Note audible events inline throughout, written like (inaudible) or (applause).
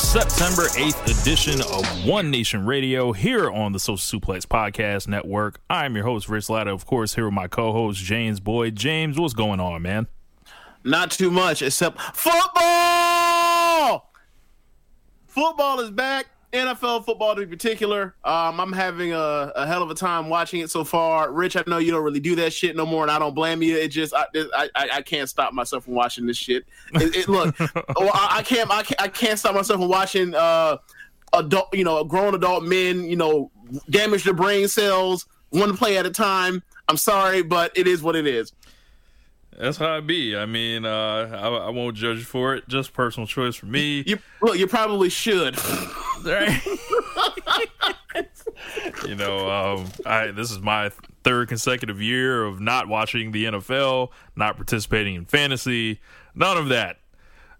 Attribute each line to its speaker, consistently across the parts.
Speaker 1: September 8th edition of One Nation Radio here on the Social Suplex Podcast Network. I'm your host, Rich Latta, of course, here with my co host, James Boyd. James, what's going on, man?
Speaker 2: Not too much, except football. Football is back. NFL football in particular. Um, I'm having a, a hell of a time watching it so far. Rich, I know you don't really do that shit no more, and I don't blame you. It just I I, I, can't stop myself from watching this shit. It, it, look, well, (laughs) I, I can't I can't I can't stop myself from watching uh adult you know grown adult men you know damage their brain cells one play at a time. I'm sorry, but it is what it is.
Speaker 1: That's how it be. I mean, uh, I, I won't judge for it. Just personal choice for me.
Speaker 2: You look, you probably should. (laughs)
Speaker 1: Right? you know, um, I this is my third consecutive year of not watching the NFL, not participating in fantasy, none of that.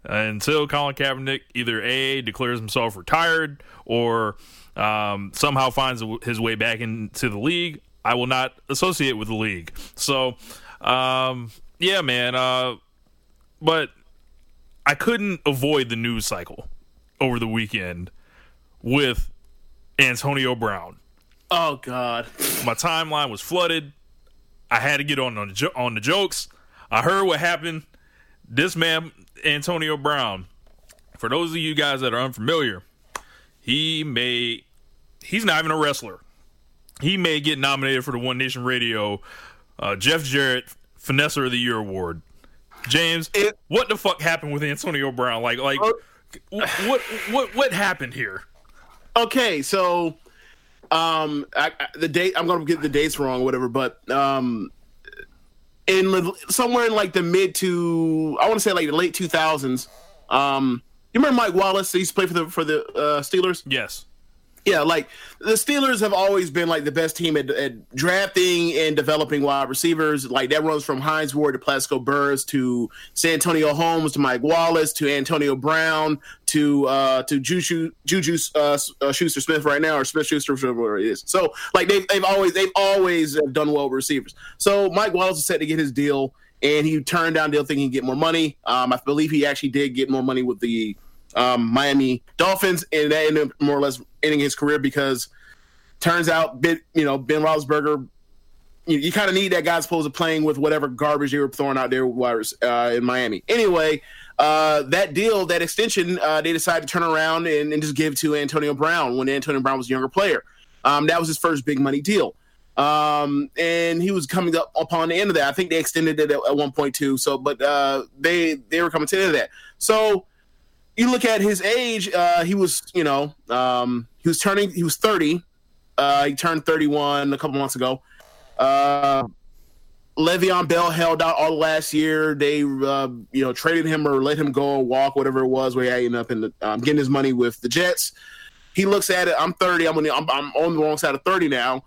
Speaker 1: Until Colin Kaepernick either A declares himself retired or um, somehow finds his way back into the league, I will not associate with the league. So, um, yeah, man. Uh, but I couldn't avoid the news cycle over the weekend with Antonio Brown.
Speaker 2: Oh God.
Speaker 1: My timeline was flooded. I had to get on on the, jo- on the jokes. I heard what happened. This man, Antonio Brown. For those of you guys that are unfamiliar, he may he's not even a wrestler. He may get nominated for the One Nation Radio uh, Jeff Jarrett Finesser of the Year award. James,
Speaker 2: It-
Speaker 1: what the fuck happened with Antonio Brown? Like, like, what, what, what, what happened here?
Speaker 2: Okay, so um I, I- the date I'm gonna get the dates wrong or whatever, but um in somewhere in like the mid to I want to say like the late 2000s. Um, you remember Mike Wallace? He used to play for the for the uh, Steelers.
Speaker 1: Yes,
Speaker 2: Yeah, like the Steelers have always been like the best team at, at drafting and developing wide receivers. Like that runs from Hines Ward to Plaxico Burress to Santonio Holmes to Mike Wallace to Antonio Brown to uh, to Juju Juju uh, uh, Schuster Smith right now or Smith Schuster whatever it is. So like they've they've always they've always done well with receivers. So Mike Wallace was set to get his deal. And he turned down deal thinking he'd get more money. Um, I believe he actually did get more money with the um, Miami Dolphins, and that ended up more or less ending his career because turns out, Ben, you know, Ben Roethlisberger, you, you kind of need that guy as opposed to playing with whatever garbage they were throwing out there uh, in Miami. Anyway, uh, that deal, that extension, uh, they decided to turn around and, and just give to Antonio Brown when Antonio Brown was a younger player. Um, that was his first big money deal. Um, and he was coming up upon the end of that. I think they extended it at, at one point too. So, but uh, they they were coming to the end of that. So you look at his age. Uh, he was, you know, um, he was turning. He was thirty. Uh, he turned thirty-one a couple months ago. Uh, Le'Veon Bell held out all last year. They, uh, you know, traded him or let him go or walk, whatever it was. Where he ended up in the, um, getting his money with the Jets. He looks at it. I'm 30. I'm on, the, I'm, I'm on the wrong side of 30 now.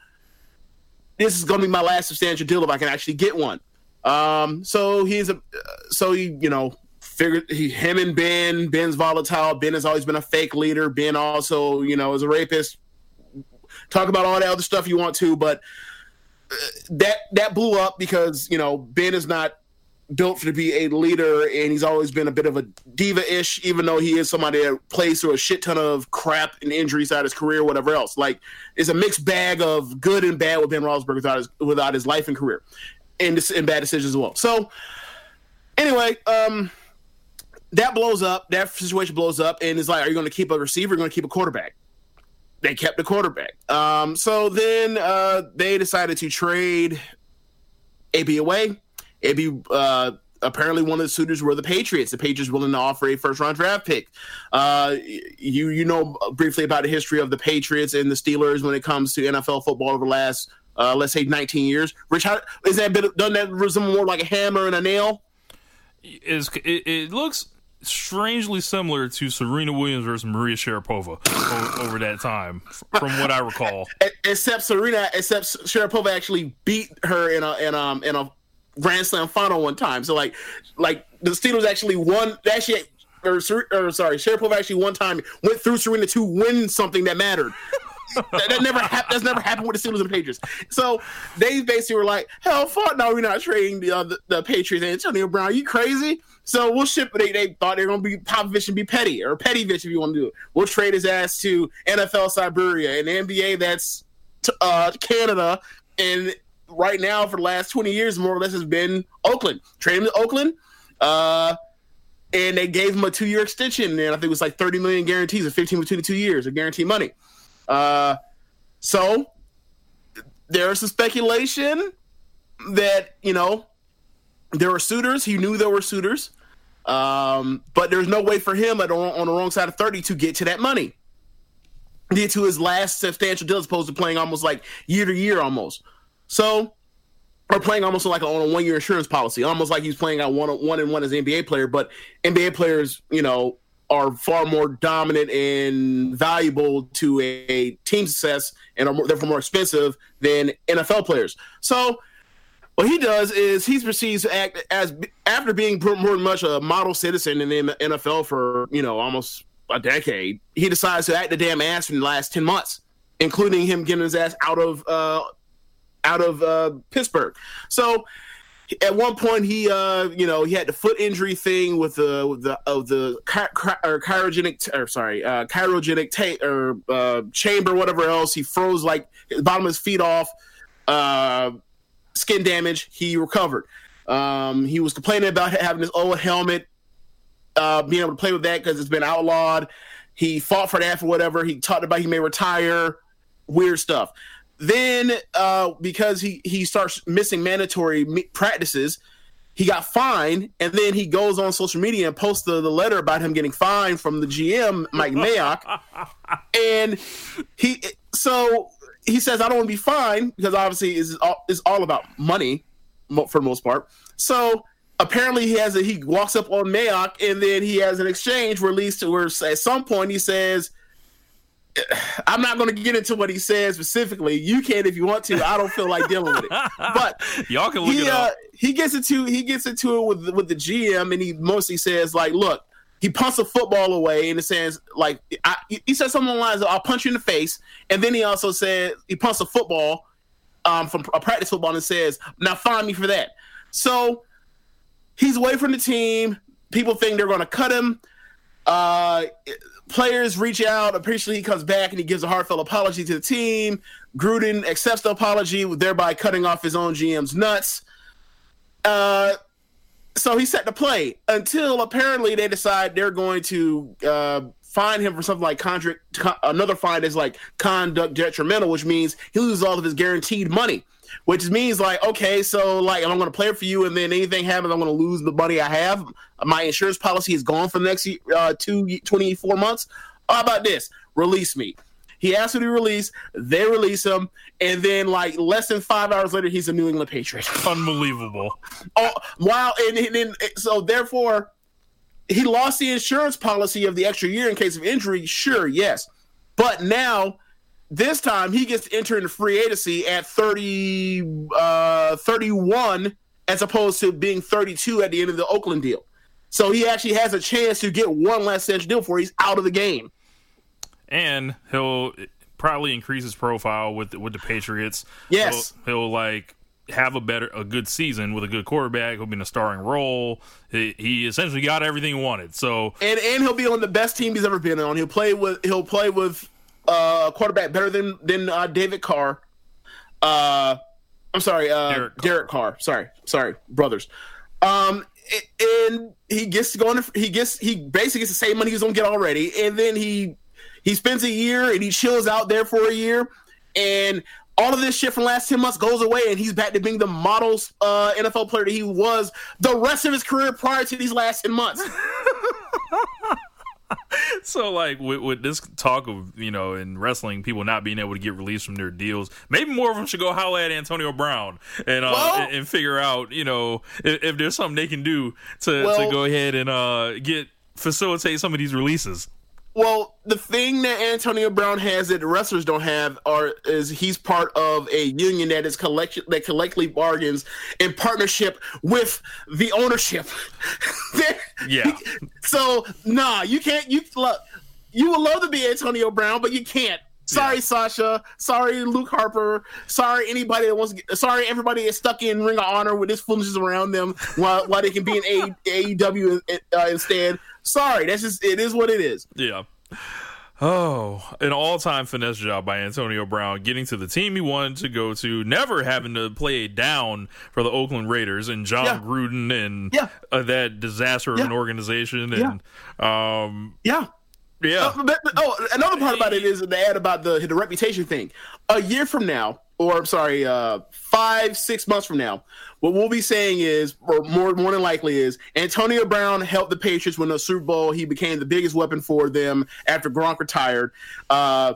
Speaker 2: This is going to be my last substantial deal if I can actually get one. Um, so he's a, so he, you know, figured he, him and Ben. Ben's volatile. Ben has always been a fake leader. Ben also, you know, is a rapist. Talk about all that other stuff you want to, but that that blew up because you know Ben is not built to be a leader, and he's always been a bit of a diva-ish, even though he is somebody that plays through a shit ton of crap and injuries out his career, whatever else. Like it's a mixed bag of good and bad with Ben Roethlisberger without his without his life and career, and and bad decisions as well. So anyway, um, that blows up. That situation blows up, and it's like, are you going to keep a receiver? You're going to keep a quarterback? They kept the quarterback. Um, so then uh, they decided to trade AB away. AB uh, apparently one of the suitors were the Patriots. The Patriots willing to offer a first round draft pick. Uh, you you know briefly about the history of the Patriots and the Steelers when it comes to NFL football over the last uh, let's say 19 years. Rich, how, is that done that resemble more like a hammer and a nail?
Speaker 1: Is it, it looks strangely similar to Serena Williams versus Maria Sharapova over, over that time, from what I recall. (laughs)
Speaker 2: Except Serena, except Sharapova actually beat her in a in um in a Grand Slam final one time. So like like the Steelers actually won. Actually, or, or sorry, Sharapova actually one time went through Serena to win something that mattered. That, that, never. That's never happened with the Steelers and the Patriots. So they basically were like, "Hell, fuck no, we're not trading the, uh, the, the Patriots." Antonio Brown, you crazy? So we'll ship. They, they thought they were going to be Popovich and be Petty or Pettyvich if you want to do it. We'll trade his ass to NFL Siberia and NBA. That's uh, Canada. And right now, for the last twenty years, more or less, has been Oakland. Trade him to Oakland. Uh, and they gave him a two year extension, and I think it was like thirty million guarantees, or fifteen between the two years of guaranteed money. Uh, so there's some speculation that you know there were suitors. He knew there were suitors, um, but there's no way for him at, on the wrong side of thirty to get to that money. Get to his last substantial deal as opposed to playing almost like year to year almost. So, or playing almost like on a one year insurance policy, almost like he's playing out one one and one as an NBA player. But NBA players, you know, are far more dominant and valuable to a, team success and are more, therefore more expensive than NFL players. So what he does is he proceeds to act as after being more than much a model citizen in the NFL for you know almost a decade. He decides to act the damn ass in the last ten months, including him getting his ass out of uh, out of uh, Pittsburgh. So at one point he uh you know he had the foot injury thing with the with the of the ch- or chirogenic or sorry uh chirogenic or uh chamber whatever else. He froze like the bottom of his feet off uh skin damage. He recovered. Um he was complaining about having his old helmet uh being able to play with that because it's been outlawed. He fought for that for whatever. He talked about he may retire. Weird stuff then, uh, because he he starts missing mandatory practices, he got fined, and then he goes on social media and posts the, the letter about him getting fined from the GM Mike Mayock, (laughs) and he so he says I don't want to be fined because obviously it's all, it's all about money for the most part. So apparently he has a he walks up on Mayock, and then he has an exchange where where at some point he says I'm not going to get into what he says specifically. You can if you want to. I don't feel like dealing with it. But (laughs)
Speaker 1: y'all can look
Speaker 2: he,
Speaker 1: it up.
Speaker 2: Uh, he gets into he gets into it with with the GM, and he mostly says like, "Look, he punts a football away in the sense like I, he said something along the lines of, "I'll punch you in the face," and then he also said he punts a football um, from a practice football and says, "Now find me for that." So he's away from the team. People think they're going to cut him. Uh, players reach out. Appreciably, he comes back and he gives a heartfelt apology to the team. Gruden accepts the apology, thereby cutting off his own GM's nuts. Uh, so he's set to play until apparently they decide they're going to uh, fine him for something like contract. Another fine is like conduct detrimental, which means he loses all of his guaranteed money which means like okay so like i'm going to play for you and then anything happens i'm going to lose the money i have. My insurance policy is gone for the next uh, two 24 months. How about this? Release me. He asked to be released. They release him. And then like less than five hours later he's a new england patriot. (laughs)
Speaker 1: Unbelievable.
Speaker 2: Oh wow. And then so therefore he lost the insurance policy of the extra year in case of injury. Sure yes. But now this time he gets to enter into free agency at 30, uh, 31 as opposed to being 32 at the end of the Oakland deal. So he actually has a chance to get one last century deal before he's out of the game.
Speaker 1: And he'll probably increase his profile with with the Patriots.
Speaker 2: Yes.
Speaker 1: he'll, he'll like have a better a good season with a good quarterback. He'll be in a starring role. He, he essentially got everything he wanted. So
Speaker 2: and and he'll be on the best team he's ever been on. He'll play with he'll play with uh, a quarterback better than than uh, David Carr. Uh, I'm sorry, uh,
Speaker 1: Derek
Speaker 2: Derek,
Speaker 1: Carr.
Speaker 2: Carr. Sorry, sorry, brothers. Um, and he gets to go on. He gets he basically gets the same money he's gonna get already, and then he he spends a year and he chills out there for a year, and all of this shit from last ten months goes away, and he's back to being the model uh, NFL player that he was the rest of his career prior to these last ten months. (laughs) (laughs)
Speaker 1: So like with, with this talk of you know in wrestling people not being able to get released from their deals, maybe more of them should go holler at Antonio Brown and uh,
Speaker 2: Well-
Speaker 1: and, and figure out you know if, if there's something they can do to
Speaker 2: Well-
Speaker 1: to go ahead and uh get facilitate some of these releases.
Speaker 2: Well, the thing that Antonio Brown has that the wrestlers don't have are is he's part of a union that is collection that collectively bargains in partnership with the ownership. (laughs)
Speaker 1: Yeah.
Speaker 2: so nah, you can't. You look, you would love to be Antonio Brown, but you can't. Sorry,
Speaker 1: Yeah.
Speaker 2: Sasha. Sorry, Luke Harper. Sorry, anybody that wants. To get, sorry, everybody is stuck in Ring of Honor with this foolishness around them while while they can be in A- AEW uh, instead. Sorry, that's just it is what it is.
Speaker 1: Yeah. Oh, an all-time finesse job by Antonio Brown, getting to the team he wanted to go to, never having to play down for the Oakland Raiders and John
Speaker 2: Yeah.
Speaker 1: Gruden and
Speaker 2: Yeah.
Speaker 1: uh, that disaster of
Speaker 2: Yeah.
Speaker 1: an organization and um
Speaker 2: Yeah.
Speaker 1: Yeah.
Speaker 2: Uh, but- but- oh, another part about it is the ad about the the reputation thing. A year from now, or I'm sorry, uh, five six months from now, what we'll be saying is, or more more than likely is, Antonio Brown helped the Patriots win the Super Bowl. He became the biggest weapon for them after Gronk retired. Uh,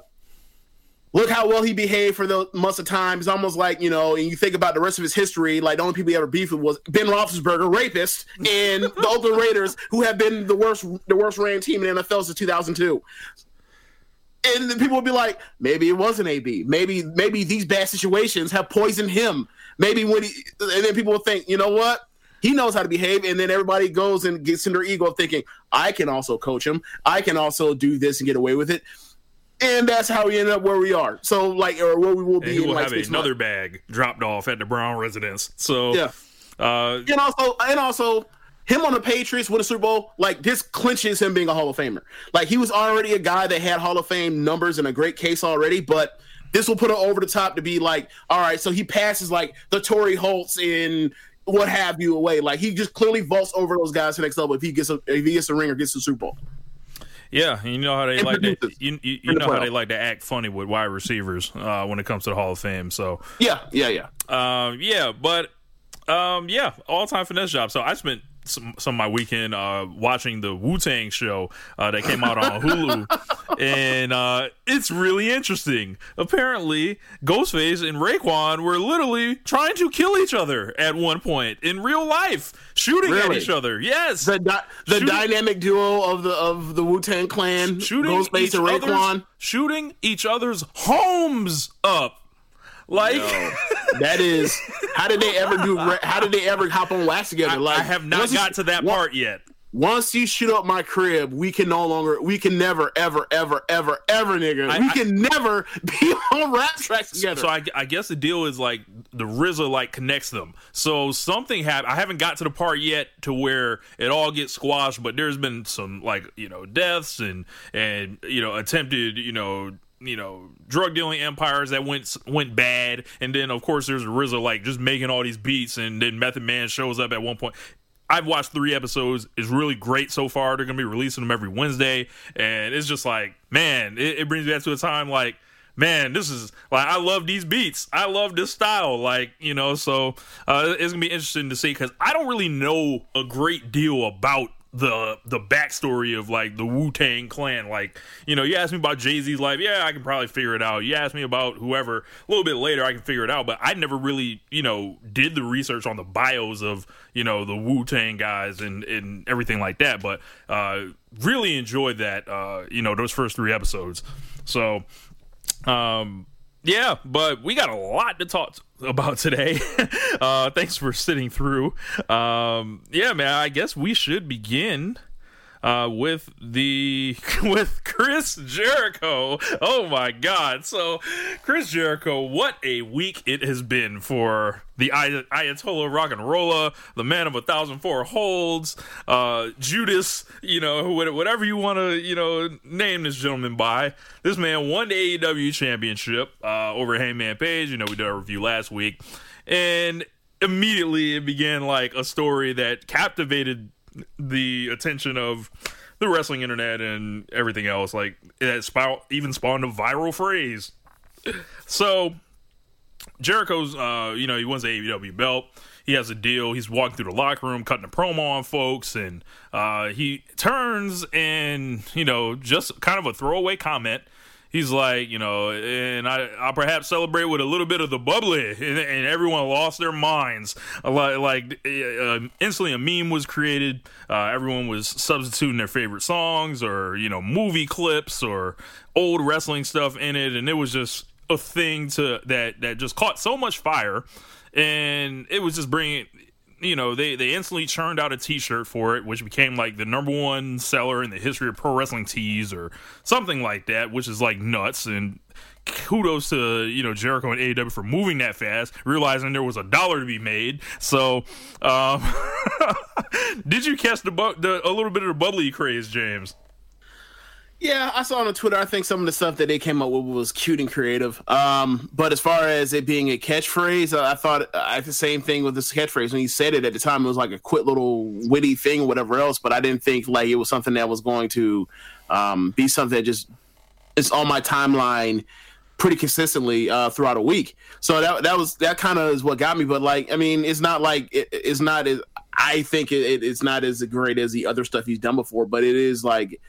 Speaker 2: Look how well he behaved for the months of time. It's almost like you know, and you think about the rest of his history. Like the only people he ever beefed with was Ben Roethlisberger, rapist, and the (laughs) Oakland Raiders, who have been the worst, the worst ran team in the NFL since 2002 and then people will be like, maybe it wasn't AB. Maybe maybe these bad situations have poisoned him. Maybe when he, and then people will think, you know what? He knows how to behave, and then everybody goes and gets in their ego of thinking, I can also coach him. I can also do this and get away with it. And that's how we end up where we are. So, like, or where we will
Speaker 1: And
Speaker 2: be in
Speaker 1: will
Speaker 2: like
Speaker 1: have another
Speaker 2: months.
Speaker 1: bag dropped off at the Brown residence. So
Speaker 2: Yeah.
Speaker 1: uh
Speaker 2: And also, and also, him on the Patriots with a Super Bowl, like this clinches him being a Hall of Famer. Like he was already a guy that had Hall of Fame numbers and a great case already, but this will put him over the top to be like, all right, so he passes like the Torry Holts in what have you away. Like he just clearly vaults over those guys to the next level if he gets a if he gets a ring or gets the Super Bowl.
Speaker 1: Yeah, you know how they like to, you, you, you know
Speaker 2: the
Speaker 1: how they like to act funny with wide receivers uh, when it comes to the Hall of Fame. So
Speaker 2: Yeah, yeah, yeah.
Speaker 1: um, yeah, but um, yeah, all time finesse job. So I spent some, some of my weekend uh, watching the Wu Tang show uh, that came out on Hulu, (laughs) and uh, it's really interesting. Apparently, Ghostface and Raekwon were literally trying to kill each other at one point in real life, shooting at each other. Yes,
Speaker 2: The di- the
Speaker 1: Shooting-
Speaker 2: dynamic duo of the of the Wu Tang Clan,
Speaker 1: shooting
Speaker 2: Ghostface and Raekwon.
Speaker 1: shooting each other's homes up. Like (laughs)
Speaker 2: That is, how did they ever do? How did they ever hop on wax together? Like
Speaker 1: I have not
Speaker 2: once you-
Speaker 1: got to that part yet.
Speaker 2: Once you shoot up my crib, we can no longer, we can never, ever, ever, ever, ever, nigga.
Speaker 1: I-
Speaker 2: we
Speaker 1: I-
Speaker 2: can never (laughs) be on rap tracks together.
Speaker 1: So I, I guess the deal is like the RZA like connects them. So something happened. I haven't got to the part yet to where it all gets squashed, but there's been some like you know deaths and and you know attempted you know you know drug dealing empires that went went bad, and then of course there's RZA like just making all these beats, and then Method Man shows up at one point. I've watched three episodes. It's really great so far. They're gonna be releasing them every Wednesday, and it's just like, man, it, it brings me back to a time like, man, this is like I love these beats. I love this style. Like you know, so uh, it's gonna be interesting to see because I don't really know a great deal about the the backstory of like the Wu Tang Clan. Like you know, you ask me about Jay Z's life, yeah, I can probably figure it out. You ask me about whoever a little bit later, I can figure it out. But I never really you know did the research on the bios of you know the Wu Tang guys and and everything like that. But uh, really enjoyed that uh, you know those first three episodes. So um, yeah, but we got a lot to talk about today. (laughs) uh, thanks for sitting through. Um, yeah, man, I guess we should begin uh, with the (laughs) with Chris Jericho. Oh my God! So Chris Jericho, what a week it has been for the Ay- Ayatollah Rock and Rolla, the man of a thousand four holds, uh, Judas. You know, whatever you want to you know name this gentleman by. This man won the AEW championship uh, over Hangman Page. You know, we did a review last week, and immediately it began like a story that captivated the attention of the wrestling internet and everything else. Like it even spawned a viral phrase. So Jericho's, uh, you know, he wins the AEW belt. He has a deal. He's walking through the locker room, cutting a promo on folks, and uh, he turns and you know, just kind of a throwaway comment. He's like, you know, and I, I'll perhaps celebrate with a little bit of the bubbly, (laughs) and, and everyone lost their minds. Like, like uh, instantly, a meme was created. Uh, everyone was substituting their favorite songs, or you know, movie clips, or old wrestling stuff in it, and it was just a thing to that that just caught so much fire, and it was just bringing. You know, they they instantly churned out a T-shirt for it, which became like the number one seller in the history of pro wrestling tees, or something like that, which is like nuts. And kudos to you know Jericho and AEW for moving that fast, realizing there was a dollar to be made. So, um, (laughs) did you catch the, bu- the a little bit of the bubbly craze, James?
Speaker 2: Yeah, I saw on Twitter. I think some of the stuff that they came up with was cute and creative. Um, but as far as it being a catchphrase, I thought I the same thing with this catchphrase. When he said it at the time, it was like a quick little witty thing, or whatever else. But I didn't think like it was something that was going to um, be something that just is on my timeline pretty consistently uh, throughout a week. So that that was that kind of is what got me. But like, I mean, it's not like it, it's not as I think it, it's not as great as the other stuff he's done before. But it is like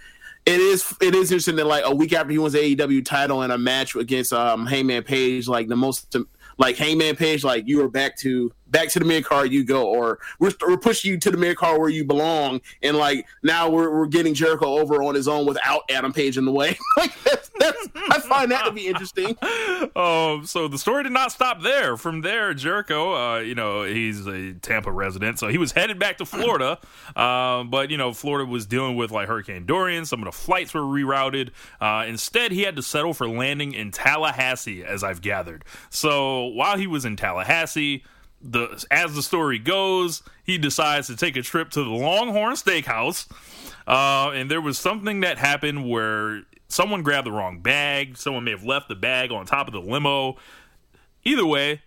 Speaker 2: it is it is interesting that like a week after he wins the AEW title in a match against um Hangman Page, like the most like Heyman Page, like you are back to back to the mid card you go, or we're, we're pushing you to the mid card where you belong, and like now we're, we're getting Jericho over on his own without Adam Page in the way. (laughs) like that's, that's I find that to be interesting. (laughs)
Speaker 1: Um, so the story did not stop there. From there, Jericho, uh, you know, he's a Tampa resident, so he was headed back to Florida. (clears throat) Um, but you know, Florida was dealing with like Hurricane Dorian. Some of the flights were rerouted. Uh, instead, he had to settle for landing in Tallahassee, as I've gathered. So while he was in Tallahassee, the as the story goes, he decides to take a trip to the Longhorn Steakhouse. Uh, and there was something that happened where someone grabbed the wrong bag. Someone may have left the bag on top of the limo. Either way,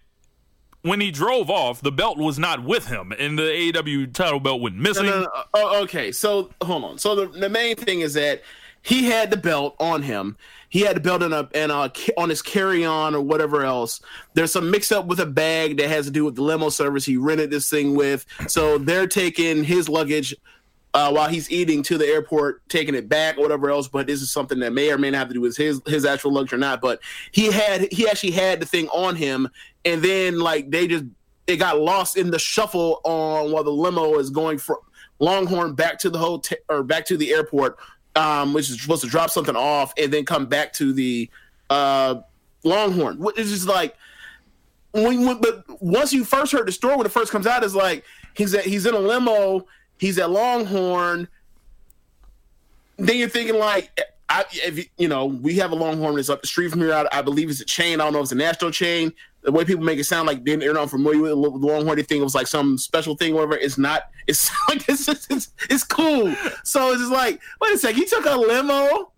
Speaker 1: when he drove off, the belt was not with him, and the AEW title belt went missing.
Speaker 2: No, no, no. Oh, okay, so hold on. So the, the main thing is that he had the belt on him. He had to belt in a and on his carry on or whatever else. There's some mix up with a bag that has to do with the limo service he rented this thing with. So they're taking his luggage uh, while he's eating to the airport, taking it back or whatever else. But this is something that may or may not have to do with his his actual luggage or not. But he had he actually had the thing on him, and then like they just it got lost in the shuffle on while the limo is going from Longhorn back to the hotel or back to the airport, um, which is supposed to drop something off and then come back to the uh, Longhorn. It's just like when, when but once you first heard the story when it first comes out, it's like he's at he's in a limo, he's at Longhorn. Then you're thinking like, I, if you, know, we have a Longhorn that's up the street from here. I, I believe it's a chain. I don't know if it's a national chain. The way people make it sound like they're not familiar with the Longhorn, thing it was like some special thing, whatever. It's not. It's (laughs) like it's it's, it's cool. So it's just like, wait a sec, he took a limo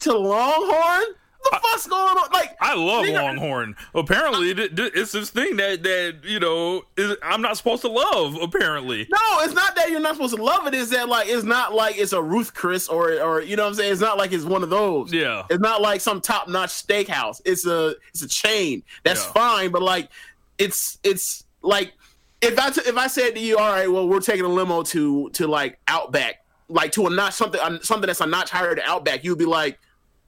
Speaker 2: to Longhorn. The fuck's going on? Like,
Speaker 1: I love
Speaker 2: nigga,
Speaker 1: Longhorn. Apparently, it- it's this thing that that you know is, I'm not supposed to love. Apparently,
Speaker 2: No, it's not that you're not supposed to love it. Is that like it's not like it's a Ruth Chris or or you know what I'm saying? It's not like it's one of those.
Speaker 1: Yeah.
Speaker 2: It's not like some top notch steakhouse. It's a it's a chain. That's
Speaker 1: Yeah.
Speaker 2: fine, but like it's it's like if I t- if I said to you, all right, well we're taking a limo to to like Outback, like to a notch something something that's a notch higher than Outback, you'd be like,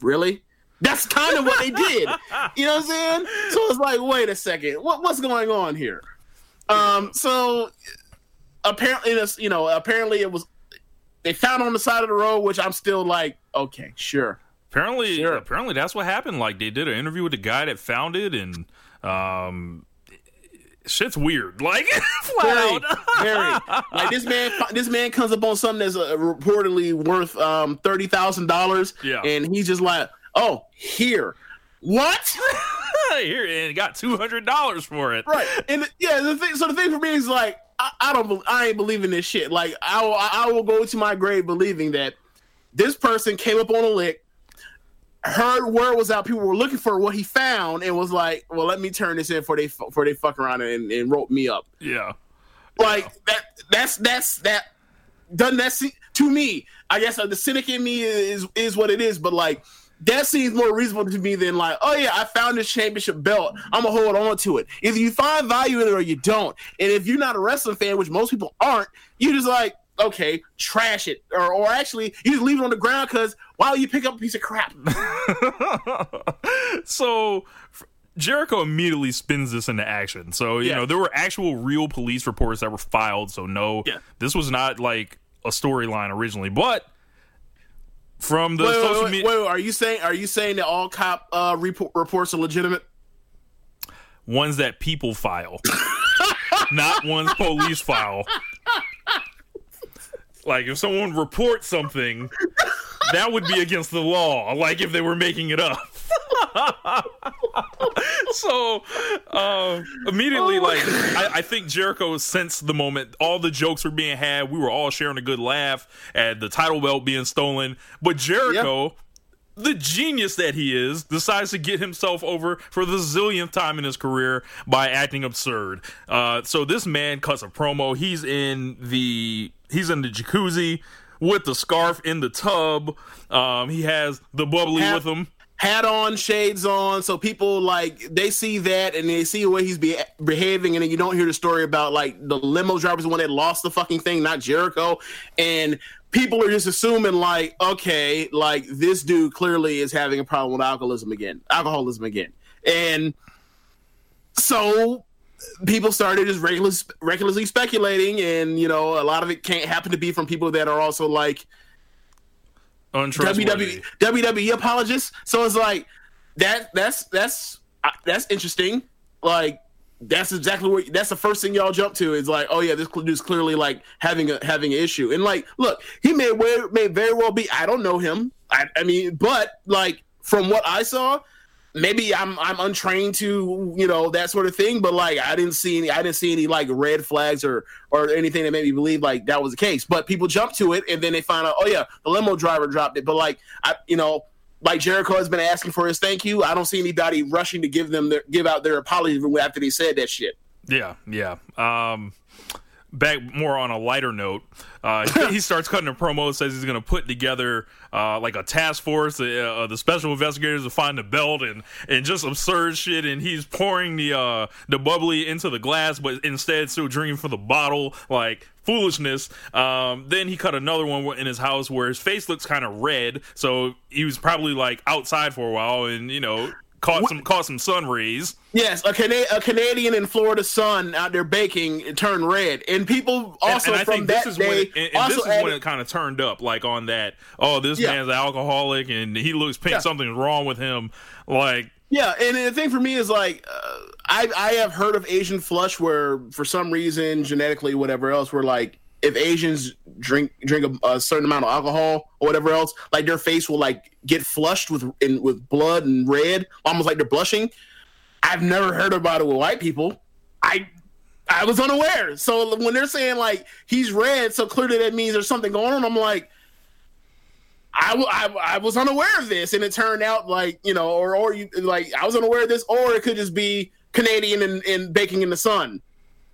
Speaker 2: really? That's kind of what they did. You know what I'm saying? So it's like, wait a second, what what's going on here? Um, so apparently this you know apparently it was they found on the side of the road which i'm still like okay sure
Speaker 1: apparently,
Speaker 2: Sure.
Speaker 1: apparently that's what happened. Like they did an interview with the guy that found it, and um, shit's weird. (laughs) Like
Speaker 2: very, (laughs) very. Like this man, this man comes up on something that's uh, reportedly worth um thirty thousand dollars,
Speaker 1: Yeah.
Speaker 2: and he's just like, "Oh, here, what?" (laughs)
Speaker 1: Here and got two hundred dollars for it.
Speaker 2: right? And the- yeah, the thing. So the thing for me is like, I, I don't, I ain't believing this shit. Like, I will, I will go to my grave believing that this person came up on a lick. Heard word was out. People were looking for what he found, and was like, "Well, let me turn this in for they for they fuck around and, and rope me up."
Speaker 1: Yeah.
Speaker 2: like that that's that's that doesn't that see to me i guess uh, the cynic in me is is what it is but like that seems more reasonable to me than like oh yeah i found this championship belt i'm gonna hold on to it either you find value in it or you don't and if you're not a wrestling fan which most people aren't you just like okay trash it or, or actually you just leave it on the ground because why would you pick up a piece of crap (laughs)
Speaker 1: so Jericho immediately spins this into action. So, you
Speaker 2: Yeah.
Speaker 1: know, there were actual real police reports that were filed. So, no,
Speaker 2: Yeah.
Speaker 1: this was not like a storyline originally. But from the
Speaker 2: wait, wait,
Speaker 1: social
Speaker 2: wait,
Speaker 1: media,
Speaker 2: wait, wait, are you saying are you saying that all cop uh, report, reports are legitimate
Speaker 1: ones that people file, (laughs) not ones police file. Like, if someone reports something, that would be against the law. Like, if they were making it up. (laughs) so uh, immediately, like I, I think Jericho sensed the moment all the jokes were being had. We were all sharing a good laugh at the title belt being stolen. But Jericho, the genius that he is, decides to get himself over for the zillionth time in his career by acting absurd. Uh, so this man cuts a promo. He's in the he's in the jacuzzi with the scarf in the tub. Um, he has the bubbly
Speaker 2: Have-
Speaker 1: with him.
Speaker 2: Hat on, shades on, so people like they see that and they see the way he's be- behaving, and then you don't hear the story about like the limo driver's the one that lost the fucking thing, not Jericho, and people are just assuming like, okay, like this dude clearly is having a problem with alcoholism again, alcoholism again, and so people started just regularly, regularly speculating, and you know, a lot of it can't happen to be from people that are also like. WWE WWE apologists. So it's like that. That's that's that's interesting. Like that's exactly what that's the first thing y'all jump to is like, oh yeah, this dude's clearly like having a having an issue. And like, look, he may may very well be. I don't know him. I, I mean, but like from what I saw. Maybe I'm I'm untrained to you know that sort of thing, but like I didn't see any I didn't see any like red flags or or anything that made me believe like that was the case. But people jump to it and then they find out, oh yeah, the limo driver dropped it. But like I, you know, like Jericho has been asking for his thank you. I don't see anybody rushing to give them their give out their apology after they said that shit.
Speaker 1: Yeah, yeah. Um, back more on a lighter note, uh, he, (laughs) starts cutting a promo. Says he's going to put together uh, like a task force, uh, uh, the special investigators to find the belt and and just absurd shit. And he's pouring the uh, the bubbly into the glass, but instead still drinking from the bottle, like foolishness. Um, then he cut another one in his house where his face looks kind of red, so he was probably like outside for a while, and you know caught some caught some sun rays.
Speaker 2: Yes, a, Cana- a Canadian in Florida sun out there baking it turned red, and people also
Speaker 1: and, I
Speaker 2: from
Speaker 1: think
Speaker 2: that
Speaker 1: this is
Speaker 2: day
Speaker 1: when it, and, and this is when it kind of turned up, like on that. Oh, this
Speaker 2: Yeah.
Speaker 1: man's alcoholic, and he looks pink.
Speaker 2: Yeah.
Speaker 1: Something's wrong with him. Like,
Speaker 2: Yeah, and the thing for me is like uh, I I have heard of Asian flush where for some reason genetically whatever else we're like if Asians drink drink a, a certain amount of alcohol or whatever else like their face will like get flushed with in with blood and red almost like they're blushing. I've never heard about it with white people. I I was unaware. So when they're saying like he's red, so clearly that means there's something going on. I'm like, I, I was unaware of this, and it turned out like you know, or or you like I was unaware of this, or it could just be Canadian and, and baking in the sun.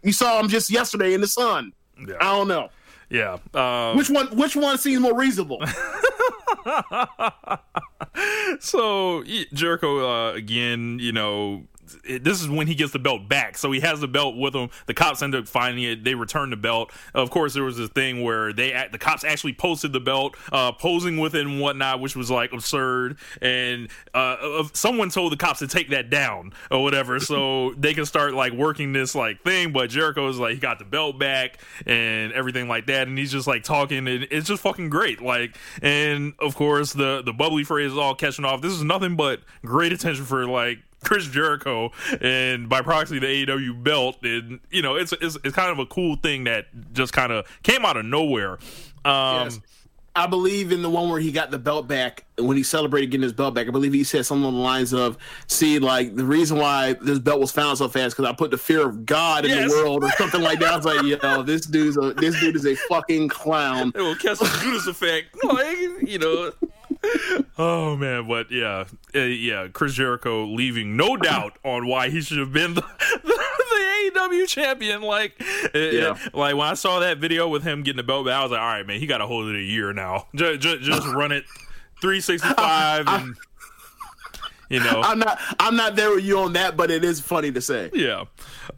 Speaker 2: You saw him just yesterday in the sun.
Speaker 1: Yeah.
Speaker 2: I don't know
Speaker 1: yeah, uh,
Speaker 2: which one. Which one seems more reasonable? (laughs)
Speaker 1: so Jericho uh, again, you know, it, this is when he gets the belt back. So he has the belt with him. The cops end up finding it. They return the belt. Of course, there was this thing where they the cops actually posted the belt, uh, posing with it and whatnot, which was like absurd. And uh, someone told the cops to take that down or whatever, so (laughs) they can start like working this like thing. But Jericho is like he got the belt back and everything like that, and he's just like talking, and it's just fucking great. Like, and of course the the bubbly phrase is all catching off. This is nothing but great attention for like Chris Jericho and by proxy the AEW belt, and you know it's it's, it's kind of a cool thing that just kind of came out of nowhere. Um,
Speaker 2: Yes. I believe in the one where he got the belt back when he celebrated getting his belt back. I believe he said something along the lines of, "See, like the reason why this belt was found so fast because I put the fear of God in
Speaker 1: Yes.
Speaker 2: the world or something like that." I was like, "Yo, this dude's a this dude is a fucking clown."
Speaker 1: it will catch the Judas effect, like you know. Oh man, but yeah, uh, yeah, Chris Jericho leaving no doubt on why he should have been the, the, AEW champion. Like, uh,
Speaker 2: Yeah.
Speaker 1: like when I saw that video with him getting the belt back, I was like, all right, man, he got to hold it a year now. Just, just, just run it three sixty five, (laughs) and you know,
Speaker 2: I'm not I'm not there with you on that, but it is funny to say.
Speaker 1: yeah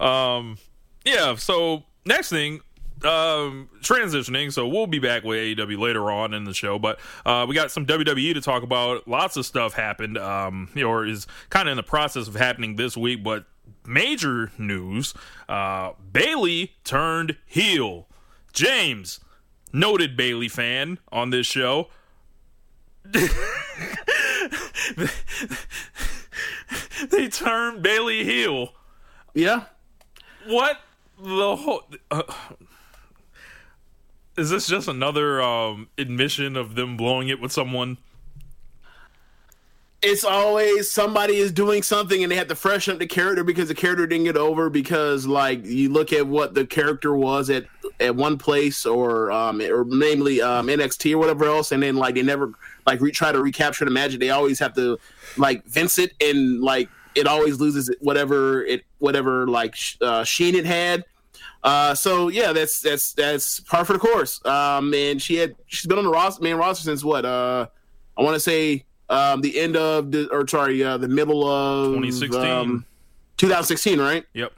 Speaker 1: um yeah so next thing um transitioning so we'll be back with AEW later on in the show but uh we got some WWE to talk about. Lots of stuff happened um or is kind of in the process of happening this week but major news uh Bayley turned heel. James noted Bayley fan on this show. (laughs) They turned Bayley heel.
Speaker 2: Yeah,
Speaker 1: what the whole uh, is this just another um admission of them blowing it with someone?
Speaker 2: It's always somebody is doing something and they have to freshen up the character because the character didn't get over because like you look at what the character was at at one place or um or namely um NXT or whatever else and then like they never like re- try to recapture the magic. They always have to like vince it and like it always loses whatever it whatever like uh, sheen it had uh, so yeah, that's that's that's par for the course. Um, and she had she's been on the roster, main roster since what? Uh, I want to say um, the end of the or sorry, uh, the middle of
Speaker 1: 2016.
Speaker 2: um, 2016, right?
Speaker 1: yep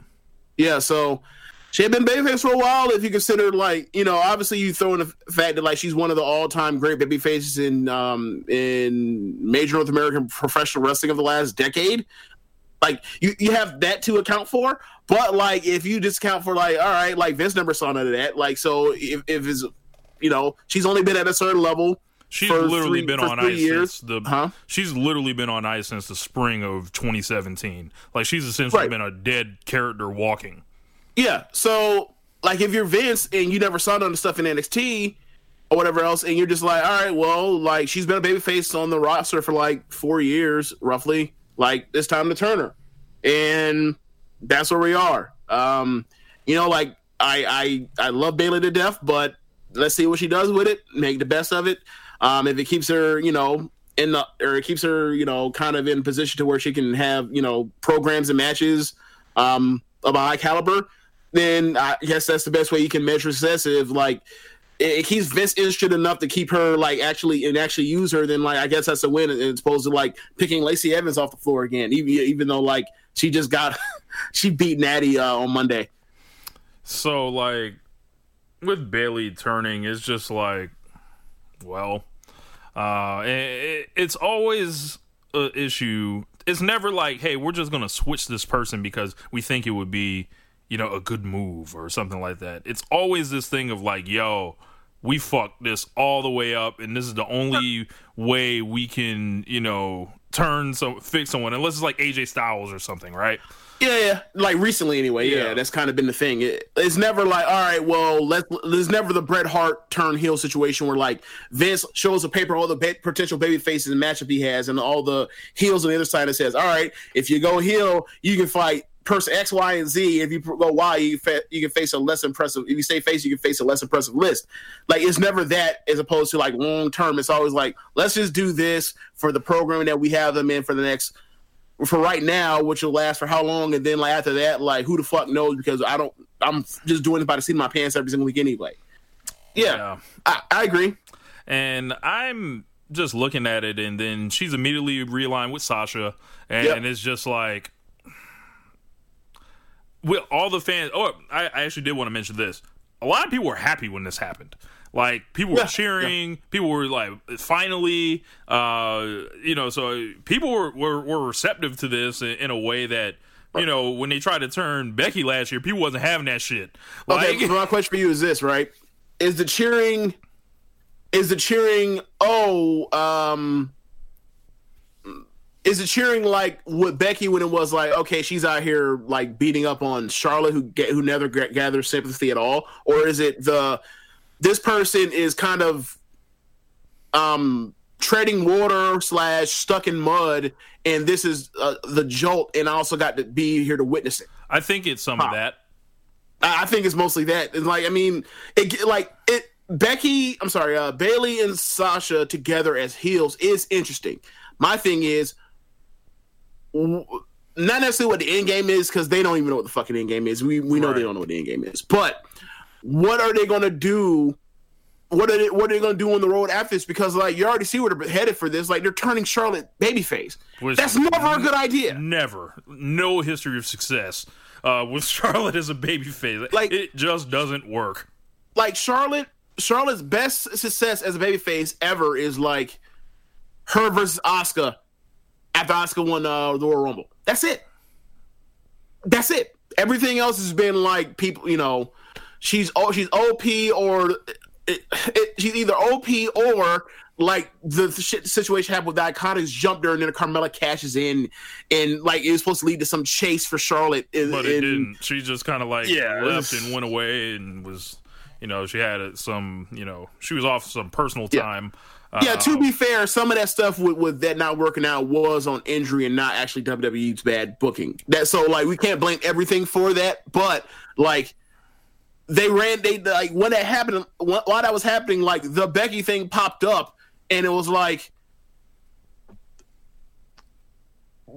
Speaker 2: Yeah. So she had been babyface for a while. If you consider like you know, obviously you throw in the fact that like she's one of the all time great baby faces in um in major North American professional wrestling of the last decade. Like you, you have that to account for, but like if you discount for like all right, like Vince never saw none of that. Like so if if it's you know she's only been at a certain level.
Speaker 1: she's literally
Speaker 2: three-
Speaker 1: been on ice
Speaker 2: years.
Speaker 1: since the
Speaker 2: Huh?
Speaker 1: she's literally been on ice since the spring of 2017 like she's essentially
Speaker 2: Right.
Speaker 1: been a dead character walking
Speaker 2: Yeah. So like if you're Vince and you never saw none of the stuff in NXT or whatever else, and you're just like, all right, well, like she's been a babyface on the roster for like four years, roughly. Like it's time to turn her, and that's where we are. Um, you know, like I I I love Bayley to death, but let's see what she does with it. Make the best of it. Um, if it keeps her, you know, in the or it keeps her, you know, kind of in position to where she can have, you know, programs and matches um, of a high caliber, then I guess that's the best way you can measure success. If like it keeps Vince interested enough to keep her like actually and actually use her, then like I guess that's a win. As opposed to like picking Lacey Evans off the floor again, even even though like she just got (laughs) she beat Natty uh, on Monday.
Speaker 1: So like with Bayley turning, it's just like, well, uh, it, it's always a issue. It's never like, hey, we're just gonna switch this person because we think it would be, you know, a good move or something like that. It's always this thing of like, yo, we fucked this all the way up, and this is the only way we can, you know, turn some fix someone, unless it's like AJ Styles or something, right?
Speaker 2: Yeah, yeah. Like recently, anyway. Yeah,
Speaker 1: Yeah.
Speaker 2: that's kind of been the thing. It, it's never like, all right, well, let's. There's never the Bret Hart turn heel situation where like Vince shows a paper all the ba- potential baby faces and matchup he has, and all the heels on the other side that says, all right, if you go heel, you can fight person X, Y, and Z. If you go Y, you fa- you can face a less impressive. If you stay face, you can face a less impressive list. Like it's never that as opposed to like long term. It's always like, let's just do this for the programming that we have them in for the next for right now, which will last for how long, and then like after that, like who the fuck knows? Because I don't, I'm just doing it by the seat of my pants every single week anyway. Yeah,
Speaker 1: Yeah.
Speaker 2: I, I agree.
Speaker 1: and I'm just looking at it, and then she's immediately realigned with Sasha, and
Speaker 2: Yep.
Speaker 1: it's just like, with all the fans. Oh, I, I actually did want to mention this. A lot of people were happy when this happened. Like people were
Speaker 2: Yeah,
Speaker 1: cheering, people were like, finally, uh, you know. So people were, were were receptive to this in, in a way that. You know, when they tried to turn Becky last year, people wasn't having that shit. Like,
Speaker 2: Okay, so my question for you is this: right? Is the cheering, is the cheering? Oh, um, is it cheering like with Becky when it was like, okay, she's out here like beating up on Charlotte, who get, who never g- gathers sympathy at all, or is it the this person is kind of um treading water slash stuck in mud, and this is uh, the jolt, and I also got to be here to witness it.
Speaker 1: I think it's some of that.
Speaker 2: I I think it's mostly that. And like, I mean, it like it. Becky, I'm sorry, uh, Bayley and Sasha together as heels is interesting. My thing is, not necessarily what the end game is because they don't even know what the fucking end game is. We we know they don't know what the end game is. But what are they gonna do? What are they what are they gonna do on the road after this? Because like you already see where they're headed for this. Like they're turning Charlotte babyface.
Speaker 1: Which-
Speaker 2: That's never a good idea.
Speaker 1: Never. No history of success uh, with (laughs) Charlotte as a babyface.
Speaker 2: Like-
Speaker 1: it just doesn't work.
Speaker 2: like Charlotte, Charlotte's best success as a babyface ever is like her versus Asuka after Asuka won uh, the Royal Rumble. That's it. That's it. Everything else has been like people, you know, she's oh she's OP or it, it, she's either OP or like the, the shit situation happened with the Iconics jumped her and then Carmella cashes in and like it was supposed to lead to some chase for Charlotte. in-
Speaker 1: But it didn't. She just kind of like
Speaker 2: Yeah,
Speaker 1: left
Speaker 2: was-
Speaker 1: and went away and was, you know, she had some, you know, she was off some personal time.
Speaker 2: Yeah,
Speaker 1: Uh,
Speaker 2: to be fair, some of that stuff with, with that not working out was on injury and not actually WWE's bad booking. That so like we can't blame everything for that, but like they ran they like when that happened while that was happening, like the Becky thing popped up and it was like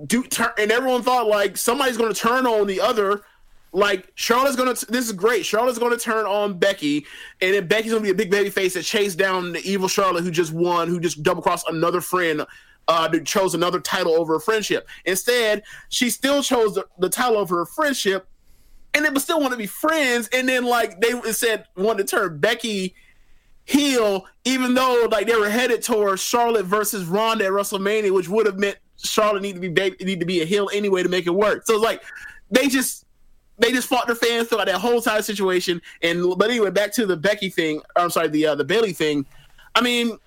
Speaker 2: do turn and everyone thought like somebody's going to turn on the other like Charlotte's gonna. This is great. Charlotte's gonna turn on Becky, and then Becky's gonna be a big baby face that chased down the evil Charlotte, who just won, who just double crossed another friend, uh, that chose another title over a friendship. Instead, she still chose the, the title over her friendship, and they would still want to be friends. And then like they said, wanted to turn Becky heel, even though like they were headed towards Charlotte versus Ronda at WrestleMania, which would have meant Charlotte need to be baby, need to be a heel anyway to make it work. So like they just they just fought their fans throughout that whole entire situation. And but anyway, back to the Becky thing. I'm sorry, the uh, the Bayley thing. I mean,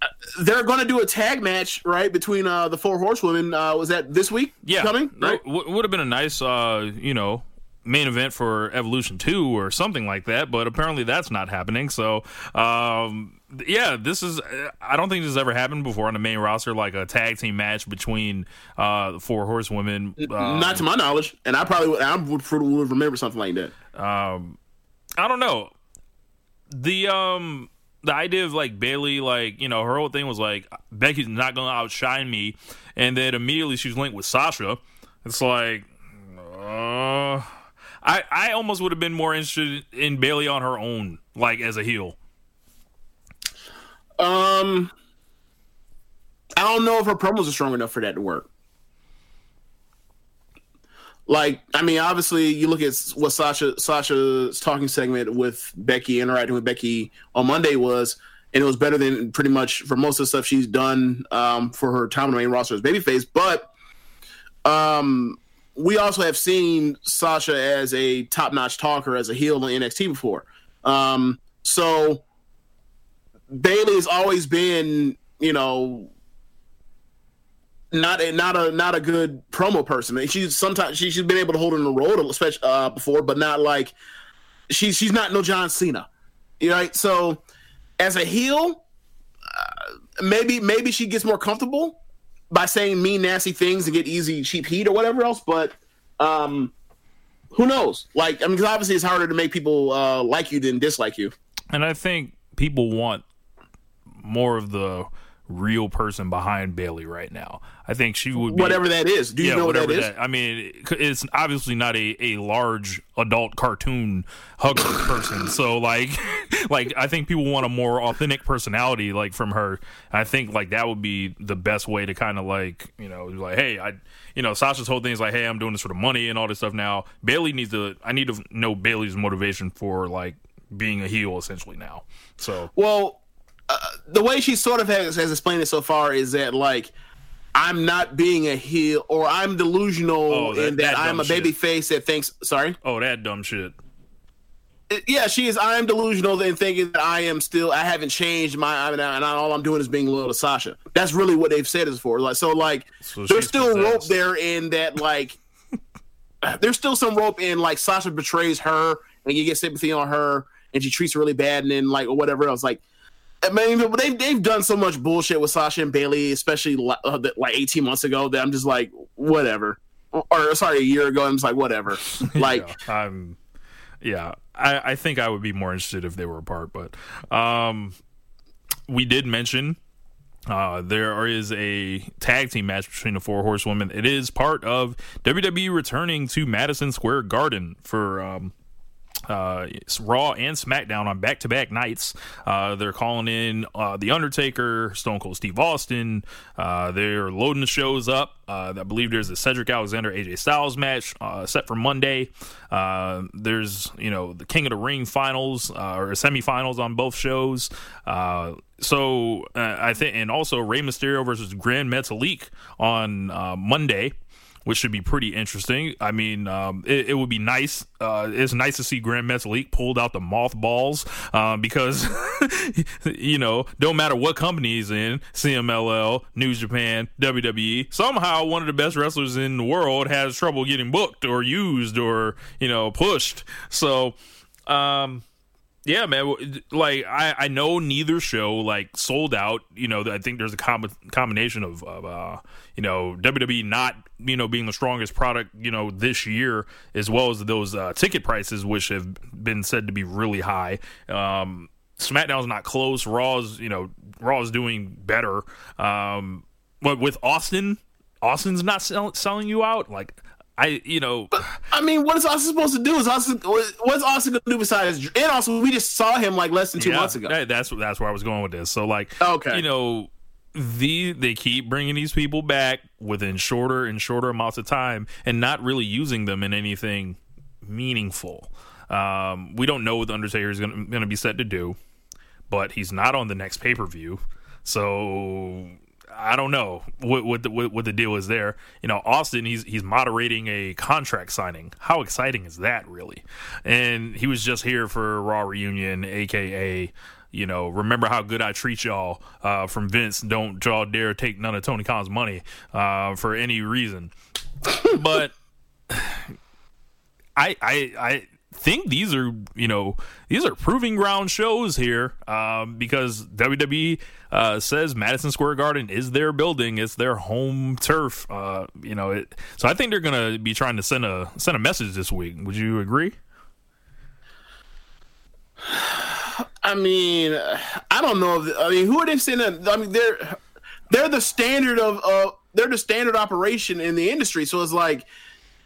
Speaker 2: uh, they're going to do a tag match right between uh, the four horsewomen. Uh, was that this week?
Speaker 1: yeah,
Speaker 2: coming right.
Speaker 1: w- would have been a nice, uh, you know, main event for Evolution Two or something like that. But apparently, that's not happening. So, um, yeah, this is. I don't think this has ever happened before on the main roster, like a tag team match between uh, four horsewomen. Uh,
Speaker 2: Not to my knowledge, and I probably would, I would, would remember something like that.
Speaker 1: um I don't know. The um the idea of like Bayley, like, you know, her whole thing was like Becky's not gonna outshine me and then immediately she's linked with Sasha. It's like uh I I almost would have been more interested in Bayley on her own, like as a heel.
Speaker 2: Um, I don't know if her promos are strong enough for that to work. Like, I mean, obviously, you look at what Sasha Sasha's talking segment with Becky interacting with Becky on Monday was, and it was better than pretty much for most of the stuff she's done um, for her time on the main roster as babyface. But um, we also have seen Sasha as a top notch talker as a heel in NXT before. Um, so Bayley has always been, you know, not a not a not a good promo person. She's sometimes she, she's been able to hold in the road, especially uh, before, but not like she's she's not no John Cena, you right? So as a heel, uh, maybe maybe she gets more comfortable by saying mean, nasty things and get easy, cheap heat or whatever else. But um, who knows? Like, I mean, 'cause obviously it's harder to make people uh, like you than dislike you.
Speaker 1: And I think people want more of the real person behind Bayley right now. I think she would be
Speaker 2: Whatever that is. Do you know what that
Speaker 1: whatever
Speaker 2: is?
Speaker 1: I mean, it- it's obviously not a, a large adult cartoon hugger (laughs) person. So like, (laughs) like I think people want a more authentic personality, like from her. I think like that would be the best way to kind of like you know like hey I you know Sasha's whole thing is like hey I'm doing this for the money and all this stuff now. Bayley needs to I need to know Bayley's motivation for like being a heel essentially now. So
Speaker 2: Well, uh, the way she sort of has, has explained it so far is that like I'm not being a heel or I'm delusional
Speaker 1: Oh, that-
Speaker 2: in that,
Speaker 1: that
Speaker 2: I'm a
Speaker 1: shit.
Speaker 2: baby face that thinks. Sorry.
Speaker 1: oh that dumb shit.
Speaker 2: yeah, she is. I am delusional in thinking that I am still. I haven't changed my. I mean, and all I'm doing is being loyal to Sasha. That's really what they've said is for. Like, so like,
Speaker 1: So
Speaker 2: there's still rope there in that like. (laughs) there's still some rope in like Sasha betrays her and you get sympathy on her and she treats her really bad and then like or whatever else like. I mean, they've they've done so much bullshit with Sasha and Bayley, especially uh, like 18 months ago. That I'm just like, whatever. Or sorry, a year ago. I'm just like, whatever. (laughs) Like,
Speaker 1: Yeah, I'm yeah I, I think i would be more interested if they were apart but um we did mention uh, there is a tag team match between the four horsewomen. It is part of WWE returning to Madison Square Garden for um, uh, Raw and SmackDown on back to back nights. Uh, they're calling in uh, The Undertaker, Stone Cold Steve Austin. Uh, they're loading the shows up. Uh, I believe there's a Cedric Alexander AJ Styles match uh, set for Monday. There's, you know, the King of the Ring finals or semifinals on both shows. So I think, and also Rey Mysterio versus Grand Metalik on Monday which should be pretty interesting. I mean, um, it, it would be nice. Uh, it's nice to see Grand Metalik pulled out the mothballs uh, because, (laughs) you know, don't matter what company he's in CMLL, New Japan, WWE somehow one of the best wrestlers in the world has trouble getting booked or used or, you know, pushed. So, um, yeah, man. Like I, I know neither show like sold out. You know, I think there's a com- combination of, of uh, you know, WWE not you know being the strongest product you know this year, as well as those uh, ticket prices, which have been said to be really high. Um, SmackDown's not close. Raw's you know Raw's doing better. Um, but with Austin, Austin's not sell- selling you out. Like I, you know.
Speaker 2: I mean, what is Austin supposed to do? Is Austin what's Austin going to do besides? And also, we just saw him like less than two
Speaker 1: Yeah,
Speaker 2: months ago.
Speaker 1: that's that's where I was going with this. So like,
Speaker 2: Okay.
Speaker 1: you know, the they keep bringing these people back within shorter and shorter amounts of time, and not really using them in anything meaningful. Um, we don't know what the Undertaker is going to be set to do, but he's not on the next pay per view, so. I don't know what what the, what the deal is there. You know, Austin he's he's moderating a contract signing. How exciting is that, really? And he was just here for Raw reunion, aka you know, remember how good I treat y'all uh, from Vince. Don't y'all dare take none of Tony Khan's money uh, for any reason. but (sighs) I I I think these are you know these are proving ground shows here um, because WWE uh, says Madison Square Garden is their building, it's their home turf. Uh, you know, it, so I think they're gonna be trying to send a send a message this week. Would you agree?
Speaker 2: I mean, I don't know. If, I mean, who are they that? I mean, they're they're the standard of uh, they're the standard operation in the industry. So it's like,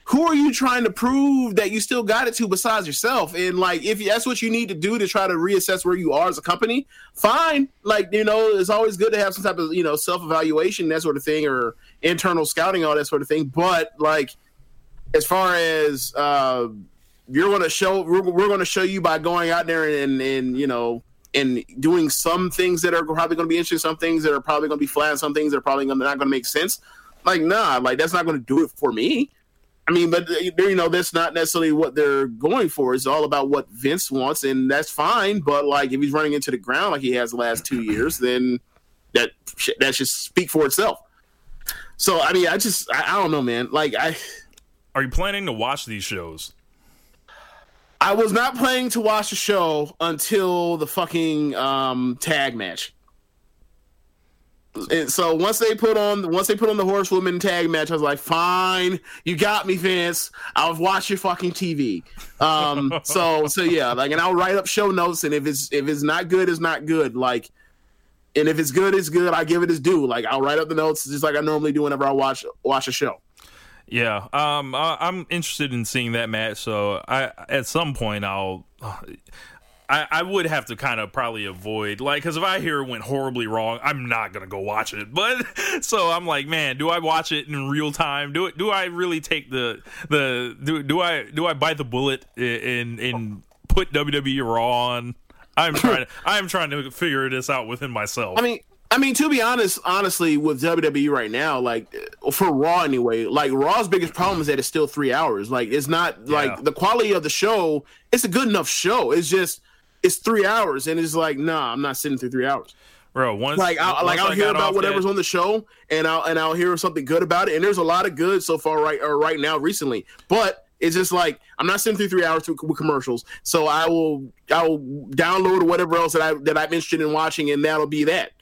Speaker 2: who are you trying to prove that you still got it to besides yourself? And like, if that's what you need to do to try to reassess where you are as a company, fine. Like, you know, it's always good to have some type of you know self evaluation, that sort of thing, or internal scouting, all that sort of thing. But like, as far as uh, you're going to show we're, we're going to show you by going out there and, and you know and doing some things that are probably going to be interesting some things that are probably going to be flat some things that are probably not going to make sense like nah like that's not going to do it for me i mean but you know that's not necessarily what they're going for it's all about what vince wants and that's fine but like if he's running into the ground like he has the last two years then that that should speak for itself so i mean i just i, I don't know man like i
Speaker 1: Are you planning to watch these shows?
Speaker 2: I was not planning to watch the show until the fucking um, tag match. So once they put on once they put on the horsewoman tag match, I was like, "Fine, you got me, Vince. I'll watch your fucking TV." Um, so so yeah, like, and I'll write up show notes, and if it's if it's not good, it's not good. Like, and if it's good, it's good. I give it its due. Like, I'll write up the notes just like I normally do whenever I watch watch a show.
Speaker 1: Yeah, um, I, I'm interested in seeing that match. So I, at some point, I'll, I, I would have to kind of probably avoid like because if I hear it went horribly wrong, I'm not gonna go watch it. (laughs) But so I'm like, man, do I watch it in real time? Do it? Do I really take the the do do I do I bite the bullet and and put WWE Raw on? I'm (laughs) trying. I'm trying to figure this out within myself.
Speaker 2: I mean, I mean, to be honest, honestly, with WWE right now, like for Raw anyway. Like Raw's biggest problem is that it's still three hours. Like it's not
Speaker 1: Yeah.
Speaker 2: like the quality of the show. It's a good enough show. It's just it's three hours, and it's like nah, I'm not sitting through three hours.
Speaker 1: bro. Once
Speaker 2: Like I'll, like I'll
Speaker 1: I
Speaker 2: hear about whatever's
Speaker 1: that-
Speaker 2: on the show, and I'll and I'll hear something good about it. And there's a lot of good so far right or right now recently, but. It's just like I'm not sitting through three hours with, with commercials, so I will I will download whatever else that I that I'm interested in watching, and that'll be that.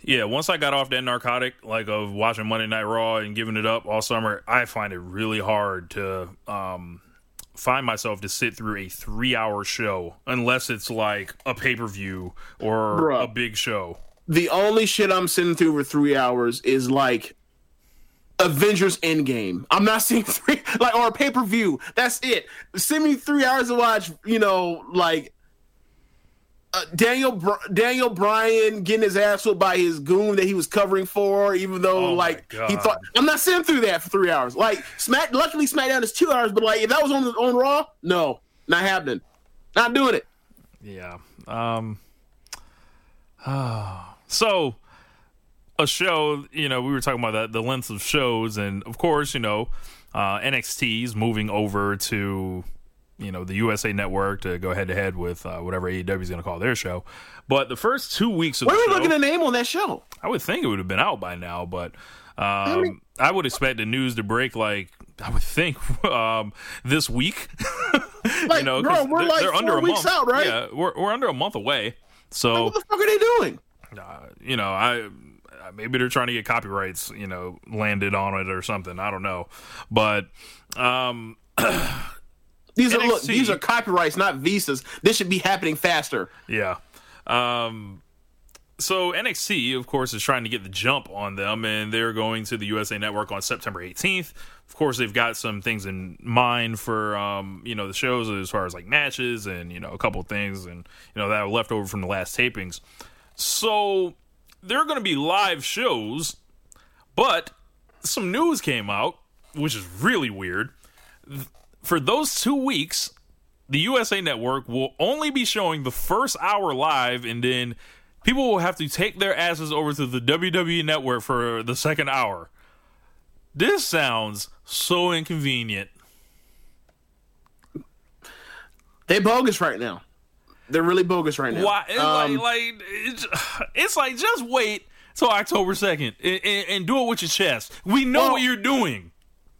Speaker 1: Yeah, once I got off that narcotic, like of watching Monday Night Raw and giving it up all summer, I find it really hard to um, find myself to sit through a three-hour show unless it's like a pay-per-view or
Speaker 2: Bruh.
Speaker 1: a big show.
Speaker 2: the only shit I'm sitting through for three hours is like Avengers Endgame. I'm not seeing three (laughs) like or a pay per view. That's it. Send me three hours to watch. You know, like uh, Daniel Br- Daniel Bryan getting his ass whipped by his goon that he was covering for, even though
Speaker 1: Oh
Speaker 2: like he thought I'm not sitting through that for three hours. Like Smack, luckily SmackDown is two hours, but like if that was on on Raw, no, not happening, not doing it.
Speaker 1: Yeah. Um. (sighs) so, a show. You know, we were talking about that the length of shows, and of course, you know, uh, NXT is moving over to you know the USA Network to go head to head with uh, whatever AEW is going to call their show. But the first two weeks of
Speaker 2: Where
Speaker 1: the
Speaker 2: are we
Speaker 1: show,
Speaker 2: looking at name on that show?
Speaker 1: I would think it would have been out by now, but um, I would expect the news to break like I would think (laughs) um, this week. (laughs)
Speaker 2: Like,
Speaker 1: you know,
Speaker 2: bro, we're
Speaker 1: they're,
Speaker 2: like
Speaker 1: they're under a
Speaker 2: weeks
Speaker 1: month.
Speaker 2: out, right?
Speaker 1: Yeah, we're we're under a month away. So
Speaker 2: What the fuck are they doing?
Speaker 1: uh, you know, I uh, maybe they're trying to get copyrights, you know, landed on it or something. I don't know, but um, (clears throat)
Speaker 2: These are look, these are copyrights, not visas. This should be happening faster.
Speaker 1: yeah. Um, so NXT, of course, is trying to get the jump on them, and they're going to the USA Network on September 18th. Of course, they've got some things in mind for um, you know the shows as far as like matches and you know a couple things and you know that are left over from the last tapings. So there are going to be live shows, but some news came out, which is really weird. For those two weeks, the USA Network will only be showing the first hour live, and then people will have to take their asses over to the WWE Network for the second hour. This sounds so inconvenient.
Speaker 2: They bogus right now. They're really bogus right now.
Speaker 1: Why? It's
Speaker 2: Um,
Speaker 1: like, like it's, it's like just wait till October second and, and, and do it with your chest. We know
Speaker 2: Well-
Speaker 1: what you're doing.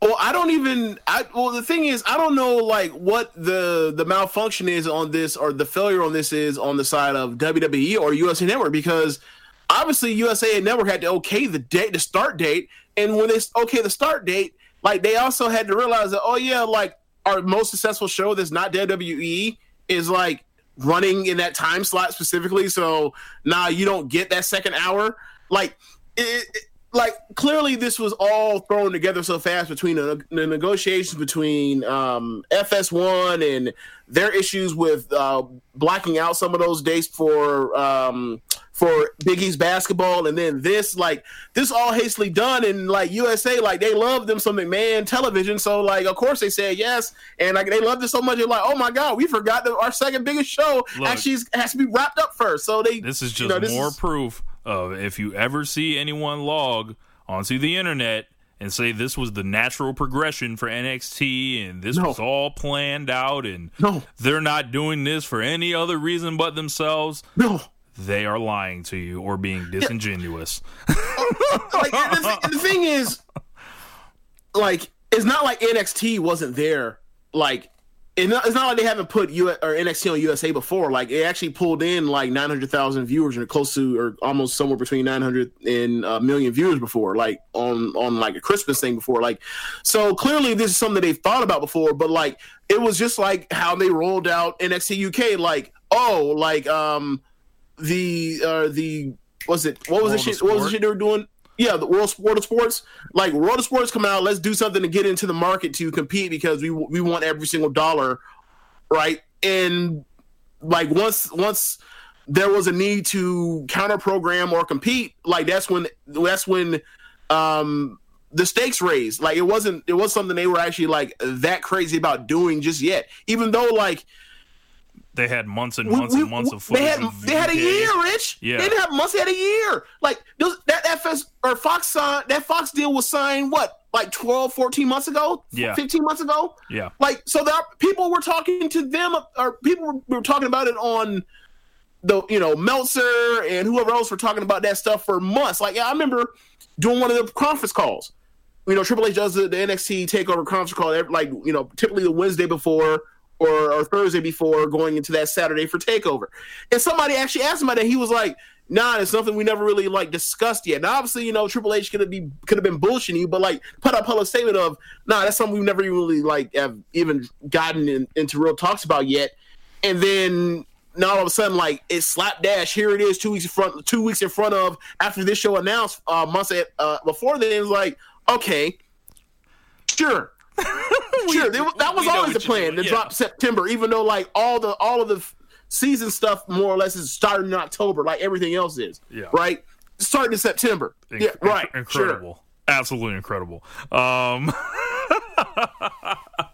Speaker 2: Well, I don't even. I well, the thing is, I don't know like what the the malfunction is on this or the failure on this is on the side of WWE or USA Network because obviously USA Network had to okay the date, the start date, and when they okay the start date, like they also had to realize that oh yeah, like our most successful show that's not WWE is like running in that time slot specifically. So now you don't get that second hour. Like it, it- like clearly this was all thrown together so fast between the, the negotiations between um, FS1 and their issues with uh, blocking out some of those dates for um, for Big East basketball, and then this like this all hastily done, and like USA like they love them some McMahon television, so like of course they said yes, and like they loved it so much, they're like oh my god, we forgot that our second biggest show
Speaker 1: Look.
Speaker 2: actually has to be wrapped up first, so they
Speaker 1: This is
Speaker 2: you
Speaker 1: just
Speaker 2: know, this
Speaker 1: more
Speaker 2: is-
Speaker 1: proof of if you ever see anyone log onto the internet and say this was the natural progression for NXT and this
Speaker 2: No.
Speaker 1: was all planned out and
Speaker 2: No.
Speaker 1: they're not doing this for any other reason but themselves,
Speaker 2: no.
Speaker 1: they are lying to you or being disingenuous. (laughs)
Speaker 2: like the, th- the thing is, like it's not like NXT wasn't there. Like it it's not like they haven't put U or NXT on USA before. Like it actually pulled in like nine hundred thousand viewers and close to or almost somewhere between nine hundred and a million viewers before. Like on on like a Christmas thing before. Like so clearly this is something they've thought about before. But like it was just like how they rolled out NXT UK. Like oh like um the uh the was it what was
Speaker 1: World
Speaker 2: the shit what was the shit they were doing yeah the world world of sports. Like world of sports come out let's do something to get into the market to compete because we we want every single dollar right? And like once once there was a need to counter program or compete like that's when that's when um the stakes raised. Like it wasn't it was something they were actually like that crazy about doing just yet. Even though like
Speaker 1: they had months and months
Speaker 2: we-
Speaker 1: and months of
Speaker 2: they had they had a year, Rich.
Speaker 1: Yeah.
Speaker 2: they didn't have months. They had a year. Like those, that FS or Fox signed that Fox deal was signed what like 12, 14 months ago.
Speaker 1: Yeah.
Speaker 2: fifteen months ago.
Speaker 1: Yeah.
Speaker 2: Like so, there are, people were talking to them, or people were, were talking about it on the you know Meltzer and whoever else were talking about that stuff for months. Like I remember doing one of the conference calls. You know, Triple H does the, the NXT Takeover conference call, every- like you know, typically the Wednesday before or, or Thursday before going into that Saturday for Takeover. And somebody actually asked him about that. He was like, "Nah, it's something we never really like discussed yet." Now, obviously, you know, Triple H could have be could have been bullshitting you, but like put up a statement of, "Nah, that's something we've never really like have even gotten in, into real talks about yet." And then now all of a sudden, like it's slapdash. Here it is, two weeks in front, two weeks in front of after this show announced uh, months at, uh, before. Then it was like, okay, sure, (laughs) sure. That was- that was always the plan to
Speaker 1: yeah.
Speaker 2: drop September, even though like all the all of the season stuff more or less is starting in October, like everything else is.
Speaker 1: Yeah.
Speaker 2: Right. Starting in September.
Speaker 1: Inc-
Speaker 2: yeah. Right.
Speaker 1: inc-
Speaker 2: Sure.
Speaker 1: incredible, absolutely incredible. Um, (laughs)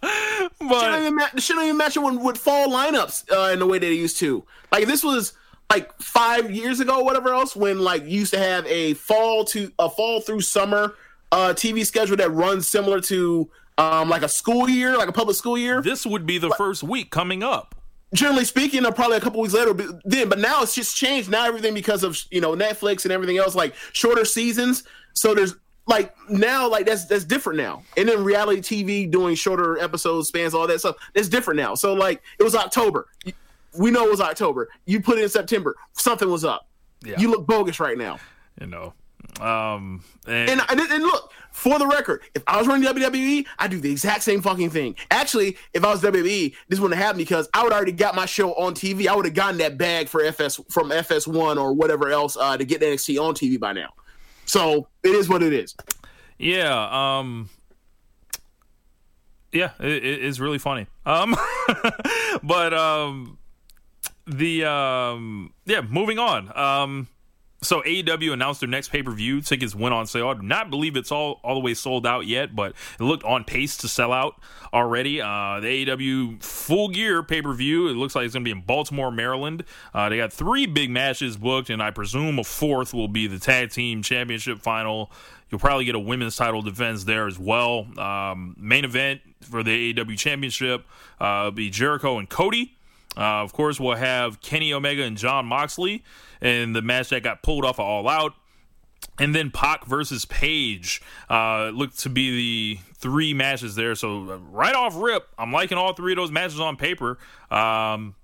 Speaker 2: Shouldn't
Speaker 1: but
Speaker 2: even, ma- shouldn't even match it with, with fall lineups uh, in the way they used to. Like this was like five years ago, whatever else, when like you used to have a fall to a fall through summer uh, TV schedule that runs similar to um, like a school year, like a public school year.
Speaker 1: this would be the first week coming up.
Speaker 2: Generally speaking, uh, probably a couple weeks later, but then, but now it's just changed. Now everything because of you know Netflix and everything else, like shorter seasons. So there's like now like that's that's different now. And then reality TV doing shorter episodes, spans, all that stuff. That's different now. So like it was October. We know it was October. You put it in September. Something was up.
Speaker 1: Yeah.
Speaker 2: You look bogus right now.
Speaker 1: You know, um, and,
Speaker 2: And, and and look, for the record, if I was running WWE, I'd do the exact same fucking thing. Actually, if I was WWE, this wouldn't have happened because I would already got my show on TV. I would have gotten that bag for FS from FS1 or whatever else uh, to get NXT on TV by now. So it is what it is.
Speaker 1: yeah, um, yeah, it, it- it's really funny. Um, (laughs) but um, the um, yeah, moving on. Um, so AEW announced their next pay per view. Tickets went on sale. I do not believe it's all all the way sold out yet, but it looked on pace to sell out already. Uh, the AEW Full Gear pay per view. It looks like it's going to be in Baltimore, Maryland. Uh, they got three big matches booked, and I presume a fourth will be the tag team championship final. You'll probably get a women's title defense there as well. Um, main event for the AEW championship uh, will be Jericho and Cody. Uh, of course, we'll have Kenny Omega and Jon Moxley in the match that got pulled off of All Out. And then Pac versus Page uh, looked to be the three matches there. So uh, right off rip, I'm liking all three of those matches on paper. Um,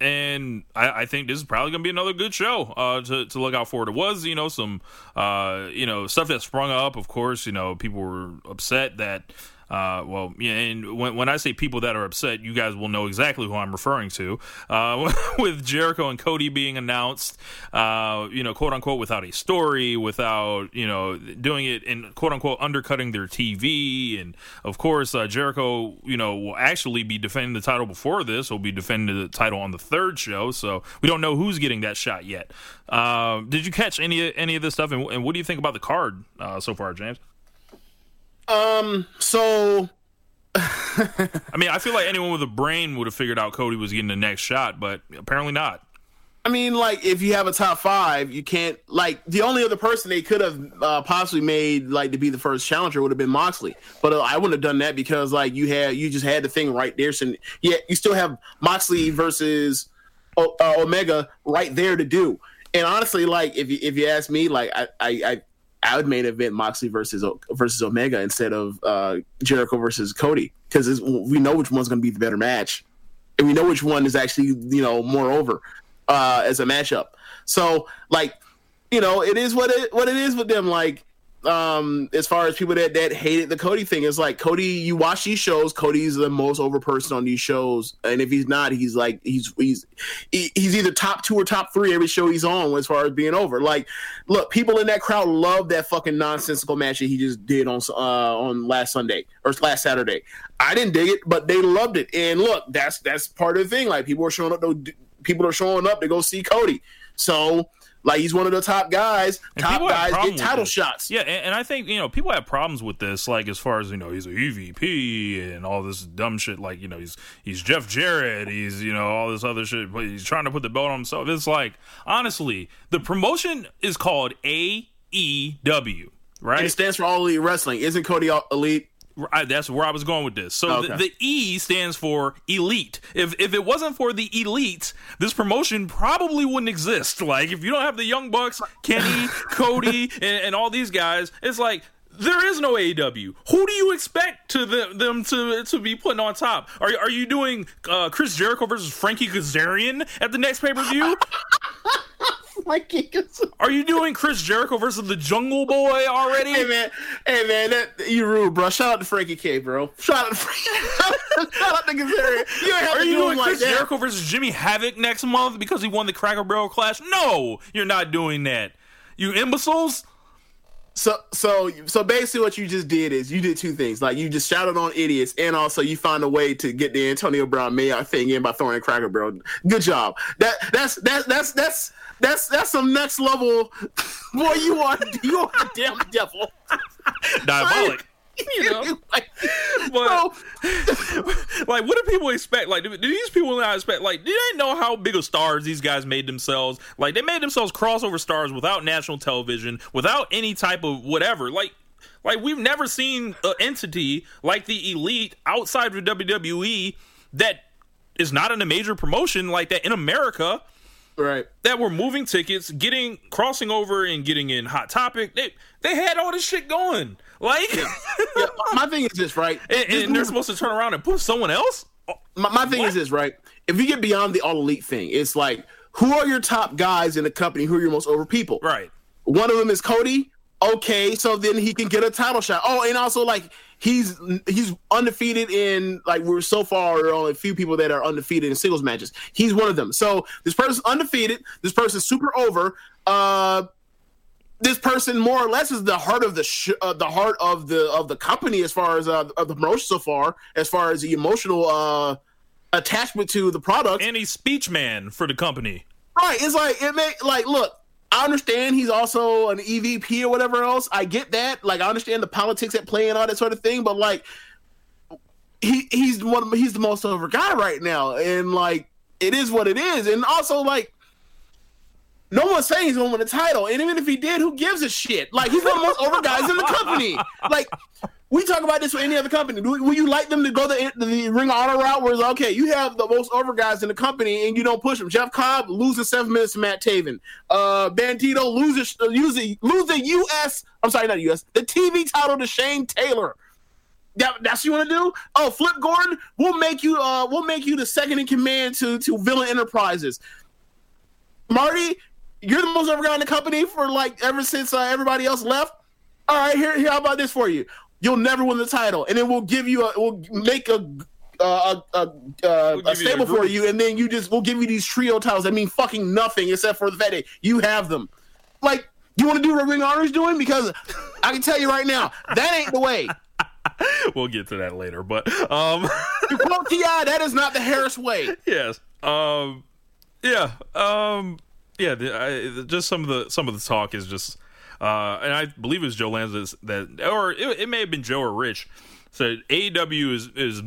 Speaker 1: and I, I think this is probably going to be another good show uh, to, to look out for. It was, you know, some, uh, you know, stuff that sprung up. Of course, you know, people were upset that, uh, well, and when, when I say people that are upset, you guys will know exactly who I'm referring to. Uh, (laughs) with Jericho and Cody being announced, uh, you know, quote unquote, without a story, without, you know, doing it in quote unquote undercutting their TV. And of course, uh, Jericho, you know, will actually be defending the title before this. He'll be defending the title on the third show. So we don't know who's getting that shot yet. Uh, did you catch any, any of this stuff? And, and what do you think about the card uh, so far, James?
Speaker 2: Um. So
Speaker 1: I mean, I feel like anyone with a brain would have figured out Cody was getting the next shot, but apparently not.
Speaker 2: I mean, like, if you have a top five, you can't like the only other person they could have uh, possibly made like to be the first challenger would have been Moxley, but uh, I wouldn't have done that because like you had you just had the thing right there. So yeah, you still have Moxley versus o- uh, Omega right there to do. And honestly, like if you if you ask me, like I I. I would main event Moxley versus versus Omega instead of uh, Jericho versus Cody because we know which one's going to be the better match, and we know which one is actually you know more over uh, as a matchup. So like, you know, it is what it what it is with them. Like, um, as far as people that that hated the Cody thing, it's like Cody. You watch these shows, Cody's the most over person on these shows, and if he's not, he's like he's he's he's either top two or top three every show he's on as far as being over. Like, look, people in that crowd love that fucking nonsensical match that he just did on uh on last Sunday or last Saturday. I didn't dig it, but they loved it. And look, that's that's part of the thing. Like people are showing up. People are showing up to go see Cody. So Like he's one of the top guys.
Speaker 1: And
Speaker 2: top guys get title shots.
Speaker 1: Yeah, and, and I think you know people have problems with this, like as far as you know, he's a EVP and all this dumb shit. Like you know, he's he's Jeff Jarrett, he's you know all this other shit. But he's trying to put the belt on himself. It's like honestly, the promotion is called AEW,
Speaker 2: And
Speaker 1: right?
Speaker 2: it stands for All Elite Wrestling. Isn't Cody All Elite?
Speaker 1: I, that's where I was going with this. So
Speaker 2: Okay.
Speaker 1: the, the E stands for elite. If if it wasn't for the elite, this promotion probably wouldn't exist. Like if you don't have the Young Bucks, Kenny, (laughs) Cody, and, and all these guys, it's like there is no AEW. Who do you expect to the, them to to be putting on top? Are are you doing uh, Chris Jericho versus Frankie Kazarian at the next pay per view? (laughs) (laughs)
Speaker 2: Like,
Speaker 1: Are you doing Chris Jericho versus the Jungle Boy already?
Speaker 2: Hey man, hey man, that you rude, bro. Shout out to Frankie K, bro. Shout out to Frankie. (laughs) Shout out to Kazarian. You
Speaker 1: Are you
Speaker 2: do
Speaker 1: doing Chris
Speaker 2: that.
Speaker 1: Jericho versus Jimmy Havoc next month because he won the Cracker Barrel Clash? No, you're not doing that. You imbeciles.
Speaker 2: So, so, so basically, what you just did is you did two things. Like you just shouted on idiots, and also you found a way to get the Antonio Brown Mayock thing in by throwing a Cracker Barrel. Good job. That that's that's that's that's that's that's some next level. (laughs) Boy, you are you are a damn devil.
Speaker 1: Diabolic. (laughs) You know? (laughs)
Speaker 2: like,
Speaker 1: But-
Speaker 2: so,
Speaker 1: like, what do people expect? Like, do, do these people not expect? Like, do they know how big of stars these guys made themselves? Like, they made themselves crossover stars without national television, without any type of whatever. Like, like we've never seen an entity like the Elite outside of WWE that is not in a major promotion like that in America.
Speaker 2: Right.
Speaker 1: that were moving tickets, getting crossing over and getting in Hot Topic. They they had all this shit going. Like,
Speaker 2: Yeah, (laughs) my thing is this, right?
Speaker 1: and,
Speaker 2: This
Speaker 1: and they're supposed to turn around and put someone else.
Speaker 2: my, my thing is this, right? If you get beyond the all elite thing, it's like who are your top guys in the company? Who are your most over people?
Speaker 1: Right.
Speaker 2: One of them is Cody. Okay, so then he can get a title shot. Oh, and also like he's he's undefeated in like we're so far there are only a few people that are undefeated in singles matches. He's one of them. So this person's undefeated. This person's super over. Uh, this person more or less is the heart of the sh- uh, the heart of the of the company as far as uh, of the promotion so far, as far as the emotional uh attachment to the product.
Speaker 1: And he's speech man for the company.
Speaker 2: Right. It's like it may like look, I understand he's also an EVP or whatever else. I get that. Like I understand the politics at play and all that sort of thing, but like he he's one of, he's the most over guy right now. And like it is what it is. And also like no one's saying he's gonna win the title. And even if he did, who gives a shit? Like he's one of the most over guys in the company. Like we talk about this with any other company. Do, you like them to go the, the Ring of Honor route? Where it's okay, you have the most over guys in the company and you don't push them. Jeff Cobb loses seven minutes to Matt Taven. Uh, Bandito loses uh, loses lose the U.S. I'm sorry, not U.S. The TV title to Shane Taylor. That, that's what you want to do? Oh, Flip Gordon, we'll make you uh we'll make you the second in command to to Villain Enterprises. Marty, you're the most over guy in the company for like ever since uh, everybody else left. All right, here, here. How about this for you? You'll never win the title, and then we'll give you a, we'll make a. Uh, a, a, uh,
Speaker 1: We'll
Speaker 2: a
Speaker 1: give you a
Speaker 2: stable for you, and then you just we'll give you these trio titles that mean fucking nothing except for the fact that you have them. Like, you want to do what Ring of Honor's doing? Because I can tell you right now, that ain't the way. (laughs)
Speaker 1: We'll get to that later, but um, (laughs)
Speaker 2: To quote Ti, that is not the Harris way.
Speaker 1: yes, um, yeah, um, yeah. The, I, just some of the some of the talk is just, uh, and I believe it was Joe Lanza that, or it, it may have been Joe or Rich said AEW is is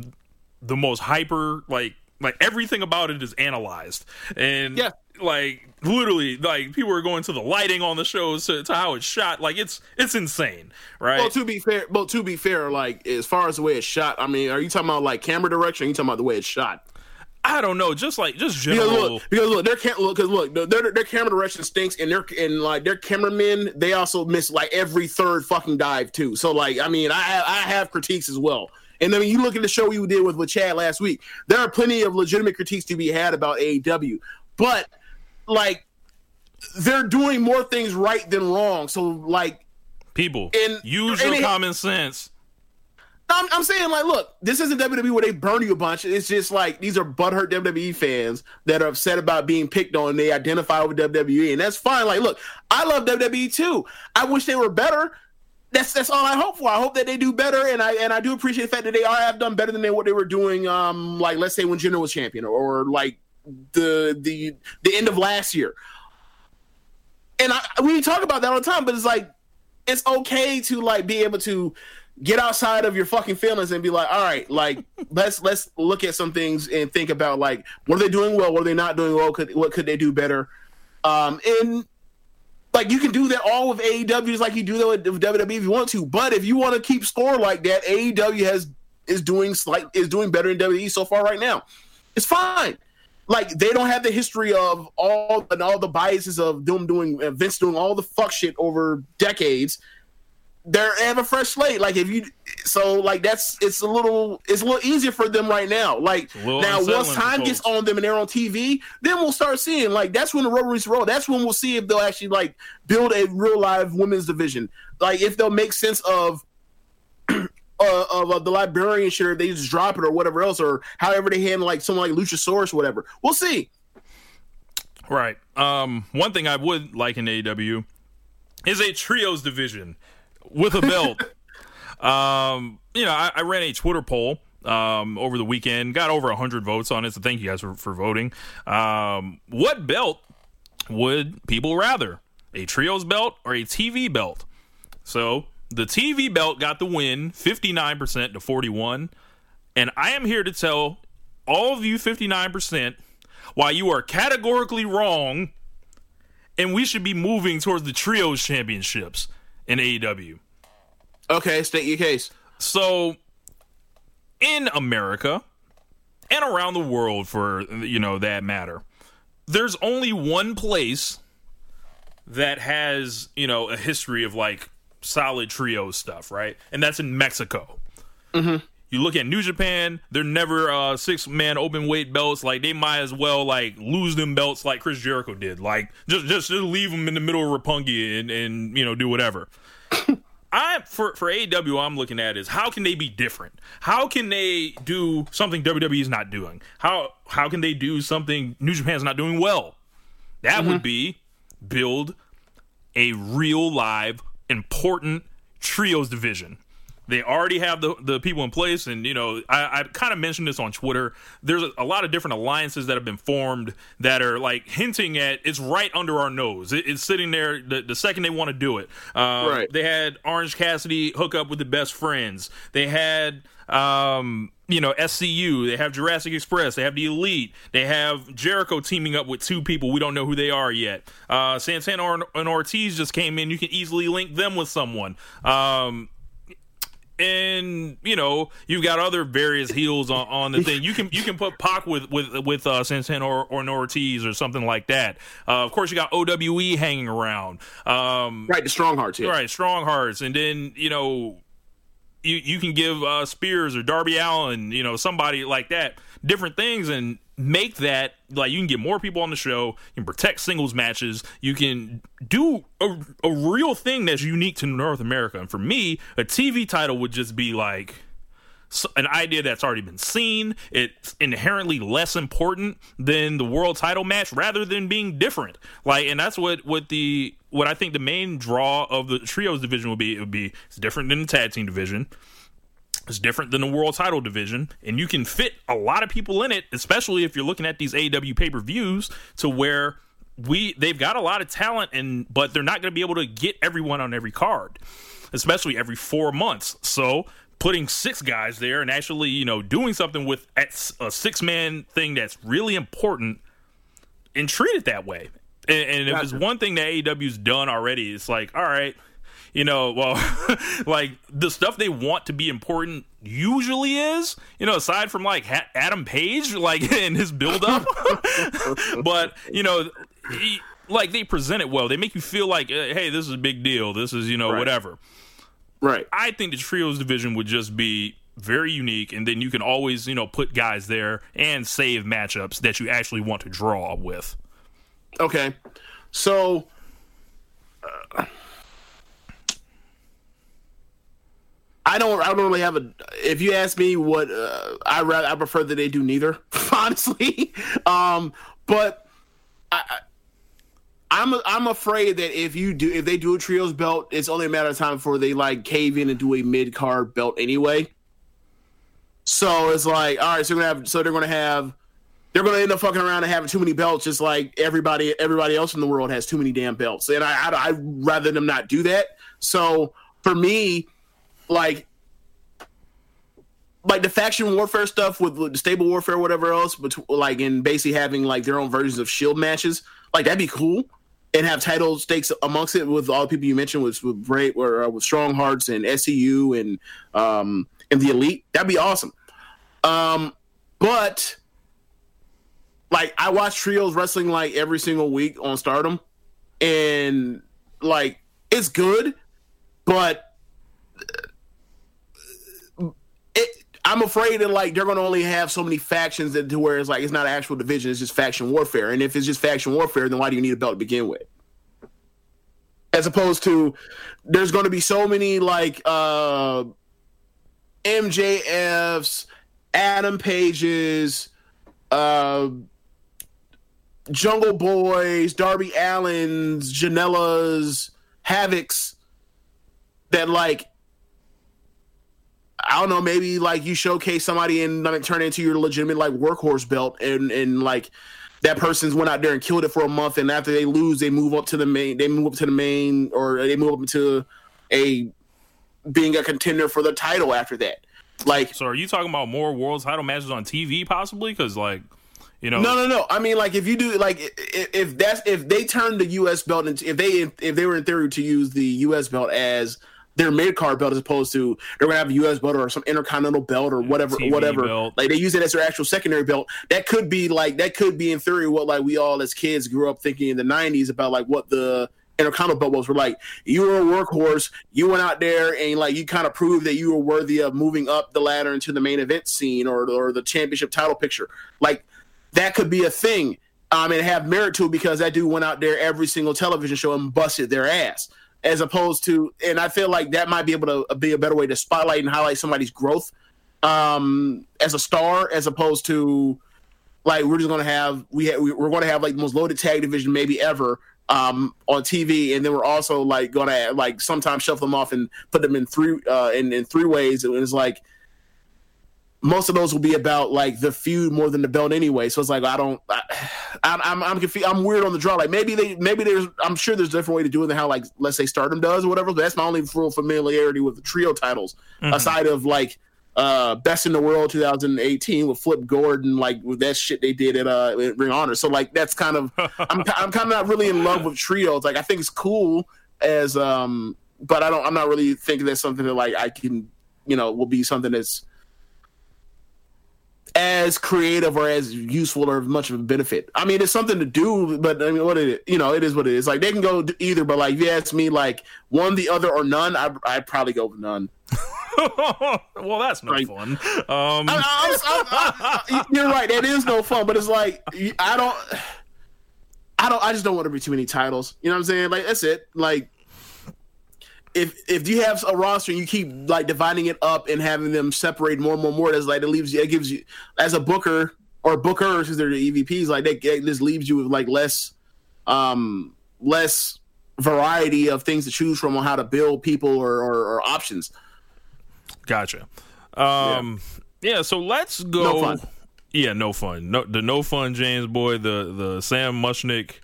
Speaker 1: the most hyper like like everything about it is analyzed and
Speaker 2: Yeah.
Speaker 1: like literally like people are going to the lighting on the shows to, to how it's shot like it's it's insane right
Speaker 2: Well, to be fair, well, to be fair, like as far as the way it's shot, I mean, are you talking about like camera direction? Are you talking about the way it's shot?
Speaker 1: I don't know just like just
Speaker 2: Because
Speaker 1: general
Speaker 2: look, because look, their cam- look, because look, their their camera direction stinks, and their and like their cameramen, they also miss like every third fucking dive too. So like, I mean, I have, I have critiques as well. And I mean, you look at the show you did with with Chad last week. There are plenty of legitimate critiques to be had about AEW, but like they're doing more things right than wrong. So like,
Speaker 1: people
Speaker 2: And-
Speaker 1: use
Speaker 2: and
Speaker 1: your
Speaker 2: it-
Speaker 1: common sense
Speaker 2: I'm, I'm saying like, look, this isn't WWE where they burn you a bunch. It's just like these are butthurt WWE fans that are upset about being picked on. They identify with WWE, and that's fine. Like, look, I love WWE too. I wish they were better. That's that's all I hope for. I hope that they do better, and I and I do appreciate the fact that they are have done better than they, what they were doing. Um, like let's say when Jinder was champion, or, or like the the the end of last year. and I, we talk about that all the time, but it's like it's okay to like be able to get outside of your fucking feelings and be like, all right, like (laughs) let's let's look at some things and think about like what are they doing well, what are they not doing well, could what could they do better, um, and like you can do that all with AEW just like you do that with, WWE if you want to, but if you want to keep score like that, AEW has is doing slight is doing better in WWE so far right now. It's fine. Like they don't have the history of all and all the biases of them doing uh, Vince doing all the fuck shit over decades. They're they have a fresh slate. Like if you so like that's it's a little it's a little easier for them right now. Like now once time gets on them and they're on TV, then we'll start seeing like that's when the rubber meets the road. That's when we'll see if they'll actually like build a real live women's division. Like if they'll make sense of (clears throat) uh, of uh, the librarian shit, or they just drop it or whatever else, or however they handle like someone like Luchasaurus, or whatever. We'll see.
Speaker 1: Right. Um, one thing I would like in AEW is a trios division with a (laughs) belt. um, you know, I, I ran a Twitter poll um, over the weekend, got over 100 votes on it, so thank you guys for, for voting. Um, what belt would people rather? A trios belt or a TV belt? So the TV belt got the win 59% to 41. And I am here to tell all of you 59% why you are categorically wrong and we should be moving towards the trios championships in AEW.
Speaker 2: Okay, state your case.
Speaker 1: So in America and around the world for you know that matter, there's only one place that has, you know, a history of like solid trio stuff, right? And that's in Mexico. Mm-hmm. You look at New Japan, they're never uh six man open weight belts. Like they might as well like lose them belts like Chris Jericho did. Like just just, just leave them in the middle of Roppongi and and you know do whatever. (coughs) I for for AEW, I'm looking at is how can they be different? How can they do something WWE is not doing? How how can they do something New Japan's not doing well? That would be build a real live important trios division. They already have the the people in place, and you know I, I kind of mentioned this on Twitter. There's a, a lot of different alliances that have been formed that are like hinting at it's right under our nose. It, it's sitting there the, the second they want to do it. Uh,
Speaker 2: Right.
Speaker 1: They had Orange Cassidy hook up with the best friends. They had um you know SCU. They have Jurassic Express. They have the Elite. They have Jericho teaming up with two people we don't know who they are yet. Uh, Santana and Ortiz just came in. You can easily link them with someone. Um, and you know you've got other various heels on, on the thing. You can you can put Pac with with with uh, Santana or, or Ortiz or something like that. Uh, of course, you got OWE hanging around. Um,
Speaker 2: Right, the strong hearts. Yeah.
Speaker 1: right, strong hearts, and then you know you you can give uh, Spears or Darby Allin, you know, somebody like that, different things, and make that like you can get more people on the show. You can protect singles matches. You can do a, a real thing that's unique to North America. And for me, a TV title would just be like an idea that's already been seen. It's inherently less important than the world title match, rather than being different. Like, and that's what what the what I think the main draw of the trios division would be. It would be it's different than the tag team division. It's different than the world title division, and you can fit a lot of people in it, especially if you're looking at these AEW pay per views, to where we they've got a lot of talent, and but they're not going to be able to get everyone on every card, especially every four months. So putting six guys there and actually you know doing something with a six man thing that's really important and treat it that way. And, and if it's one thing that AEW's done already, it's like, all right, you know, well, (laughs) like the stuff they want to be important usually is, you know, aside from like ha- Adam Page, like (laughs) in his build up, (laughs) but you know, he, like they present it well. They make you feel like, uh, hey, this is a big deal. This is you know
Speaker 2: Right.
Speaker 1: whatever.
Speaker 2: Right.
Speaker 1: I think the trios division would just be very unique, and then you can always you know put guys there and save matchups that you actually want to draw with.
Speaker 2: Okay. So uh, I don't I don't really have a if you ask me what uh, I rather I prefer that they do neither, (laughs) honestly. Um but I, I'm I'm afraid that if you do if they do a trios belt, it's only a matter of time before they like cave in and do a mid card belt anyway. So it's like, all right, so gonna have so they're gonna have they're to end up fucking around and having too many belts, just like everybody everybody else in the world has too many damn belts. And I I I'd rather them not do that. So for me, like like the faction warfare stuff with, with the stable warfare, whatever else, but like in basically having like their own versions of shield matches, like that'd be cool, and have title stakes amongst it with all the people you mentioned with with Great or uh, with Strong Hearts and SCU and um and the Elite. That'd be awesome. Um, but like I watch trios wrestling like every single week on Stardom, and like it's good, but it, I'm afraid that like they're to only have so many factions that to where it's like it's not actual division, it's just faction warfare. And if it's just faction warfare, then why do you need a belt to begin with? As opposed to there's to be so many like uh MJFs, Adam Pages, uh Jungle Boys, Darby Allins, Janela's, Havocs that like I don't know, maybe like you showcase somebody and like turn it into your legitimate like workhorse belt and and like that person's went out there and killed it for a month and after they lose they move up to the main they move up to the main or they move up to a being a contender for the title after that. Like
Speaker 1: So are you talking about more world title matches on TV possibly? Because like, you know,
Speaker 2: No, no, no. I mean, like if you do, like if, if that's if they turn the U.S. belt into if they if they were in theory to use the U.S. belt as their mid card belt as opposed to they're gonna have a U.S. belt or some intercontinental belt or whatever,
Speaker 1: TV
Speaker 2: whatever.
Speaker 1: belt.
Speaker 2: Like they use it as their actual secondary belt. That could be like that could be in theory what like we all as kids grew up thinking in the '90s about like what the intercontinental belt was. We're like you were a workhorse. You went out there and like you kind of proved that you were worthy of moving up the ladder into the main event scene or or the championship title picture. Like that could be a thing. Um, and have merit to it because that dude went out there every single television show and busted their ass. As opposed to, and I feel like that might be able to be a better way to spotlight and highlight somebody's growth um, as a star, as opposed to like we're just gonna have we ha- we're gonna have like the most loaded tag division maybe ever um, on TV, and then we're also like gonna like sometimes shuffle them off and put them in three uh, in in three ways. And it's like most of those will be about like the feud more than the belt anyway. So it's like I don't, I, (sighs) I'm I'm I'm, confused. I'm weird on the draw. Like maybe they maybe there's I'm sure there's a different way to do it than how like let's say Stardom does or whatever. But that's my only real familiarity with the trio titles aside of like uh best in the world 2018 with Flip Gordon like with that shit they did at uh at Ring Honor. So like that's kind of (laughs) I'm I'm kind of not really in love with trios. Like I think it's cool as um but I don't I'm not really thinking that's something that like I can you know will be something that's as creative or as useful or much of a benefit. I mean, it's something to do, but I mean, what it is, you know, it is what it is. Like they can go either, but like if you ask me, like one, the other, or none, I I'd probably go with none. (laughs)
Speaker 1: well, that's no
Speaker 2: Right.
Speaker 1: fun. Um,
Speaker 2: I, I, I, I, (laughs) you're right. It is no fun, but it's like I don't, I don't, I just don't want to be too many titles. You know what I'm saying? Like that's it. Like if if you have a roster and you keep like dividing it up and having them separate more and more and more, that's like it leaves you. It gives you as a booker or bookers because they're the EVPs. Like that just leaves you with like less, um, less variety of things to choose from on how to build people or, or, or options.
Speaker 1: Gotcha. Um, yeah. So let's go.
Speaker 2: No fun.
Speaker 1: Yeah, no fun. No, the no fun James boy, the the Sam Muchnick,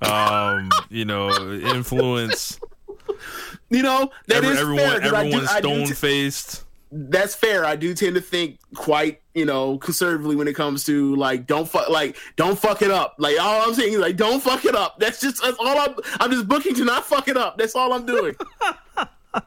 Speaker 1: um, you know, influence. (laughs)
Speaker 2: You know that
Speaker 1: Every,
Speaker 2: is
Speaker 1: everyone,
Speaker 2: fair, 'cause I do-
Speaker 1: everyone's stone
Speaker 2: t-
Speaker 1: faced.
Speaker 2: that's fair. I do tend to think quite, you know, conservatively when it comes to like don't fuck like don't fuck it up. Like all I'm saying is like don't fuck it up. That's just that's all I'm I'm just booking to not fuck it up. That's all I'm doing. (laughs) (laughs)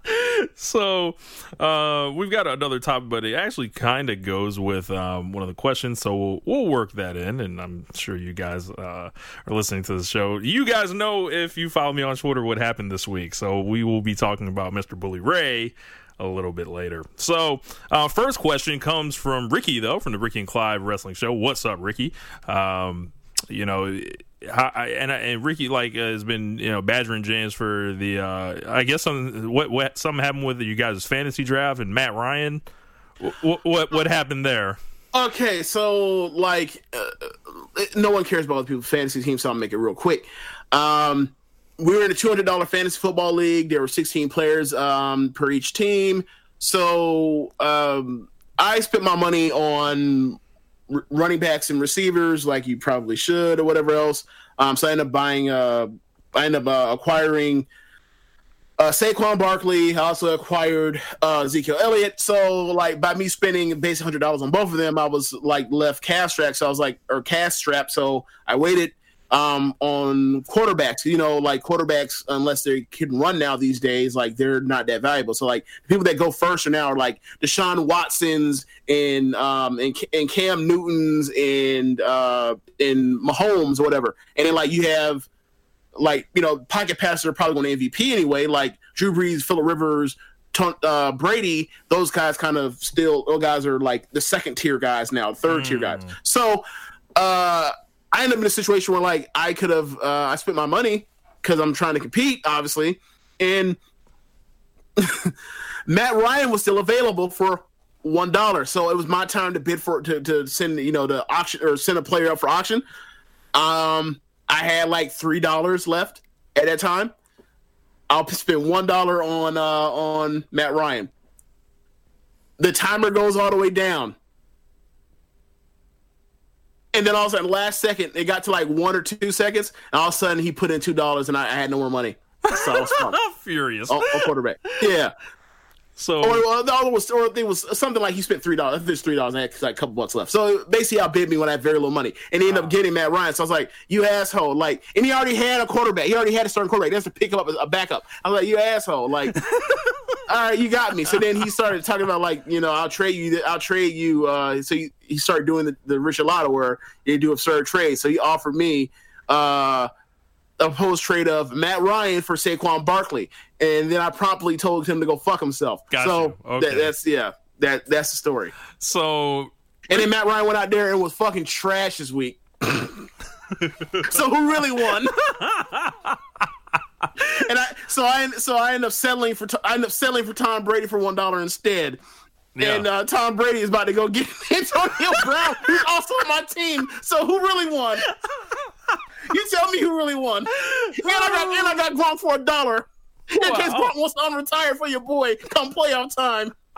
Speaker 1: So uh, we've got another topic, but it actually kind of goes with um, one of the questions. So we'll, we'll work that in, and I'm sure you guys uh, are listening to the show. You guys know if you follow me on Twitter what happened this week. So we will be talking about Mr. Bully Ray a little bit later. So uh, first question comes from Ricky though, from the Ricky and Clive Wrestling Show. What's up, Ricky? Um, you know. How, I- and and Ricky like uh, has been you know badgering James for the uh I guess some what what something happened with you guys' fantasy draft and Matt Ryan. What what what happened there?
Speaker 2: Okay, so like uh, no one cares about people's fantasy teams, so I'll make it real quick. Um, we were in a two hundred dollar fantasy football league. There were sixteen players um, per each team. So um, I spent my money on r- running backs and receivers like you probably should or whatever else. Um, so I ended up buying. Uh, I ended up uh, acquiring uh, Saquon Barkley. I also acquired uh, Ezekiel Elliott. So, like, by me spending basically hundred dollars on both of them, I was like left cash strapped. So I was like, or cash strapped. So I waited um, on quarterbacks. You know, like quarterbacks, unless they can run now these days, like they're not that valuable. So, like, the people that go first are now are like Deshaun Watsons and um and, and Cam Newtons and uh and Mahomes or whatever. And then like you have like you know pocket passers are probably going to MVP anyway. Like Drew Brees, Philip Rivers, uh, Brady, those guys kind of still those guys are like the second tier guys now, third tier guys. So uh, I ended up in a situation where like I could have uh, I spent my money because I'm trying to compete, obviously, and (laughs) Matt Ryan was still available for one dollar. So it was my time to bid for to to send you know to auction or send a player up for auction. Um, I had like three dollars left at that time. I'll spend one dollar on uh, on Matt Ryan. The timer goes all the way down, and then all of a sudden, last second, it got to like one or two seconds, and all of a sudden, he put in two dollars, and I, I had no more money. So I was. (laughs)
Speaker 1: Furious.
Speaker 2: on, on quarterback. Yeah.
Speaker 1: So
Speaker 2: Or, or the other was, or it was something like he spent three dollars. It's three dollars. I had like a couple bucks left. So basically, outbid me when I had very little money, and he ended up getting Matt Ryan. So I was like, "You asshole!" Like, and he already had a quarterback. He already had a starting quarterback. That's to pick him up as a backup. I was like, "You asshole!" Like, (laughs) all right, you got me. So then he started talking about like, you know, I'll trade you. I'll trade you. Uh, so he, he started doing the, the Richard Lotta where they do absurd trades. So he offered me. Uh, a post trade of Matt Ryan for Saquon Barkley, and then I promptly told him to go fuck himself.
Speaker 1: Got
Speaker 2: so.
Speaker 1: Okay.
Speaker 2: that, that's yeah, that that's the story.
Speaker 1: so
Speaker 2: And then Matt Ryan went out there and was fucking trash this week. (laughs) so who really won? (laughs) (laughs) and I so I so I end up settling for I end up settling for Tom Brady for one dollar instead.
Speaker 1: Yeah.
Speaker 2: And uh, Tom Brady is about to go get (laughs) Antonio Brown, who's also on my team. So who really won? You tell me who really won. And I got and I got Gronk for a dollar. In case
Speaker 1: Wow.
Speaker 2: Gronk wants to unretire for your boy come playoff time. (laughs)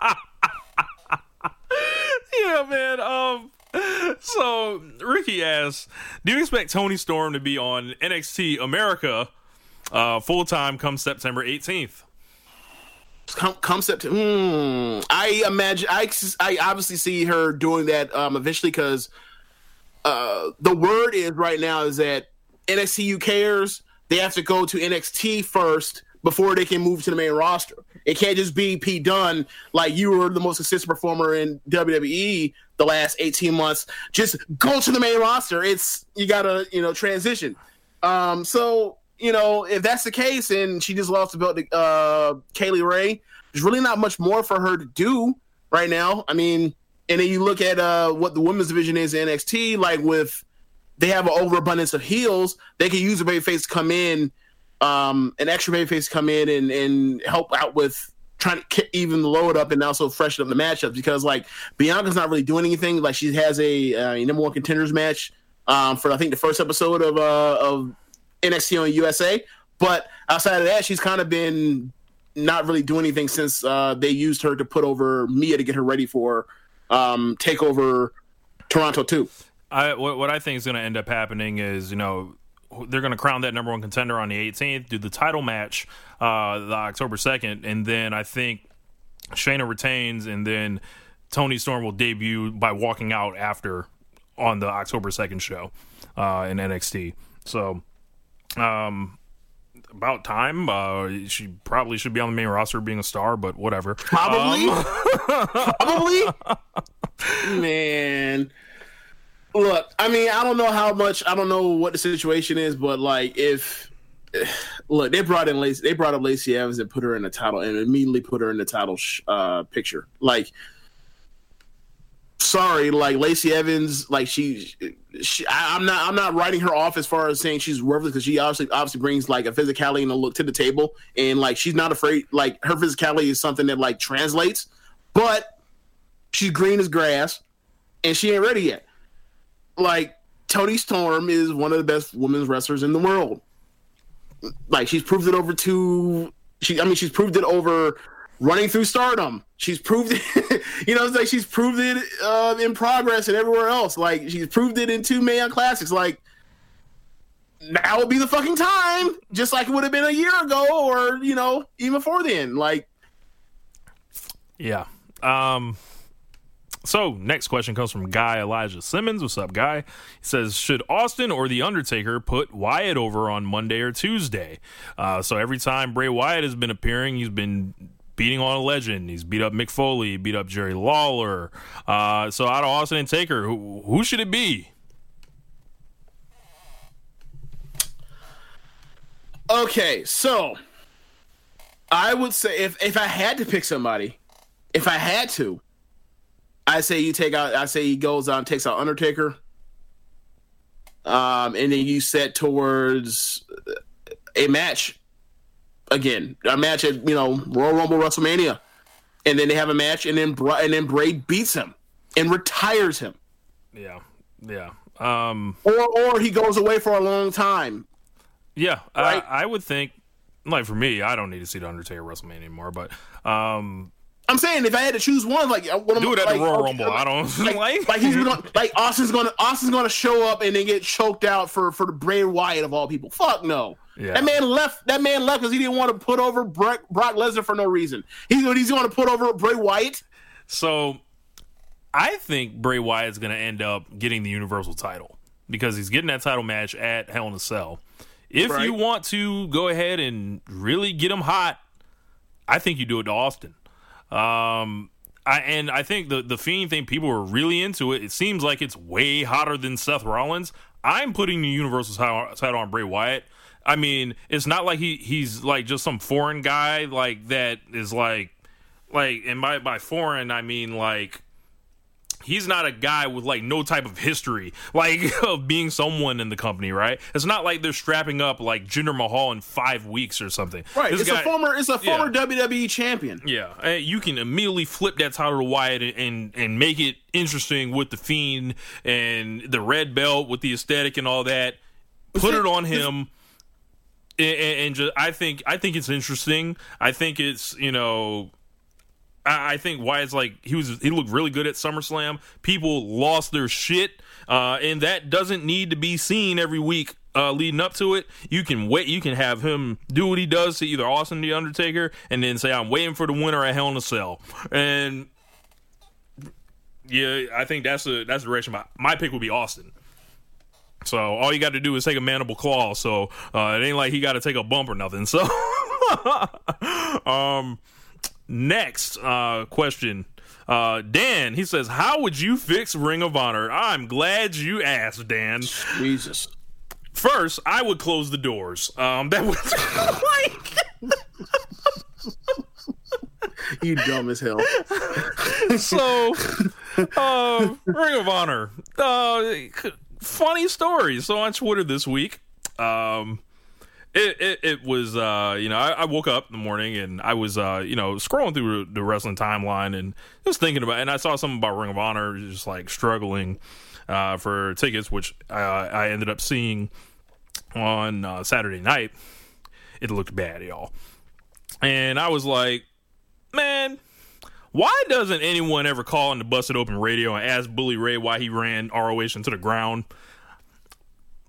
Speaker 1: yeah, man. Um, so Ricky asks, "Do you expect Toni Storm to be on NXT America uh, full time come September 18th?"
Speaker 2: come come September. Hmm, I imagine I I obviously see her doing that um, eventually because uh, the word is right now is that NXT UKers they have to go to NXT first before they can move to the main roster. It can't just be P Dunn like you were the most consistent performer in WWE the last eighteen months. Just go to the main roster. It's you gotta you know transition. Um, so you know, if that's the case, and she just lost the belt to uh, Kay Lee Ray, there's really not much more for her to do right now. I mean, and then you look at uh, what the women's division is in NXT, like with they have an overabundance of heels, they can use a babyface to come in, um, an extra babyface to come in and and help out with trying to even the load up and also freshen up the matchups because like Bianca's not really doing anything. Like she has a, uh, a number one contenders match um, for I think the first episode of uh, of NXT on USA. But outside of that, she's kind of been not really doing anything since uh, they used her to put over Mia to get her ready for um, Takeover Toronto too.
Speaker 1: I what, what I think is going to end up happening is you know they're going to crown that number one contender on the 18th, do the title match uh, the October 2nd, and then I think Shayna retains, and then Toni Storm will debut by walking out after on the October 2nd show uh, in NXT. So, um, about time. Uh, she probably should be on the main roster, being a star, but whatever.
Speaker 2: Probably.
Speaker 1: Um, (laughs)
Speaker 2: Probably. (laughs) Man. Look, I mean, I don't know how much I don't know what the situation is, but like if (sighs) look, they brought in Lacey, they brought up Lacey Evans and put her in the title and immediately put her in the title sh- uh, picture. Like, sorry, like Lacey Evans, like she, she I, I'm not, I'm not writing her off as far as saying she's worthless because she obviously, obviously brings like a physicality and a look to the table, and like she's not afraid. Like her physicality is something that like translates, but she's green as grass, and she ain't ready yet. Like Toni Storm is one of the best women's wrestlers in the world. Like she's proved it over to she. I mean, she's proved it over running through stardom. She's proved it, (laughs) you know, it's like she's proved it uh, in progress and everywhere else. Like she's proved it in two Mae Classics. Like now would be the fucking time, just like it would have been a year ago, or you know, even before then. Like,
Speaker 1: Yeah. Um. So next question comes from Guy Elijah Simmons. What's up, Guy? He says, should Austin or The Undertaker put Wyatt over on Monday or Tuesday? Uh, so every time Bray Wyatt has been appearing, he's been beating on a legend. He's beat up Mick Foley, beat up Jerry Lawler. Uh, so out of Austin and Taker, who, who should it be?
Speaker 2: okay, so I would say if if I had to pick somebody, if I had to, I say you take out. I say he goes on takes out Undertaker. Um, and then you set towards a match again, a match at you know Royal Rumble, WrestleMania, and then they have a match, and then Bra- and then Bray beats him and retires him,
Speaker 1: Yeah, yeah, um,
Speaker 2: or or he goes away for a long time.
Speaker 1: yeah.
Speaker 2: Right.
Speaker 1: I, I would think, like for me, I don't need to see the Undertaker WrestleMania anymore. But um,
Speaker 2: I'm saying if I had to choose one, like uh, what am
Speaker 1: do it at
Speaker 2: like,
Speaker 1: the Royal Rumble. I don't (laughs)
Speaker 2: like,
Speaker 1: like.
Speaker 2: like he's gonna like Austin's gonna Austin's gonna show up and then get choked out for for the Bray Wyatt of all people. Fuck no.
Speaker 1: Yeah.
Speaker 2: That man left. That man left because he didn't want to put over Brock, Brock Lesnar for no reason. He's he's going to put over Bray Wyatt.
Speaker 1: So I think Bray Wyatt's going to end up getting the Universal title because he's getting that title match at Hell in a Cell. If
Speaker 2: Right.
Speaker 1: you want to go ahead and really get him hot, I think you do it to Austin. Um, I, and I think the the Fiend thing, people are really into it. It seems like it's way hotter than Seth Rollins. I'm putting the Universal title, title on Bray Wyatt. I mean, it's not like he he's like just some foreign guy like that is like like and by by foreign I mean like he's not a guy with like no type of history (laughs) like of being someone in the company, right? It's not like they're strapping up like Jinder Mahal in five weeks or something.
Speaker 2: Right.
Speaker 1: This
Speaker 2: it's
Speaker 1: guy-
Speaker 2: a former. It's a
Speaker 1: Yeah.
Speaker 2: former WWE champion.
Speaker 1: yeah, you can immediately flip that title to Wyatt and, and and make it interesting with the Fiend and the red belt with the aesthetic and all that. Put it on him, and, and just I think I think it's interesting. I think it's you know. I think Wyatt's like he was he looked really good at SummerSlam. People lost their shit, uh, and that doesn't need to be seen every week uh, leading up to it. You can wait. You can have him do what he does to either Austin the Undertaker, and then say I'm waiting for the winner at Hell in a Cell. And yeah, I think that's a that's the direction. My, my pick would be Austin. So all you got to do is take a mandible claw. So uh, it ain't like he got to take a bump or nothing. So (laughs) um. Next uh, question. Uh, Dan, he says, How would you fix Ring of Honor? I'm glad you asked, Dan.
Speaker 2: Jesus.
Speaker 1: First, I would close the doors. Um, that was (laughs) like,
Speaker 2: You dumb as hell.
Speaker 1: so, uh, Ring of Honor. Uh, funny story. So on Twitter this week, um, it, it, it was uh you know I, I woke up in the morning and I was uh you know scrolling through the wrestling timeline and just thinking about and I saw something about Ring of Honor just like struggling uh for tickets which uh, I ended up seeing on uh, Saturday night. It looked bad, y'all, and I was like, man. Why doesn't anyone ever call into Busted Open Radio and ask Bully Ray why he ran ROH into the ground?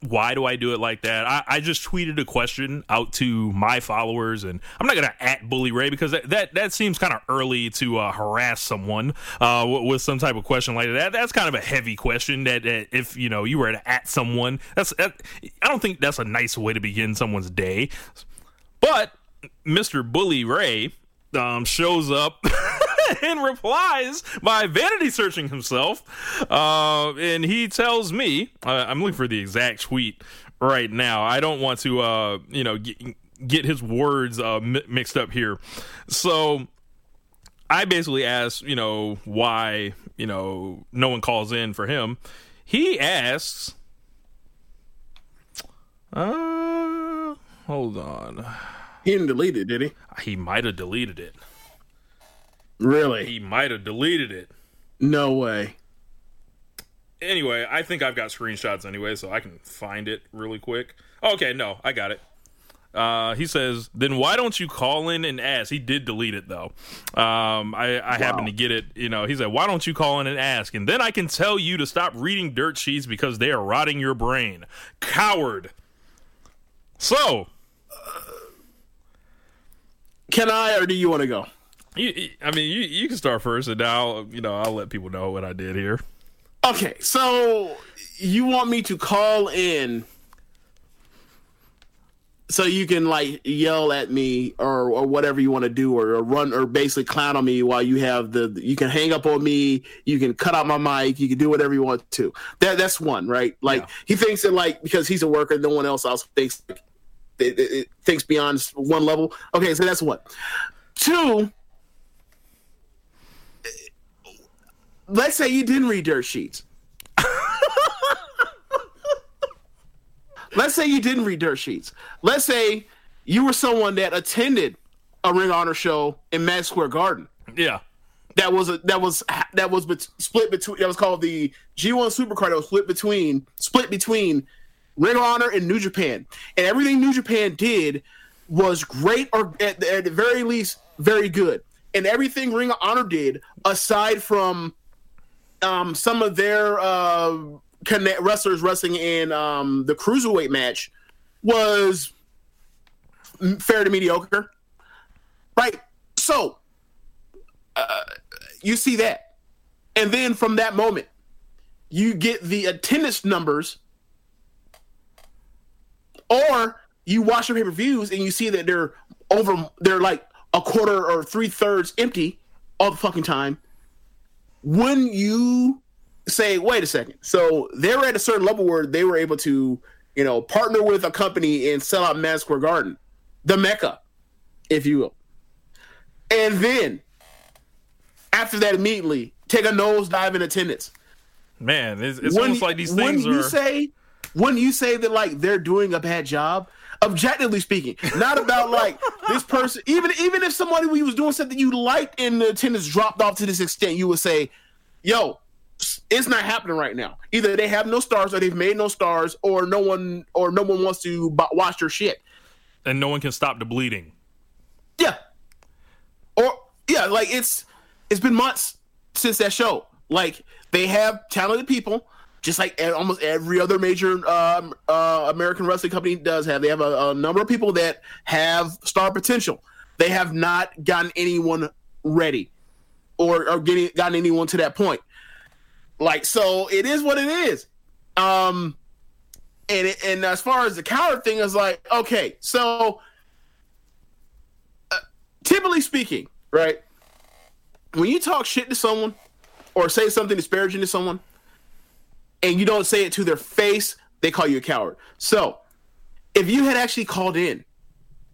Speaker 1: why do I do it like that? I, I just tweeted a question out to my followers, and I'm not gonna at Bully Ray because that that, that seems kind of early to uh, harass someone uh, with, some type of question like that. That's kind of a heavy question. That, that if you know you were to at someone, that's that, I don't think that's a nice way to begin someone's day. But Mr. Bully Ray um, shows up (laughs) (laughs) and replies by vanity searching himself. Uh, and he tells me, uh, I'm looking for the exact tweet right now. I don't want to, uh, you know, get, get his words uh, mi- mixed up here. So I basically asked, you know, why, you know, no one calls in for him. He asks, uh, hold on.
Speaker 2: He didn't delete it, did he?
Speaker 1: He might have deleted it.
Speaker 2: Really?
Speaker 1: He might have deleted it.
Speaker 2: No way.
Speaker 1: Anyway, I think I've got screenshots anyway, so I can find it really quick. Okay, no, I got it. Uh, he says, "Then why don't you call in and ask?" He did delete it though. Um, I, I happen to get it. You know, he said, "Why don't you call in and ask?" And then I can tell you to stop reading dirt sheets because they are rotting your brain. Coward. So,
Speaker 2: Can I, or do you want to go?
Speaker 1: You, I mean, you you can start first, and now you know I'll let people know what I did here.
Speaker 2: Okay, so you want me to call in so you can like yell at me or or whatever you want to do or, or run or basically clown on me while you have the you can hang up on me, you can cut out my mic, you can do whatever you want to. That that's one, right? Like
Speaker 1: Yeah.
Speaker 2: he thinks that like because he's a worker, no one else else thinks it, it, it thinks beyond one level. Okay, so that's one. Two, let's say you didn't read dirt sheets. let's say you didn't read dirt sheets. Let's say you were someone that attended a Ring Honor show in Madison Square Garden.
Speaker 1: Yeah,
Speaker 2: That was a, that was that was bet- split between that was called the G1 Supercard. That was split between split between Ring of Honor and New Japan, and everything New Japan did was great or at, at the very least very good. And everything Ring of Honor did, aside from um, some of their uh, connect wrestlers wrestling in um, the cruiserweight match, was fair to mediocre. Right. So uh, you see that, and then from that moment, you get the attendance numbers, or you watch the pay per views and you see that they're over. They're like a quarter or three thirds empty all the fucking time. When you say, wait a second, so they were at a certain level where they were able to, you know, partner with a company and sell out Madison Square Garden, the Mecca, if you will. And then after that, immediately take a nosedive in attendance.
Speaker 1: man, it's, it's almost like these
Speaker 2: when
Speaker 1: things
Speaker 2: you
Speaker 1: are.
Speaker 2: say when you say that like they're doing a bad job, objectively speaking, not about like this person. Even even if somebody who was doing something you liked and the attendance dropped off to this extent, you would say, "Yo, it's not happening right now. Either they have no stars, or they've made no stars, or no one or no one wants to b- watch your shit."
Speaker 1: and no one can stop the bleeding.
Speaker 2: Yeah. Or yeah, like it's it's been months since that show. Like they have talented people, just like almost every other major um, uh, American wrestling company does have. They have a, a number of people that have star potential. They have not gotten anyone ready, or or getting gotten anyone to that point. Like so, it is what it is. Um, and it, and as far as the coward thing is like, okay, so typically speaking, right? When you talk shit to someone or say something disparaging to someone and you don't say it to their face, they call you a coward. So, if you had actually called in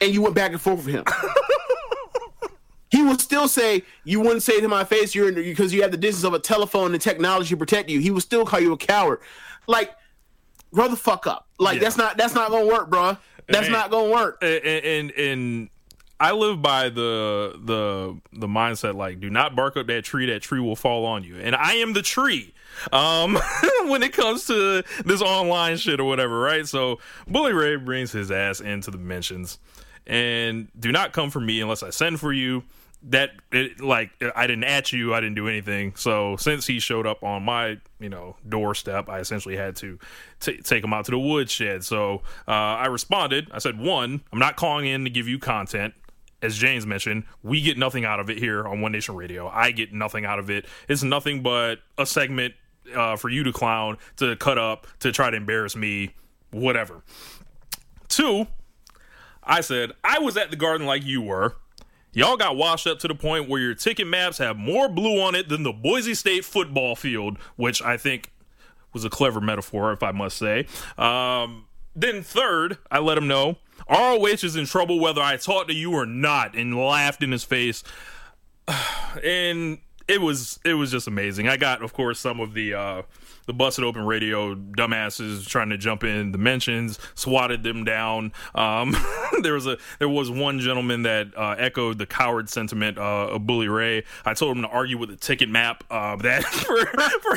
Speaker 2: and you went back and forth with him, (laughs) he would still say you wouldn't say it to my face. You're in because you have the distance of a telephone and technology to protect you. He would still call you a coward. Like, grow the fuck up. Like
Speaker 1: Yeah.
Speaker 2: that's not that's not gonna work, bro. That's
Speaker 1: Hey.
Speaker 2: not gonna work.
Speaker 1: and, and and I live by the the the mindset like do not bark up that tree that tree will fall on you and I am the tree um (laughs) when it comes to this online shit or whatever right? So Bully Ray brings his ass into the mentions. And do not come for me unless I send for you. That it, like I didn't at you. I didn't do anything. So since he showed up on my you know doorstep I essentially had to t- take him out to the woodshed. So uh, I responded. I said one I'm not calling in to give you content. As James mentioned, we get nothing out of it here on One Nation Radio. I get nothing out of it. It's nothing but a segment uh, for you to clown, to cut up, to try to embarrass me, whatever. Two, I said, I was at the garden like you were. Y'all got washed up to the point where your ticket maps have more blue on it than the Boise State football field, which I think was a clever metaphor, if I must say. Um, then third, I let him know ROH is in trouble whether I talked to you or not, and laughed in his face. (sighs) and it was it was just amazing. I got, of course, some of the uh, the busted open radio dumbasses trying to jump in the mentions, swatted them down. Um, (laughs) there was a there was one gentleman that uh, echoed the coward sentiment uh, of Bully Ray. I told him to argue with the ticket map. Uh, that (laughs) for, for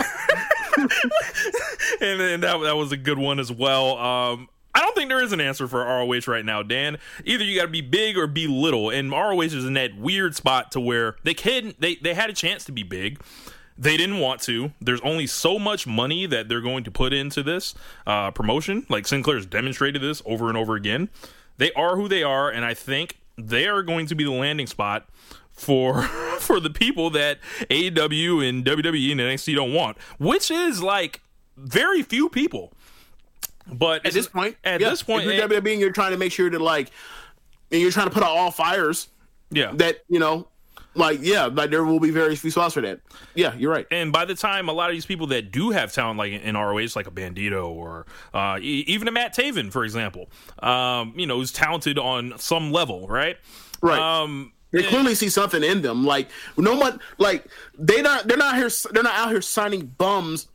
Speaker 1: (laughs) and that that was a good one as well. Um, I don't think there is an answer for ROH right now, Dan. Either you got to be big or be little, and ROH is in that weird spot to where they can they they had a chance to be big. They didn't want to. There's only so much money that they're going to put into this uh, promotion. Like Sinclair's demonstrated this over and over again. They are who they are, and I think they are going to be the landing spot for (laughs) for the people that AEW and WWE and NXT don't want, which is like very few people. But
Speaker 2: At this point,
Speaker 1: at
Speaker 2: yeah,
Speaker 1: this point,
Speaker 2: if you're WWE, and you're trying to make sure that like, and you're trying to put out all fires
Speaker 1: yeah,
Speaker 2: that you know, like yeah, like there will be very few spots for that. Yeah, you're right.
Speaker 1: and by the time a lot of these people that do have talent, like in ROH, like a Bandito or uh, e- even a Matt Taven, for example, um, you know, who's talented on some level, right?
Speaker 2: Right.
Speaker 1: Um,
Speaker 2: They clearly see something in them. Like no one, like they not they're not here. They're not out here signing bums,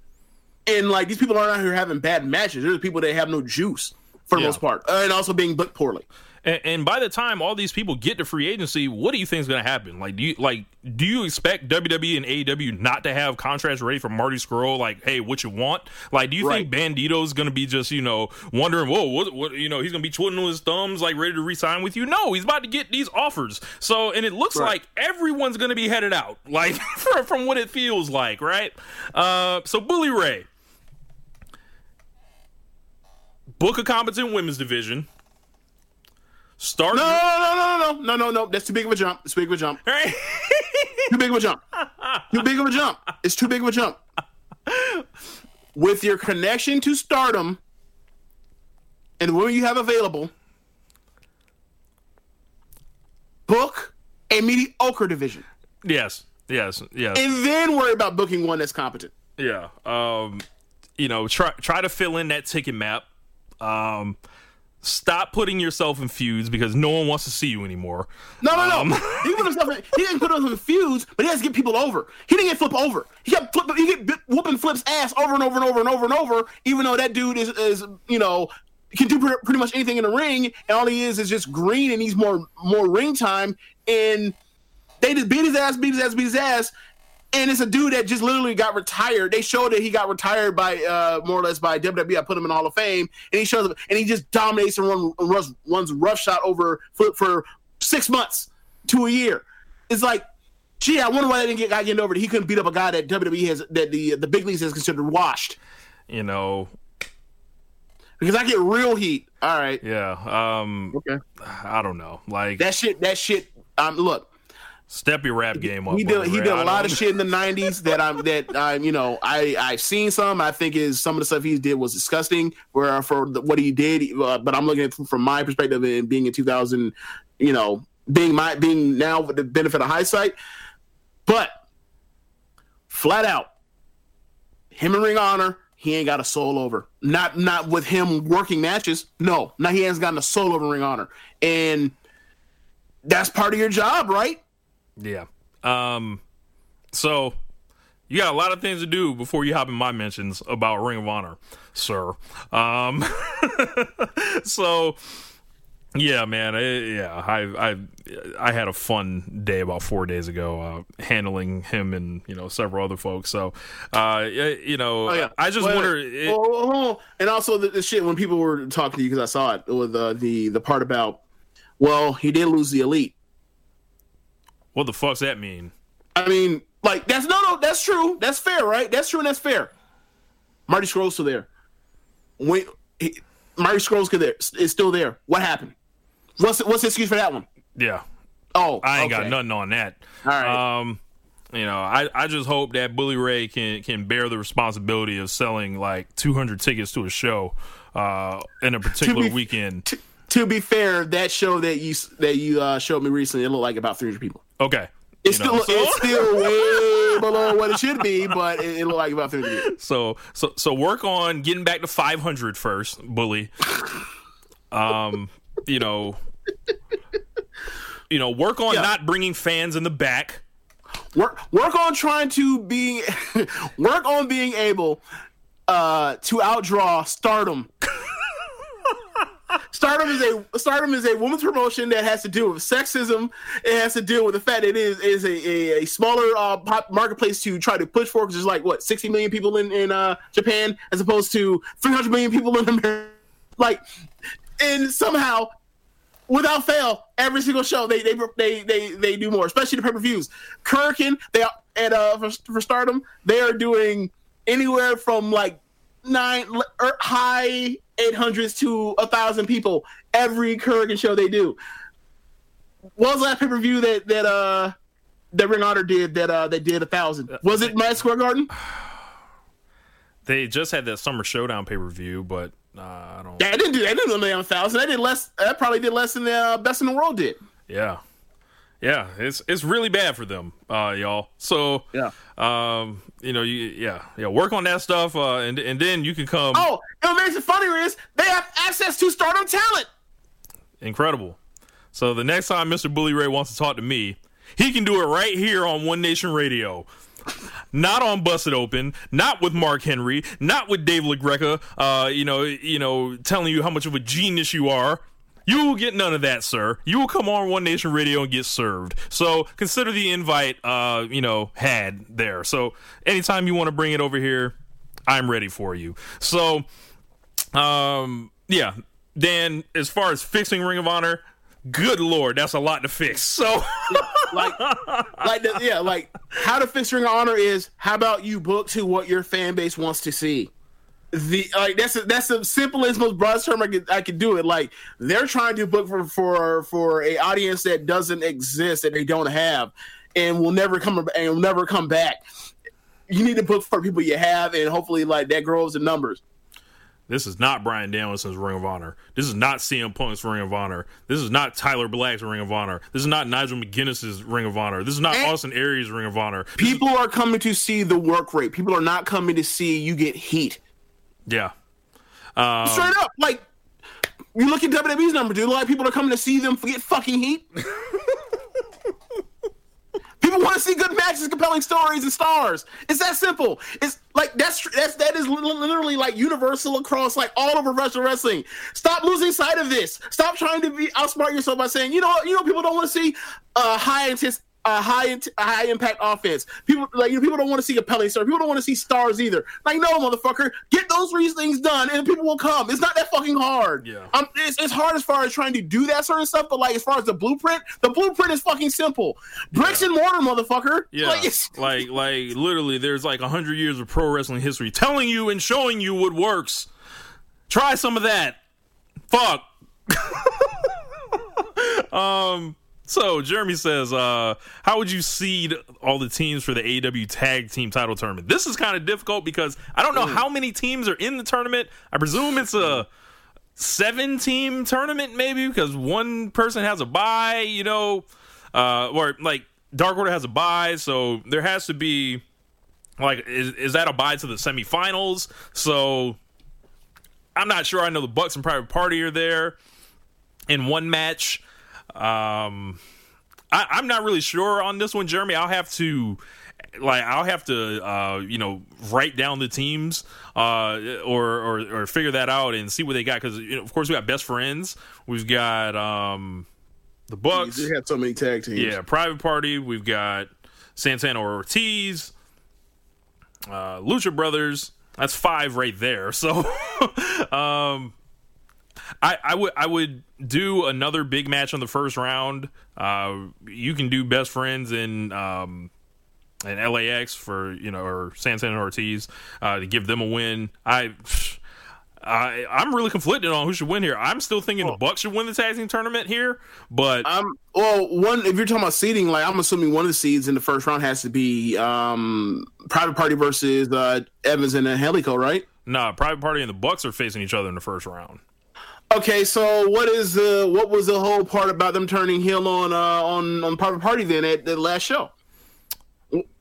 Speaker 2: and like these people aren't out here having bad matches. There's people that have no juice for the
Speaker 1: Yeah.
Speaker 2: most part, uh, and also being booked poorly.
Speaker 1: And, and by the time all these people get to free agency, what do you think is going to happen? Like, do you like do you expect WWE and AEW not to have contracts ready for Marty Scurll? Like, hey, what you want? Like, do you think Bandito's going to be just you know wondering, whoa, what, what you know, he's going to be twiddling his thumbs, like ready to resign with you? No, he's about to get these offers. So, and it looks
Speaker 2: Right.
Speaker 1: like everyone's going to be headed out, like (laughs) from, from what it feels like, right? Uh, so Bully Ray. Book a competent women's division. Start
Speaker 2: No, no, no, no, no, no, no, no. That's too big of a jump. It's too big of a jump.
Speaker 1: Right?
Speaker 2: Too big of a jump. Too big of a jump. It's too big of a jump. With your connection to stardom and the women you have available, book a mediocre division.
Speaker 1: yes, yes, yes,
Speaker 2: And then worry about booking one that's competent.
Speaker 1: yeah. Um, you know, try try to fill in that ticket map. Um, stop putting yourself in feuds because no one wants to see you anymore.
Speaker 2: No, no, no.
Speaker 1: Um, (laughs)
Speaker 2: he put himself. In, he didn't put himself in feuds, but he has to get people over. He didn't get flip over. He kept flip, he get whooping flips ass over and over and over and over and over. Even though that dude is is you know can do pre- pretty much anything in the ring, and all he is is just green and needs more more ring time. And they just beat his ass, beat his ass, beat his ass. And it's a dude that just literally got retired. They showed that he got retired by uh, more or less by WWE. I put him in the Hall of Fame, and he shows up and he just dominates and run, runs runs rough shot over flip for six months to a year. It's like, gee, I wonder why they didn't get guy getting over. That he couldn't beat up a guy that WWE has that the the big leagues has considered washed.
Speaker 1: you know,
Speaker 2: Because I get real heat. All right,
Speaker 1: yeah. Um,
Speaker 2: okay,
Speaker 1: I don't know. Like,
Speaker 2: that shit. That shit. Um, look,
Speaker 1: step your rap game up.
Speaker 2: he did he did
Speaker 1: I
Speaker 2: a lot of shit in the '90s that I'm that I'm you know I I've seen some. I think is some of the stuff he did was disgusting. Where for the, what he did, uh, but I'm looking at from my perspective and being in 2000, you know, being my being now with the benefit of hindsight. But flat out, him and Ring Honor, he ain't got a soul over. Not not with him working matches. No, now he hasn't gotten a soul over Ring Honor, and that's part of your job, right?
Speaker 1: Yeah. Um. So you got a lot of things to do before you hop in my mentions about Ring of Honor, sir. Um. (laughs) so. Yeah, man. I, yeah, I I I had a fun day about four days ago uh, handling him and you know several other folks. So, uh, you know,
Speaker 2: Oh, yeah.
Speaker 1: I just wonder. it-
Speaker 2: oh, oh. and also the, the shit when people were talking to you because I saw it with uh, the the part about well he did lose the elite.
Speaker 1: What the fuck's that mean?
Speaker 2: I mean, like that's no no that's true that's fair right that's true and that's fair. Marty Scurll's still there. When he, Marty Scurll's there is still there. What happened? What's what's the excuse for that one?
Speaker 1: Yeah,
Speaker 2: Oh,
Speaker 1: I ain't
Speaker 2: okay.
Speaker 1: got nothing on that.
Speaker 2: All right.
Speaker 1: Um, you know, I, I just hope that Bully Ray can can bear the responsibility of selling like 200 tickets to a show uh, in a particular
Speaker 2: be-
Speaker 1: weekend.
Speaker 2: T- to be fair, that show that you that you uh, showed me recently, it looked like about 300 people.
Speaker 1: Okay.
Speaker 2: It's
Speaker 1: You know,
Speaker 2: still
Speaker 1: so-
Speaker 2: it's still (laughs) way below what it should be, but it, it looked like about 300 people.
Speaker 1: So so so work on getting back to 500 first, bully. Um, you know, you know, work on
Speaker 2: Yeah.
Speaker 1: not bringing fans in the back.
Speaker 2: Work work on trying to be (laughs) work on being able uh to outdraw Stardom. Stardom is a Stardom is a women's promotion that has to deal with sexism. It has to deal with the fact that it is is a, a, a smaller uh, marketplace to try to push for because there's like what 60 million people in in uh, Japan as opposed to 300 million people in America. Like, and somehow, without fail, every single show they they they they, they do more, especially the pay per views. Korakuen, they are at uh for, for Stardom, they are doing anywhere from like nine er, high eight hundreds to a thousand people every Korakuen show they do. What was the last pay per view that that uh that Ring Honor did that uh that did a thousand? Was it Madison Square Garden? (sighs)
Speaker 1: They just had that Summer Showdown pay per view, but uh, I don't.
Speaker 2: Yeah, I didn't do. They didn't do a thousand. They did less. That probably did less than the uh, best in the world did.
Speaker 1: Yeah, yeah, it's it's really bad for them, uh, y'all. So
Speaker 2: Yeah.
Speaker 1: Um, you know, you yeah, yeah, work on that stuff, uh, and and then you can come.
Speaker 2: Oh, and what makes it funnier is they have access to Stardom talent.
Speaker 1: Incredible. So the next time Mr. Bully Ray wants to talk to me, he can do it right here on One Nation Radio. Not on Busted Open, not with Mark Henry, not with Dave LaGreca, uh, you know, you know, telling you how much of a genius you are. You will get none of that, sir. You will come on One Nation Radio and get served. So consider the invite, uh, you know, had there. So anytime you want to bring it over here, I'm ready for you. So, um, yeah, Dan, as far as fixing Ring of Honor, good lord, that's a lot to fix. So,
Speaker 2: Like, like yeah, like how to fix Ring of Honor is how about you book to what your fan base wants to see. The like that's a, that's the simplest, most broad term I could I could do it. Like they're trying to book for for for a audience that doesn't exist that they don't have, and will never come and will never come back. You need to book for people you have, and hopefully, like that grows in numbers.
Speaker 1: this is not Bryan Danielson's Ring of Honor. This is not CM Punk's Ring of Honor. This is not Tyler Black's Ring of Honor. This is not Nigel McGuinness's Ring of Honor. This is not
Speaker 2: And-
Speaker 1: Austin Aries' Ring of Honor.
Speaker 2: People are coming to see the work rate. People are not coming to see you get heat.
Speaker 1: Yeah. Um,
Speaker 2: Straight up, like you look at WWE's number, dude. A lot of people are coming to see them get fucking heat. (laughs) people want to see good matches, compelling stories, and stars. It's that simple. It's like that's that's that is literally like universal across like all over professional wrestling. Stop losing sight of this. Stop trying to be outsmart yourself by saying, you know, you know, people don't want to see uh, high intense. A high, a high impact offense. People like you know, people don't want to see compelling stars. People don't want to see stars either. Like no, motherfucker, get those three things done, and people will come. It's not that fucking hard.
Speaker 1: Yeah.
Speaker 2: Um, it's, it's hard as far as trying to do that sort of stuff, but like as far as the blueprint, the blueprint is fucking simple. Bricks and mortar, motherfucker.
Speaker 1: Yeah,
Speaker 2: Like, (laughs)
Speaker 1: like like literally, there's like a hundred years of pro wrestling history telling you and showing you what works. Try some of that. Fuck. (laughs) um. So Jeremy says, uh, "How would you seed all the teams for the AEW Tag Team Title Tournament?" This is kind of difficult because I don't know how many teams are in the tournament. I presume it's a seven team tournament, maybe because one person has a bye. You know, uh, or like Dark Order has a bye, so there has to be like is is that a bye to the semifinals? So I'm not sure. I know the Bucks and Private Party are there in one match. Um, I, I'm not really sure on this one, Jeremy. I'll have to like I'll have to uh, you know write down the teams uh, or, or or figure that out and see what they got because you know, of course we got best friends. We've got um the Bucks.
Speaker 2: they have so many tag teams.
Speaker 1: Yeah, Private Party. We've got Santana Ortiz, uh, Lucha Brothers. That's five right there. (laughs) So, um, I, I would I would do another big match on the first round. Uh, you can do best friends in um, and LAX for you know or Santana Ortiz uh, to give them a win. I. (sighs) I, I'm really conflicted on who should win here. I'm still thinking the Bucks should win the tag team tournament here, but
Speaker 2: Um. Well, one. If you're talking about seeding, like I'm assuming one of the seeds in the first round has to be um Private Party versus uh, Evans and Helico, right?
Speaker 1: Nah, Private Party and the Bucks are facing each other in the first round.
Speaker 2: Okay, so what is the what was the whole part about them turning heel on uh on on Private Party then at the last show?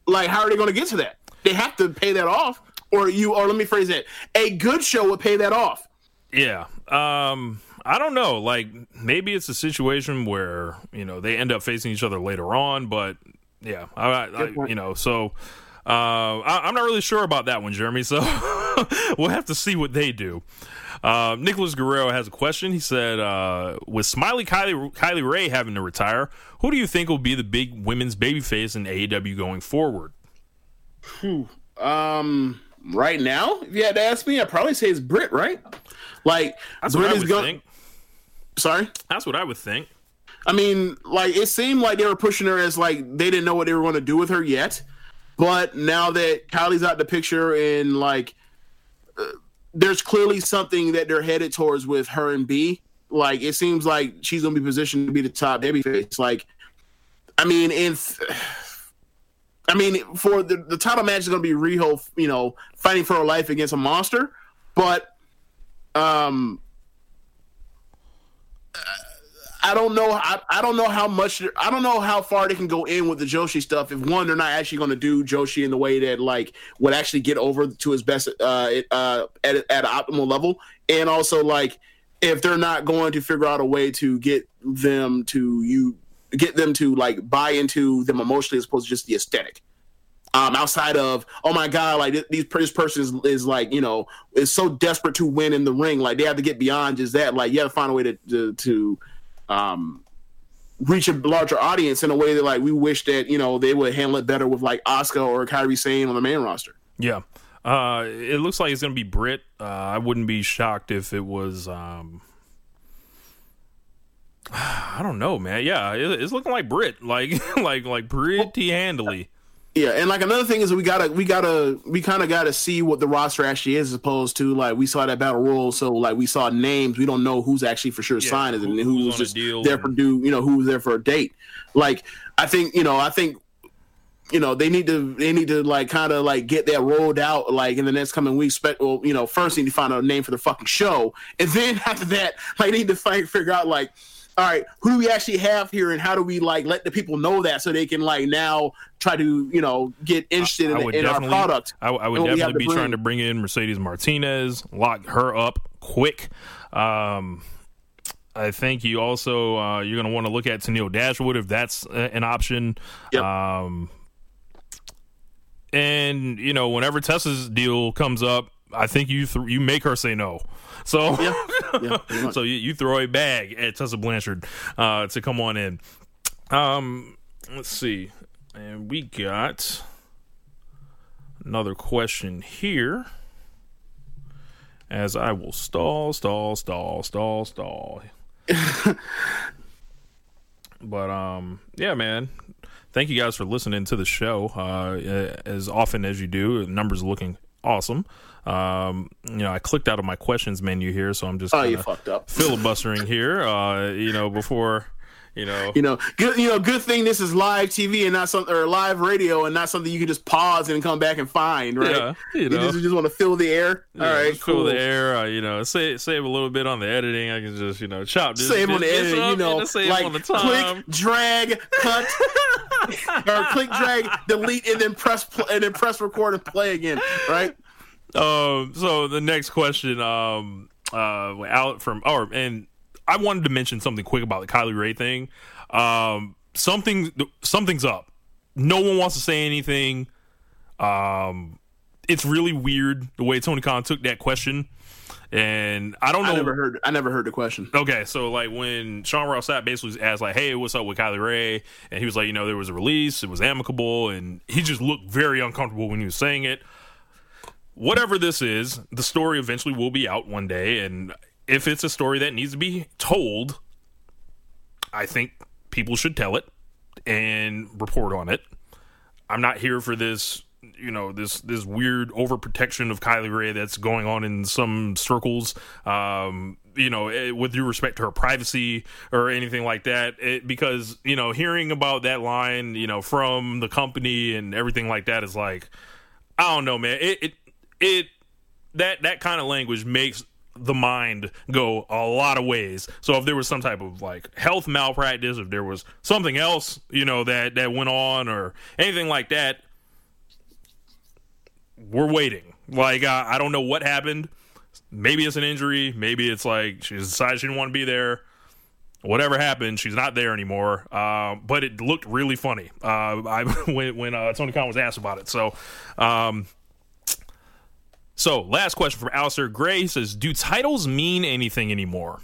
Speaker 2: Like, how are they going to get to that? They have to pay that off, or you, or let me phrase it: a good show would pay that off.
Speaker 1: Yeah. Um I don't know. Like maybe it's a situation where, you know, they end up facing each other later on, but yeah. I, I, I you know, so uh I, I'm not really sure about that one, Jeremy. So (laughs) we'll have to see what they do. Uh, Nicholas Guerrero has a question. He said, uh, with Smiley Kylie, Kylie Ray having to retire, who do you think will be the big women's babyface in AEW going forward?
Speaker 2: Um, right now, if you had to ask me, I'd probably say it's Britt, right? Like
Speaker 1: That's what
Speaker 2: Britt
Speaker 1: I
Speaker 2: is going. Sorry.
Speaker 1: That's what I would think.
Speaker 2: I mean, like it seemed like they were pushing her as like they didn't know what they were going to do with her yet, but now that Kylie's out the picture and like uh, there's clearly something that they're headed towards with her and B. Like it seems like she's to be positioned to be the top babyface. Like, I mean, in I mean, for the the title match is to be Riho, you know, fighting for her life against a monster, but um I don't know. I, I don't know how much. I don't know how far they can go in with the Joshi stuff. If one, they're not actually going to do Joshi in the way that like would actually get over to his best uh, uh, at at an optimal level, and also like if they're not going to figure out a way to get them to you get them to like buy into them emotionally as opposed to just the aesthetic. Um, outside of oh my god, like these this person is, is like you know is so desperate to win in the ring, like they have to get beyond just that. Like you have to find a way to to, to um, reach a larger audience in a way that like we wish that you know they would handle it better with like Asuka or Kairi Sane on the main roster.
Speaker 1: Yeah. Uh, it looks like it's going to be Britt. Uh, I wouldn't be shocked if it was. Um, (sighs) I don't know, man. Yeah, it, it's looking like Britt, like (laughs) like like pretty handily.
Speaker 2: Yeah, and like another thing is we gotta we gotta we kind of gotta see what the roster actually is, as opposed to like we saw that battle royal, so like we saw names, we don't know who's actually for sure
Speaker 1: Yeah,
Speaker 2: signed
Speaker 1: who-
Speaker 2: and who
Speaker 1: who's
Speaker 2: was just there for do you know who was there for a date. Like I think you know I think you know they need to they need to like kind of like get that rolled out like in the next coming weeks. Spe- well, you know first need to find out a name for the fucking show, and then (laughs) after that like they need to find figure out like all right, who do we actually have here, and how do we like let the people know that so they can like now try to you know get interested
Speaker 1: I
Speaker 2: in,
Speaker 1: would
Speaker 2: in our product.
Speaker 1: I, I would
Speaker 2: and what we have
Speaker 1: definitely be
Speaker 2: bring.
Speaker 1: trying to bring in Mercedes Martinez, lock her up quick. Um, I think you also uh, you're going to want to look at Tennille Dashwood if that's uh, an option.
Speaker 2: Yep.
Speaker 1: Um, and you know, whenever Tessa's deal comes up, I think you th- you make her say no. So
Speaker 2: Yeah, yeah, (laughs)
Speaker 1: so you, you throw a bag at Tessa Blanchard uh, to come on in. Um, let's see, and we got another question here. As I will stall, stall, stall, stall, stall. (laughs) but um, yeah, man. Thank you guys for listening to the show. Uh, as often as you do, the numbers looking awesome. Um, you know, I clicked out of my questions menu here, so I'm just
Speaker 2: Oh, you fucked up.
Speaker 1: filibustering here. Uh, you know, before you know,
Speaker 2: You know, good. You know, good thing this is live TV and not something or live radio and not something you can just pause and come back and find. Right?
Speaker 1: Yeah, you
Speaker 2: you,
Speaker 1: know.
Speaker 2: just, you just want to fill the air.
Speaker 1: Yeah,
Speaker 2: All right, cool.
Speaker 1: fill the air. Uh, you know, save save a little bit on the editing. I can just you know chop this,
Speaker 2: Save on the
Speaker 1: this
Speaker 2: editing,
Speaker 1: up
Speaker 2: you know,
Speaker 1: save
Speaker 2: like
Speaker 1: on the time.
Speaker 2: click, drag, cut, (laughs) or click, drag, delete, and then press pl- and then press record and play again. Right?
Speaker 1: Um, so the next question, um, uh, out from, or and I wanted to mention something quick about the Kay Lee Ray thing. Um, something, something's up. No one wants to say anything. Um, it's really weird the way Tony Khan took that question, and I don't know.
Speaker 2: I never heard. I never heard the question.
Speaker 1: Okay, so like when Sean Ross Sapp basically asked like, "Hey, what's up with Kay Lee Ray?" and he was like, "You know, there was a release, it was amicable," and he just looked very uncomfortable when he was saying it. Whatever this is, the story eventually will be out one day, and if it's a story that needs to be told, I think people should tell it and report on it. I'm not here for this, you know, this this weird overprotection of Kay Lee Ray that's going on in some circles. Um, you know, eh, with due respect to her privacy or anything like that, it, because you know, hearing about that line, you know, from the company and everything like that is like, I don't know, man. It it it that that kind of language makes the mind go a lot of ways. So if there was some type of like health malpractice, if there was something else, you know, that that went on or anything like that, we're waiting. Like I, I don't know what happened. Maybe it's an injury. Maybe it's like she decided she didn't want to be there. Whatever happened, she's not there anymore. Uh, but it looked really funny uh, I, (laughs) when when uh, Tony Khan was asked about it. So. Um, so, last question from Alistair Gray He says, "Do titles mean anything anymore?"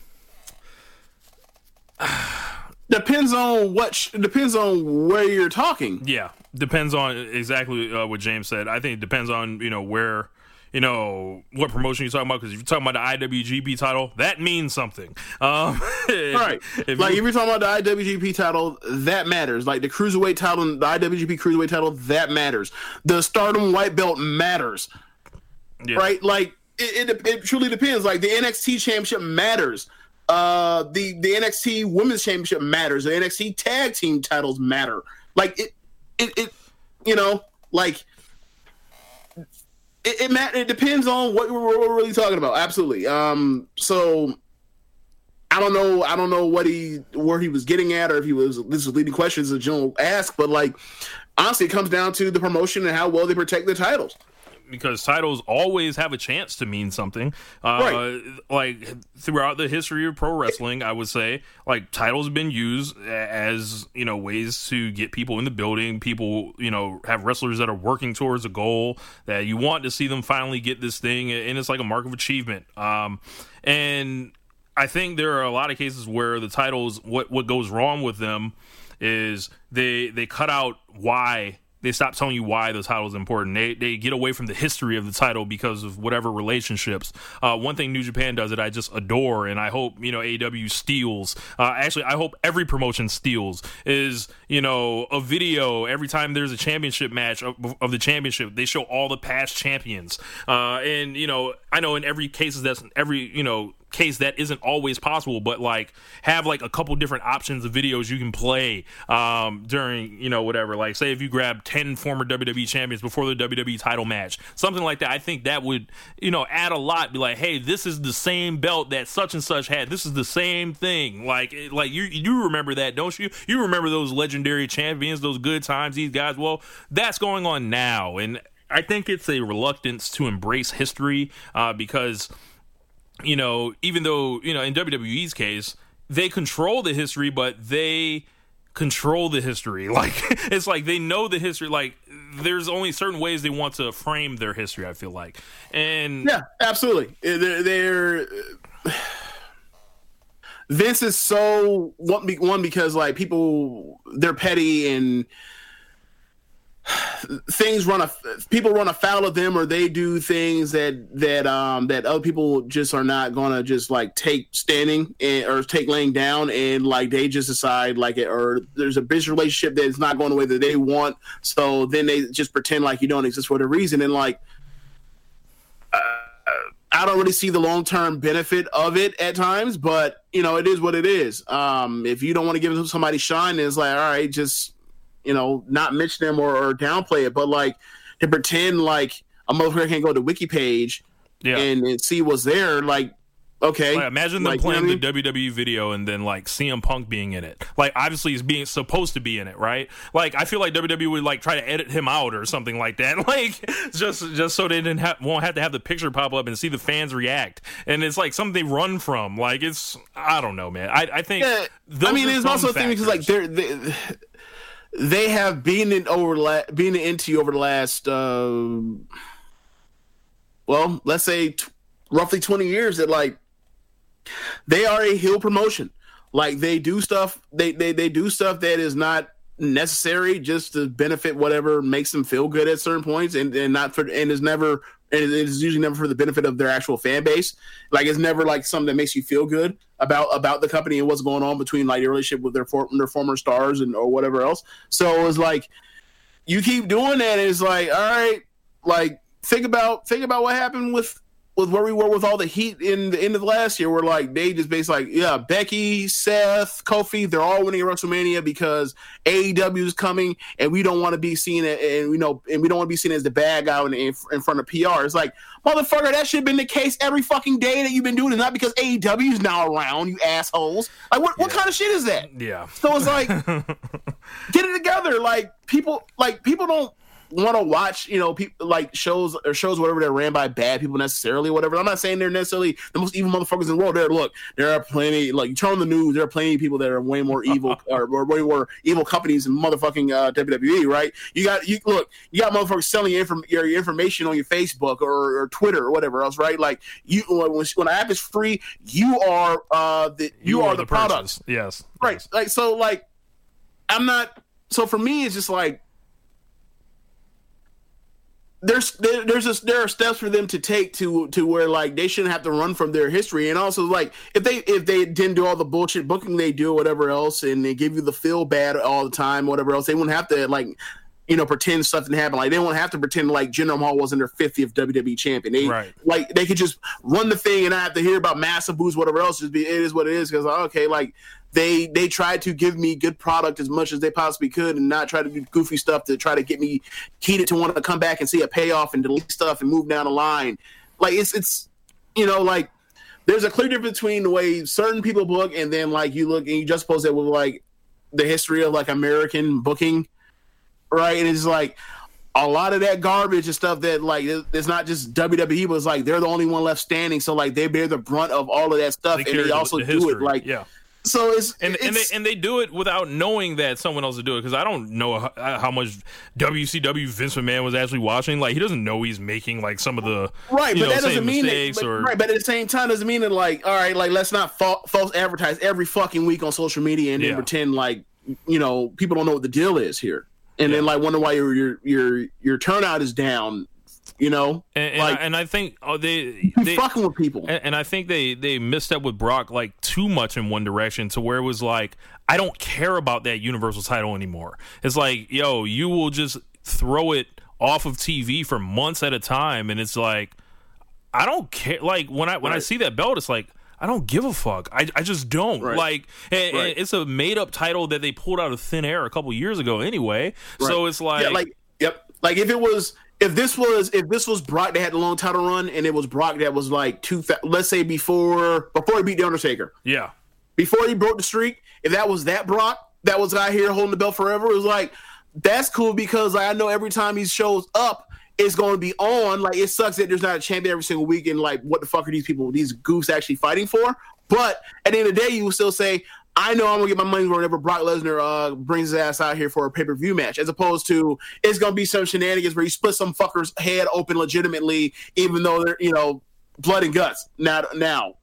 Speaker 1: (sighs)
Speaker 2: Depends on what. Sh- depends on where you're talking.
Speaker 1: Yeah, depends on exactly uh, what James said. I think it depends on you know where you know what promotion you're talking about because if you're talking about the IWGP title, that means something. Um, (laughs)
Speaker 2: right.
Speaker 1: if
Speaker 2: like
Speaker 1: you-
Speaker 2: if you're talking about the IWGP title, that matters. Like the cruiserweight title, the IWGP cruiserweight title, that matters. The Stardom white belt matters.
Speaker 1: yeah.
Speaker 2: right? Like it, it, it truly depends. Like the NXT championship matters. Uh, the the NXT women's championship matters. The NXT tag team titles matter. Like it, it, it you know, like it it, mat- it depends on what we're, we're really talking about. Absolutely. Um, so. I don't know. I don't know what he where he was getting at, or if he was this was leading questions that Joe asked. But like, honestly, it comes down to the promotion and how well they protect the titles.
Speaker 1: Because titles always have a chance to mean something. Uh,
Speaker 2: Right.
Speaker 1: Like throughout the history of pro wrestling, I would say like titles have been used as you know ways to get people in the building. People you know have wrestlers that are working towards a goal that you want to see them finally get this thing, and it's like a mark of achievement. Um, and I think there are a lot of cases where the titles what what goes wrong with them is they they cut out why they stop telling you why the title is important. They they get away from the history of the title because of whatever relationships. Uh, one thing New Japan does that I just adore, and I hope you know AEW steals. Uh, actually, I hope every promotion steals is you know a video every time there's a championship match of, of the championship. They show all the past champions, uh, and you know I know in every cases that's every you know case that isn't always possible but like have like a couple different options of videos you can play um during you know whatever. Like say if you grab 10 former WWE champions before the WWE title match something like that I think that would you know add a lot be like hey this is the same belt that such and such had. This is the same thing. Like like you you remember that don't you? You remember those legendary champions those good times these guys well that's going on now and I think it's a reluctance to embrace history uh, because you know, even though, you know, in WWE's case, they control the history, but they control the history. (laughs) Like, it's like they know the history. Like, there's only certain ways they want to frame their history, I feel like. And
Speaker 2: Yeah, absolutely. They're, they're Vince is so one, one because like people they're petty and things run a people run afoul of them or they do things that that um that other people just are not gonna just like take standing and, or take laying down and like they just decide like it or there's a business relationship that's not going the way that they want. So then they just pretend like you don't exist for the reason. And like I don't really see the long term benefit of it at times, but you know, it is what it is. Um, if you don't want to give somebody shine, it's like, all right, just you know, not mention them or, or downplay it. But like to pretend like a motherfucker can go to wiki page
Speaker 1: yeah.
Speaker 2: and, and see what's there, like okay.
Speaker 1: Like, imagine them
Speaker 2: Like, you know
Speaker 1: playing
Speaker 2: I mean?
Speaker 1: the WWE video and then like CM Punk being in it. Like obviously he's being supposed to be in it, right? Like I feel like WWE would like try to edit him out or something like that. (laughs) Like just just so they didn't have won't have to have the picture pop up and see the fans react. And it's like something they run from. Like it's I don't know, man. I I think
Speaker 2: Yeah, I mean, it's also a thing because like they're they, they have been in over la- been into over the last uh, well, let's say t- roughly twenty years that like they are a heel promotion. Like they do stuff they they they do stuff that is not necessary just to benefit whatever makes them feel good at certain points and, and not for and is never and it is usually never for the benefit of their actual fan base. Like it's never like something that makes you feel good about about the company and what's going on between like your relationship with their for, their former stars and or whatever else. So it's like you keep doing that, and it's like all right, like think about think about what happened with with where we were with all the heat in the end of last year. Where like they just basically like yeah, Becky, Seth, Kofi, they're all winning at WrestleMania because AEW is coming, and we don't want to be seen a- and we know and we don't want to be seen as the bad guy in, in, in front of PR. It's like motherfucker, that should have been the case every fucking day that you've been doing. It's not because AEW is now around, you assholes. Like what what kind of shit is that?
Speaker 1: yeah.
Speaker 2: So it's like, (laughs) get it together. Like people, like people don't want to watch, you know, people like shows or shows whatever that ran by bad people necessarily, or whatever. I'm not saying they're necessarily the most evil motherfuckers in the world. There, look, there are plenty. Like you turn on the news, there are plenty of people that are way more evil (laughs) or, or way more evil companies than motherfucking uh, WWE. Right? You got you look, you got motherfuckers selling your, inform- your, information on your Facebook or, or Twitter or whatever else. Right? Like you when when an app is free, you are uh the you, are, the, product.
Speaker 1: Yes.
Speaker 2: right
Speaker 1: Yes.
Speaker 2: like so like i'm not so for me it's just like there's there, there's a, there are steps for them to take to to where like they shouldn't have to run from their history. And also like if they if they didn't do all the bullshit booking they do or whatever else and they give you the feel bad all the time whatever else they wouldn't have to like you know pretend stuff didn't happen like they won't have to pretend like Jinder Mahal wasn't their 50th WWE champion. They
Speaker 1: Right.
Speaker 2: like they could just run the thing and not have to hear about massive boosts whatever else just be it is what it is. Because okay like they they tried to give me good product as much as they possibly could and not try to do goofy stuff to try to get me heated to want to come back and see a payoff and delete stuff and move down the line. Like it's it's you know like there's a clear difference between the way certain people book and then like you look and you just post that with like the history of like American booking, right? And it's like a lot of that garbage and stuff that like it's not just WWE, but it's like they're the only one left standing, so like they bear the brunt of all of that stuff, and they also
Speaker 1: the
Speaker 2: do it like
Speaker 1: yeah.
Speaker 2: So it's
Speaker 1: and and they and they do it without knowing that someone else is doing it because I don't know how, uh, how much WCW Vince McMahon was actually watching. Like he doesn't know he's making like some of the
Speaker 2: Right, but
Speaker 1: know,
Speaker 2: that doesn't mean that.
Speaker 1: Or
Speaker 2: right, but at the same time, doesn't mean that like, all right, like let's not fa- false advertise every fucking week on social media and then
Speaker 1: Yeah.
Speaker 2: pretend like you know people don't know what the deal is here, and then like wonder why your your your your turnout is down. You know,
Speaker 1: and, and,
Speaker 2: like
Speaker 1: I, and I think oh, they they
Speaker 2: fucking with people.
Speaker 1: and, and I think they they missed up with Brock like too much in one direction to where it was like I don't care about that Universal title anymore. It's like yo, you will just throw it off of TV for months at a time, and it's like I don't care. Like when I when I see that belt, it's like I don't give a fuck. I, I just don't
Speaker 2: Right.
Speaker 1: like. And, and it's a made up title that they pulled out of thin air a couple years ago anyway. So it's like,
Speaker 2: yeah, like yep. Like if it was if this was if this was Brock that had the long title run and it was Brock that was like two let's say before before he beat the Undertaker
Speaker 1: yeah,
Speaker 2: before he broke the streak, if that was that Brock that was out here holding the belt forever, it was like that's cool because like, I know every time he shows up, it's going to be on. Like it sucks that there's not a champion every single week, and like what the fuck are these people, these goofs actually fighting for? But at the end of the day, you will still say. I know I'm gonna get my money's worth whenever Brock Lesnar uh, brings his ass out here for a pay per view match, as opposed to it's gonna be some shenanigans where you split some fucker's head open legitimately, even though they're you know blood and guts. Now, now,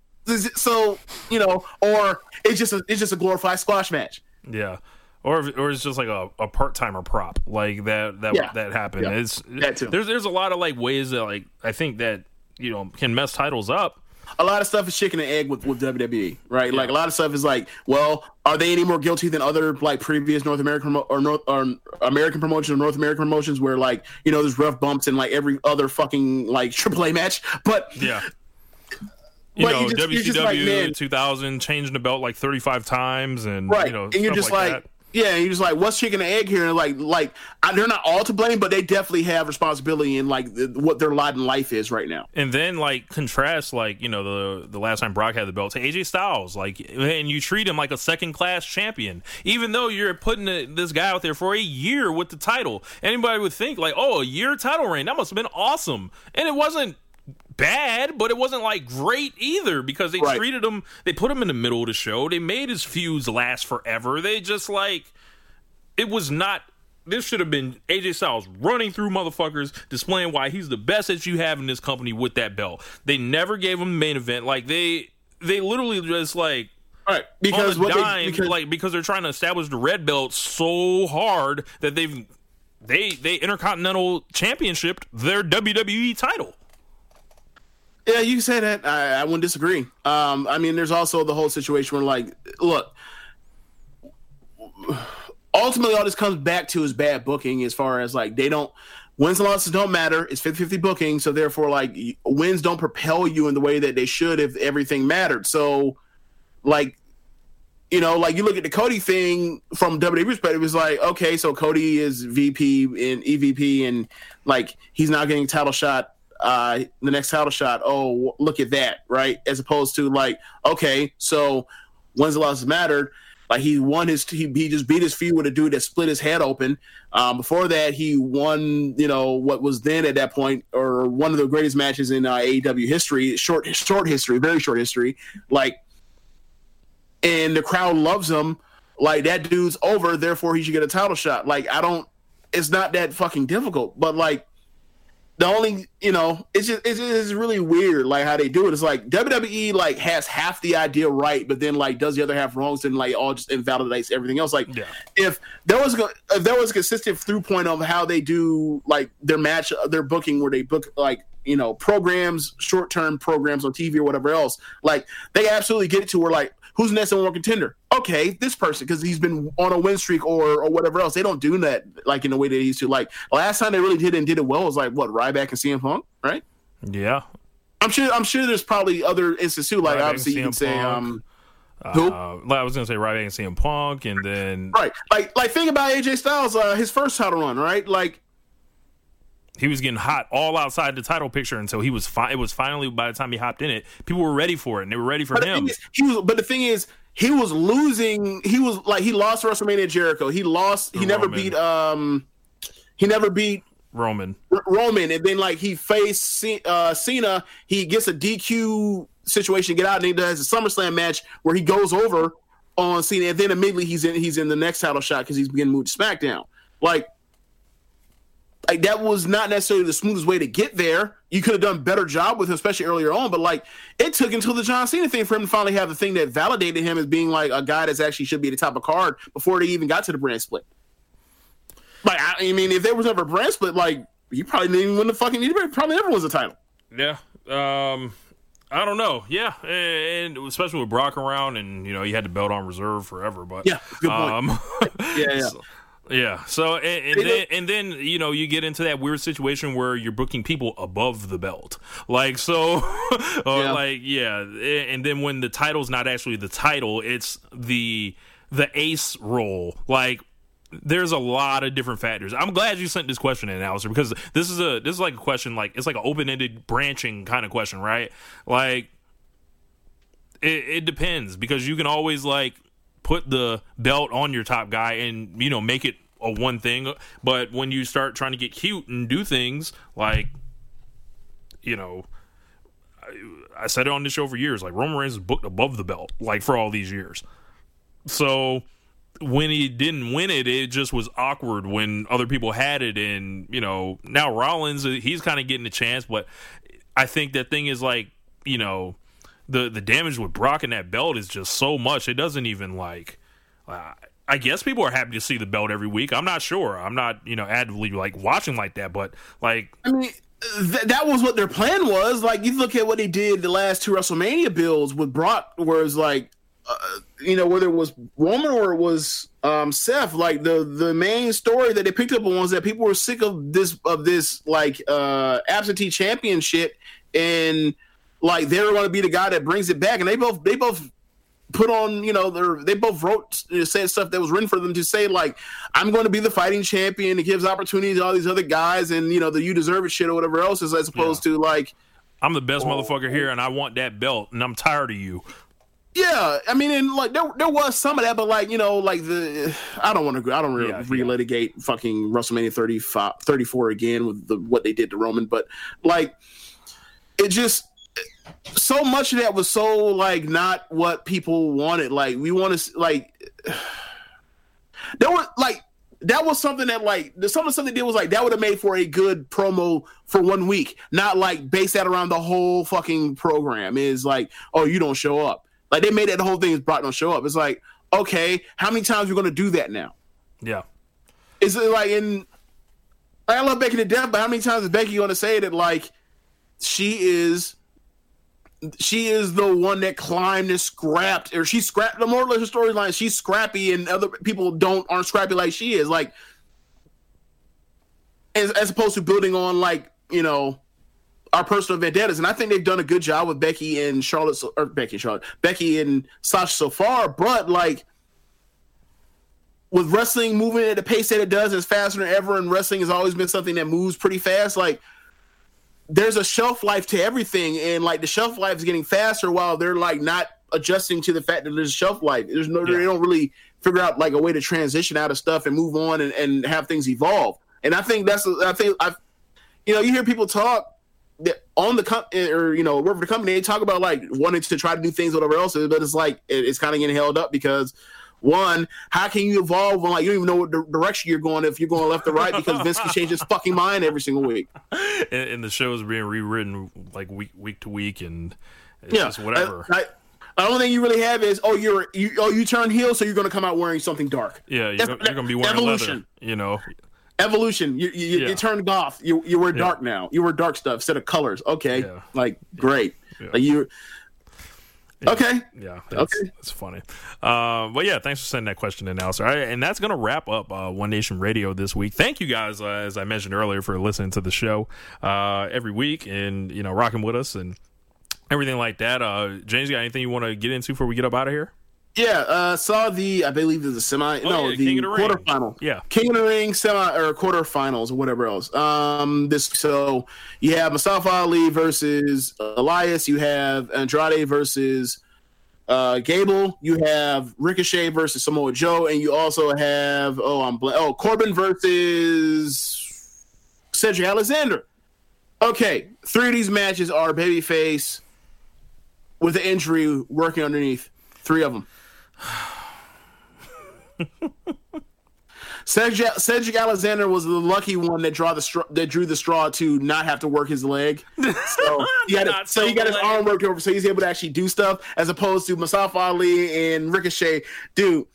Speaker 2: so you know, or it's just a, it's just a glorified squash match.
Speaker 1: yeah. Or, or it's just like a, a part timer prop like that that
Speaker 2: Yeah.
Speaker 1: that happened.
Speaker 2: Yeah.
Speaker 1: It's
Speaker 2: That too.
Speaker 1: there's there's a lot of like ways that like I think that you know can mess titles up.
Speaker 2: A lot of stuff is chicken and egg with, with WWE, right? Like a lot of stuff is like, well, are they any more guilty than other like previous North American or North or American promotions or North American promotions where like you know there's rough bumps in like every other fucking like (laughs) AAA match, but
Speaker 1: Yeah. You know,
Speaker 2: you just-
Speaker 1: WCW
Speaker 2: like,
Speaker 1: 2000 changing the belt like 35 times and
Speaker 2: right,
Speaker 1: you know
Speaker 2: and you're just
Speaker 1: like,
Speaker 2: like. Yeah, you're just like, what's chicken and egg here? And like, like I, they're not all to blame, but they definitely have responsibility in like the, what their lot in life is right now.
Speaker 1: And then like contrast like you know the the last time Brock had the belt to AJ Styles like and you treat him like a second class champion even though you're putting the, this guy out there for a year with the title. Anybody would think like oh a year title reign that must have been awesome and it wasn't bad but it wasn't like great either because they
Speaker 2: Right.
Speaker 1: treated him they put him in the middle of the show they made his feuds last forever they just like it was not this should have been AJ Styles running through motherfuckers, displaying why he's the best that you have in this company with that belt. They never gave him the main event. Like they they literally just like
Speaker 2: Right, because
Speaker 1: on a
Speaker 2: what they, because,
Speaker 1: like because they're trying to establish the red belt so hard that they've they they intercontinental championshiped their WWE title.
Speaker 2: Yeah, you say that. I, I wouldn't disagree. Um, I mean, there's also the whole situation where, like, look, ultimately, all this comes back to is bad booking as far as, like, they don't, wins and losses don't matter. It's 50 50 booking. So, therefore, like, wins don't propel you in the way that they should if everything mattered. So, like, you know, like you look at the Cody thing from WWE perspective, it's like, okay, so Cody is VP and EVP, and like he's not getting title shot, uh, the next title shot. Oh, look at that, right? As opposed to like, okay, so when's the losses mattered. Like he won his, he, he just beat his feud with a dude that split his head open. Um, before that, he won, you know, what was then at that point, or one of the greatest matches in uh, AEW history, short, short history, very short history. Like and the crowd loves him, like that dude's over, therefore he should get a title shot. Like I don't it's not that fucking difficult, but like the only you know it's just it's, it's really weird like how they do it. It's like WWE like has half the idea right, but then like does the other half wrong, and like all just invalidates everything else. Like
Speaker 1: Yeah.
Speaker 2: if there was a, if there was a consistent through point of how they do like their match uh, their booking where they book like you know programs short term programs on TV or whatever else like they absolutely get it to where like who's the next number one contender? Okay this person because he's been on a win streak or or whatever else. They don't do that like in the way they used to. Like last time they really did and did it well was like what Ryback and CM Punk right?
Speaker 1: Yeah.
Speaker 2: I'm sure I'm sure there's probably other instances too like
Speaker 1: Ryback
Speaker 2: obviously you can say um who?
Speaker 1: Uh, I was gonna say Ryback and CM Punk, and then
Speaker 2: right. Like like think about AJ Styles uh, his first title run right? Like
Speaker 1: he was getting hot all outside the title picture until he was fi- it was finally by the time he hopped in it people were ready for it and they were ready for
Speaker 2: But
Speaker 1: him
Speaker 2: is, he was, but the thing is, he was losing. He was like he lost WrestleMania Jericho. He lost. He
Speaker 1: To
Speaker 2: never beat. Um, he never beat
Speaker 1: roman
Speaker 2: R- Roman, and then like he faced C- uh, Cena. He gets a DQ situation, get out, and he does a SummerSlam match where he goes over on Cena, and then immediately he's in. He's in the next title shot because he's beginning moved to SmackDown. Like. Like that was not necessarily the smoothest way to get there. You could have done a better job with him, especially earlier on. But like, it took until the John Cena thing for him to finally have the thing that validated him as being like a guy that's actually should be at the top of card before they even got to the brand split. Like, I, I mean, if there was ever a brand split, like you probably didn't even win the fucking. You probably never wins a title.
Speaker 1: yeah um i don't know yeah and especially with brock around and you know he had the belt on reserve forever but
Speaker 2: Yeah, good point.
Speaker 1: um (laughs)
Speaker 2: Yeah, yeah. (laughs)
Speaker 1: so- yeah. So and, and then and then you know you get into that weird situation where you're booking people above the belt, like so, (laughs) or
Speaker 2: Yeah.
Speaker 1: like yeah, and then when the title's not actually the title, it's the the ace role, like. There's a lot of different factors. I'm glad you sent this question in, Alistair, because this is a this is like a question like it's like an open ended branching kind of question, right? Like it, it depends because you can always like put the belt on your top guy and you know make it a one thing. But when you start trying to get cute and do things like you know I, I said it on this show for years like Roman Reigns is booked above the belt like for all these years. So when he didn't win it it just was awkward when other people had it. And you know now Rollins he's kind of getting a chance but I think that thing is like you know the the damage with Brock and that belt is just so much. It doesn't even like. Uh, I guess people are happy to see the belt every week. I'm not sure. I'm not you know actively like watching like that, but like
Speaker 2: I mean, th- that was what their plan was. Like, you look at what they did the last two WrestleMania builds with Brock, where it's like, uh, you know, whether it was Roman or it was um, Seth, like the the main story that they picked up on was that people were sick of this of this like uh, absentee championship, and like they're going to be the guy that brings it back, and they both they both put on, you know, they they both wrote uh, said stuff that was written for them to say like, I'm going to be the fighting champion. It gives opportunities to all these other guys, and you know, the you deserve it shit or whatever else is as opposed to like,
Speaker 1: I'm the best motherfucker here, and I want that belt, and I'm tired of you.
Speaker 2: yeah. I mean, and like there there was some of that, but like you know, like the I don't want to I don't really
Speaker 1: Yeah, yeah.
Speaker 2: relitigate fucking WrestleMania 35, 34 again with the what they did to Roman, but like it just so much of that was so like not what people wanted. Like we want to like (sighs) there was like that was something that like the some of they did was like that would have made for a good promo for one week, not like base that around the whole fucking program. Is like, oh, you don't show up. Like they made that the whole thing is Brock don't show up. It's like, okay, how many times are we gonna do that now?
Speaker 1: Yeah,
Speaker 2: Is it like in I love Becky to death, but how many times is Becky gonna say that like she is she is the one that climbed and scrapped, or she scrapped the more or less her storyline. She's scrappy, and other people don't aren't scrappy like she is. Like, as, as opposed to building on like you know our personal vendettas, and I think they've done a good job with Becky and Charlotte, or Becky and Charlotte, Becky and Sasha so far. But like with wrestling moving at the pace that it does, it's faster than ever, and wrestling has always been something that moves pretty fast. Like there's a shelf life to everything, and like the shelf life is getting faster while they're like not adjusting to the fact that there's a shelf life. There's no,
Speaker 1: Yeah.
Speaker 2: they don't really figure out like a way to transition out of stuff and move on and, and have things evolve. And I think that's, I think I, you know, you hear people talk that on the com- eh, or you know work for the company, they talk about like wanting to try to do things, whatever else, but it's like it- it's kind of getting held up because One, how can you evolve when like you don't even know what di- direction you're going if you're going left or right because Vince can change his fucking mind every single week. (laughs)
Speaker 1: and, and the show is being rewritten like week week to week, and it's
Speaker 2: Yeah,
Speaker 1: just whatever.
Speaker 2: I, I, the only thing you really have is oh you're you oh you turn heel so you're going to come out wearing something dark.
Speaker 1: yeah, you're, you're gonna be wearing
Speaker 2: evolution.
Speaker 1: leather. You know,
Speaker 2: Evolution. You you,
Speaker 1: Yeah.
Speaker 2: you turned goth. You you wear dark now. You wear dark stuff instead of colors. Okay,
Speaker 1: Yeah.
Speaker 2: like great.
Speaker 1: Yeah.
Speaker 2: Like you. Okay.
Speaker 1: Yeah, that's,
Speaker 2: Okay.
Speaker 1: that's funny. Uh, but yeah, thanks for sending that question in, Alistair. Right, and that's going to wrap up uh, One Nation Radio this week. Thank you guys, uh, as I mentioned earlier, for listening to the show uh, every week and you know rocking with us and everything like that. Uh, James, got anything you want to get into before we get up out of here?
Speaker 2: Yeah, uh, saw the I believe it's the semi no
Speaker 1: Oh, yeah,
Speaker 2: the
Speaker 1: King the
Speaker 2: quarterfinal.
Speaker 1: Yeah.
Speaker 2: King of the Ring semi or quarterfinals or whatever else. Um, this so you have Mustafa Ali versus Elias. You have Andrade versus uh, Gable. You have Ricochet versus Samoa Joe, and you also have oh I'm bl- oh Corbin versus Cedric Alexander. Okay, three of these matches are babyface with an injury working underneath. Three of them. Cedric, Cedric Alexander was the lucky one that draw the straw, that drew the straw to not have to work his leg. So (laughs) he, had so he got his arm worked over, so he's able to actually do stuff as opposed to Mustafa Ali and Ricochet. Dude,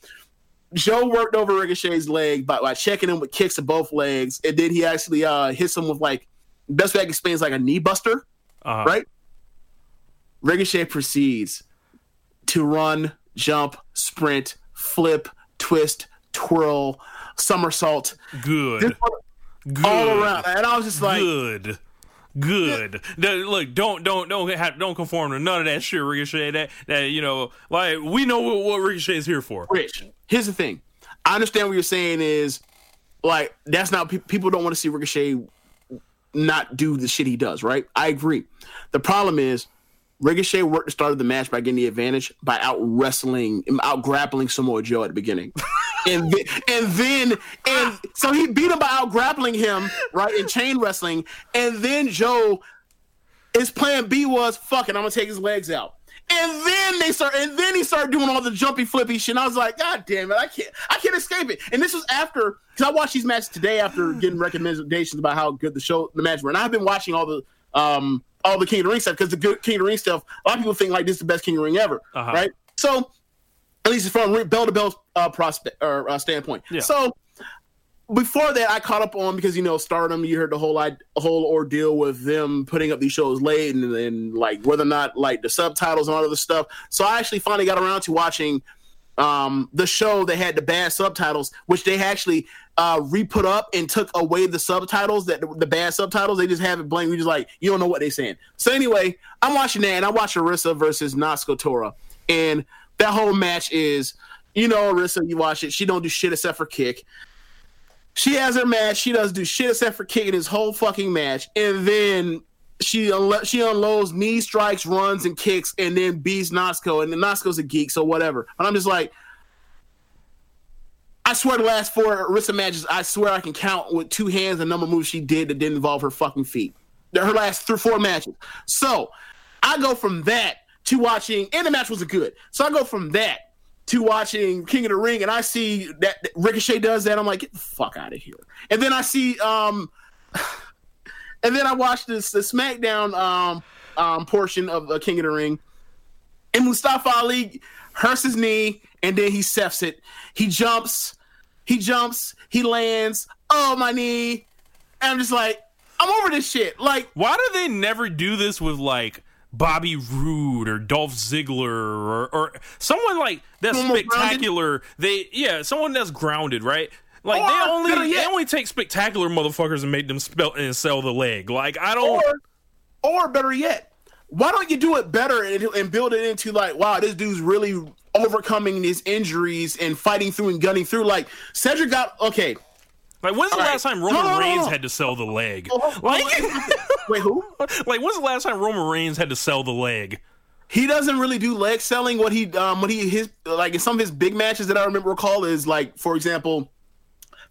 Speaker 2: Joe worked over Ricochet's leg by, by checking him with kicks to both legs, and then he actually uh, hits him with like best way I can explain is like a knee buster
Speaker 1: Uh,
Speaker 2: right? Ricochet proceeds to run, jump, sprint, flip, twist, twirl, somersault,
Speaker 1: Good.
Speaker 2: This one
Speaker 1: Good.
Speaker 2: all around. And I was just like,
Speaker 1: good. Good. No, look, don't don't don't have, don't conform to none of that shit, Ricochet. That that you know, like we know what, what Ricochet is here for.
Speaker 2: Rich, here's the thing. I understand what you're saying is like that's not pe- people don't want to see Ricochet not do the shit he does, right? I agree. The problem is Ricochet worked the start of the match by getting the advantage by out wrestling, out grappling Samoa Joe at the beginning, (laughs) and then, and then and so he beat him by out grappling him right in chain wrestling, and then Joe his plan B was fuck it, I'm gonna take his legs out. And then they start, and then he started doing all the jumpy, flippy shit. And I was like, God damn it, I can't, I can't escape it. And this was after, because I watched these matches today after getting recommendations about how good the show, the match were. And I've been watching all the, um, all the King of the Ring stuff because the good King of the Ring stuff, a lot of people think like this is the best King of the Ring ever,
Speaker 1: Uh-huh.
Speaker 2: right? So, at least from bell to bell uh, prospect or uh, standpoint.
Speaker 1: Yeah.
Speaker 2: So before that, I caught up on because you know Stardom. You heard the whole I, whole ordeal with them putting up these shows late and, and like whether or not like the subtitles and all of this stuff. So I actually finally got around to watching um, the show that had the bad subtitles, which they actually uh, re-put up and took away the subtitles that the bad subtitles. They just have it blank. We just like you don't know what they're saying. So anyway, I'm watching that and I watch Arisa versus Natsuko Tora, and that whole match is. You know, Arisa, you watch it. She don't do shit except for kick. She has her match. She doesn't do shit except for kicking his whole fucking match, and then she unlo- she unloads knee strikes, runs, and kicks, and then beats Natsuko, and then Natsuko's a geek, so whatever. And I'm just like, I swear the last four Arisa matches, I swear I can count with two hands the number of moves she did that didn't involve her fucking feet. Her last three, four matches. So I go from that to watching, and the match was good. So I go from that to watching King of the Ring, and I see that that Ricochet does that. I'm like, get the fuck out of here. And then I see, um, and then I watched this the SmackDown um, um portion of uh, King of the Ring, and Mustafa Ali hurts his knee, and then he sefs it. He jumps, he jumps, he lands. Oh my knee! And I'm just like, I'm over this shit. Like,
Speaker 1: Why do they never do this with like Bobby Roode or Dolph Ziggler or, or someone like that's spectacular? They yeah, someone that's grounded, right? Like
Speaker 2: Or,
Speaker 1: they
Speaker 2: better
Speaker 1: only they only take spectacular motherfuckers and make them spell and sell the leg. Like I don't.
Speaker 2: or or better yet, why don't you do it better and, and build it into like, wow, this dude's really overcoming his injuries and fighting through and gunning through. Like Cedric got okay.
Speaker 1: Like when's the
Speaker 2: All right.
Speaker 1: last time Roman
Speaker 2: no, no,
Speaker 1: Reigns
Speaker 2: no.
Speaker 1: had to sell the leg?
Speaker 2: Oh,
Speaker 1: Like,
Speaker 2: Wait, who? (laughs)
Speaker 1: like when's the last time Roman Reigns had to sell the leg?
Speaker 2: He doesn't really do leg selling. What he um what he his like in some of his big matches that I remember recall is like for example,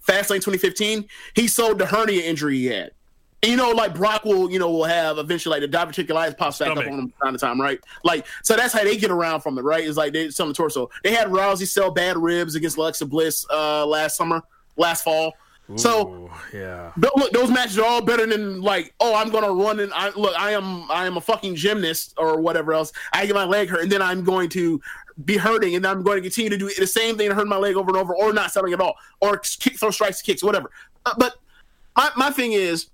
Speaker 2: Fastlane 2015. He sold the hernia injury he had. And, you know, like Brock will, you know, will have eventually like the diverticulitis pops back
Speaker 1: Stomach.
Speaker 2: up on him from time to time, right? Like, so that's how they get around from it, right? It's like they sell the torso. They had Rousey sell bad ribs against Alexa Bliss uh last summer, last fall. So
Speaker 1: yeah.
Speaker 2: Th- look, those matches are all better than like, oh, I'm gonna run and I look, I am I am a fucking gymnast or whatever else. I get my leg hurt and then I'm going to be hurting and I'm going to continue to do the same thing and hurt my leg over and over or not selling at all or kick, throw strikes, kicks, whatever. Uh, but my my thing is.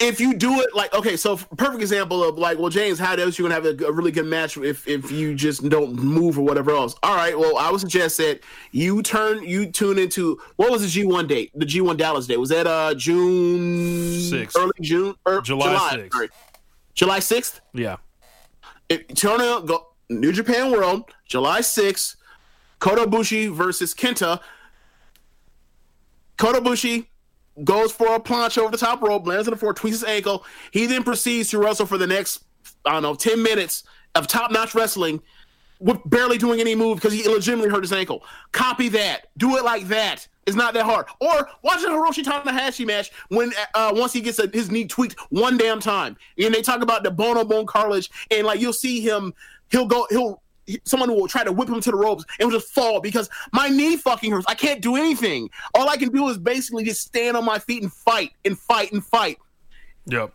Speaker 2: If you do it like okay, so perfect example of like, well, James, how else you gonna have a, a really good match if if you just don't move or whatever else? All right, well, I would suggest that you turn you tune into what was the G one date? The G one Dallas date was that uh June
Speaker 1: Sixth.
Speaker 2: early June or
Speaker 1: July
Speaker 2: July
Speaker 1: sixth.
Speaker 2: sorry. July sixth.
Speaker 1: Yeah.
Speaker 2: It, turn go New Japan World July sixth. Kota Ibushi versus Kenta. Kota Ibushi goes for a planche over the top rope, lands on the floor, tweaks his ankle. He then proceeds to wrestle for the next, I don't know, 10 minutes of top notch wrestling with barely doing any move because he legitimately hurt his ankle. Copy that. Do it like that. It's not that hard. Or watch a Hiroshi Tanahashi match when uh, once he gets a, his knee tweaked one damn time, and they talk about the bone on bone cartilage, and like you'll see him, he'll go, he'll someone will try to whip him to the ropes and will just fall because my knee fucking hurts. I can't do anything. All I can do is basically just stand on my feet and fight and fight and fight.
Speaker 1: Yep.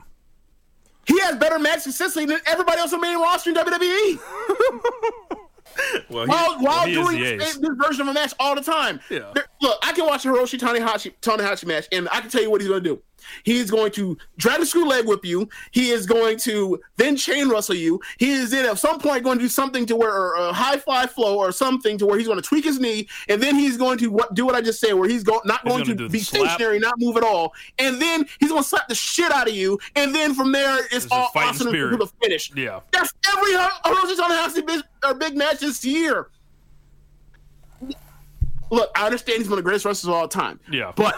Speaker 2: He has better match consistency than everybody else on main roster in. WWE. (laughs) (laughs)
Speaker 1: Well, he,
Speaker 2: while
Speaker 1: well,
Speaker 2: while
Speaker 1: he
Speaker 2: doing this, this version of a match all the time.
Speaker 1: Yeah.
Speaker 2: There- look, I can watch Hiroshi Tanahashi Tanahashi match, and I can tell you what he's going to do. He's going to drag a screw leg whip you. He is going to then chain wrestle you. He is then at some point going to do something to where or a high fly flow or something to where he's going to tweak his knee, and then he's going to what, do what I just said, where he's go, not
Speaker 1: He's
Speaker 2: going
Speaker 1: gonna
Speaker 2: be stationary, not move at all, and then he's going to slap the shit out of you, and then from there it's
Speaker 1: It's
Speaker 2: all awesome to the finish.
Speaker 1: Yeah.
Speaker 2: That's every Hiroshi Tanahashi big, or big match this year. Look, I understand he's one of the greatest wrestlers of all time.
Speaker 1: Yeah.
Speaker 2: But,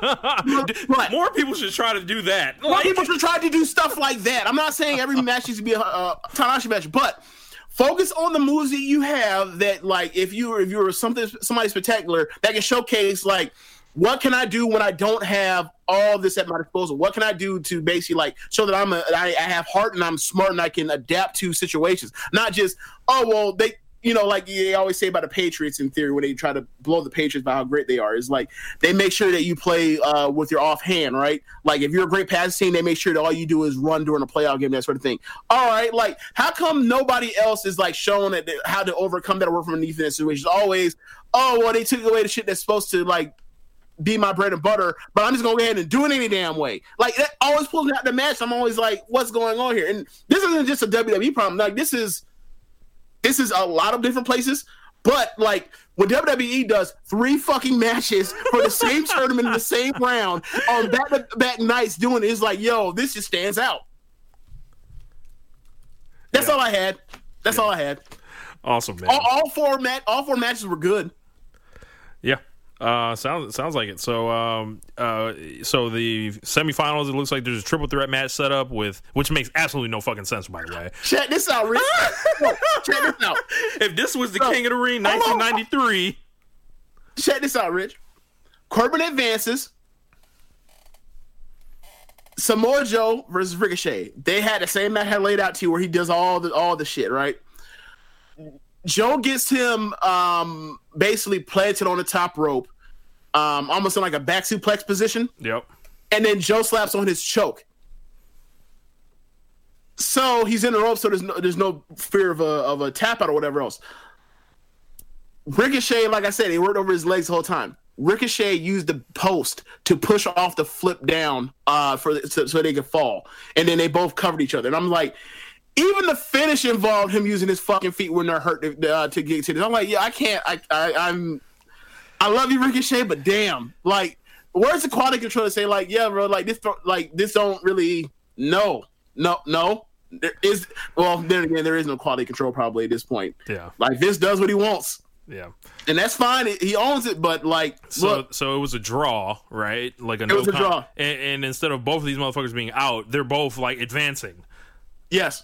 Speaker 2: (laughs) but
Speaker 1: More people should try to do that.
Speaker 2: more
Speaker 1: Like,
Speaker 2: people should try to do stuff like that. I'm not saying every (laughs) match needs to be a uh, Tanahashi match, but focus on the moves that you have. That like if you if you're something somebody spectacular that can showcase like what can I do when I don't have all this at my disposal? What can I do to basically like show that I'm a I, I have heart and I'm smart and I can adapt to situations, not just oh well they. You know, like they always say about the Patriots in theory, when they try to blow the Patriots by how great they are, is like they make sure that you play uh, with your offhand, right? Like if you're a great passing team, they make sure that all you do is run during a playoff game, that sort of thing. All right, like how come nobody else is like showing that how to overcome that or work from in that situation? Always, oh well, they took away the shit that's supposed to like be my bread and butter, but I'm just gonna go ahead and do it any damn way. Like that always pulls me out the match. I'm always like, what's going on here? And this isn't just a WWE problem. Like this is this is a lot of different places. But like when WWE does three fucking matches for the same (laughs) tournament in the same round on to back nights doing is like, yo, this just stands out. That's
Speaker 1: Yeah.
Speaker 2: all I had. That's all I had.
Speaker 1: awesome, man.
Speaker 2: All, all four mat all four matches were good.
Speaker 1: Yeah. Uh, sounds sounds like it. So, um, uh, so the semifinals. It looks like there's a triple threat match set up with, which makes absolutely no fucking sense, by the way.
Speaker 2: Check this out, Rich. Check this out.
Speaker 1: If this was the
Speaker 2: Bro,
Speaker 1: King of the Ring, 1993,
Speaker 2: Check this out, Rich. Corbin advances. Samoa Joe versus Ricochet. They had the same match I had laid out to you where he does all the all the shit, right? Joe gets him um basically planted on the top rope, um, almost in like a back suplex position,
Speaker 1: yep,
Speaker 2: and then Joe slaps on his choke. So he's in the rope, so there's no there's no fear of a of a tap out or whatever else. Ricochet, like I said, he worked over his legs the whole time. Ricochet used the post to push off the flip down uh, for the, so, so they could fall, and then they both covered each other. And I'm like, even the finish involved him using his fucking feet when they're hurt to, uh, to get to this. I'm like, yeah, I can't. I, I I'm I love you, Ricochet, but damn, like, where's the quality control to say like, yeah, bro, like this, like this don't really, no, no, no. There is well, then again, there is no quality control probably at this point.
Speaker 1: yeah,
Speaker 2: Like this does what he wants,
Speaker 1: yeah.
Speaker 2: and that's fine. He owns it, but like,
Speaker 1: So,
Speaker 2: look,
Speaker 1: so it was a draw, right? Like a
Speaker 2: It was a
Speaker 1: con-
Speaker 2: draw.
Speaker 1: and, and instead of both of these motherfuckers being out, they're both like advancing.
Speaker 2: yes,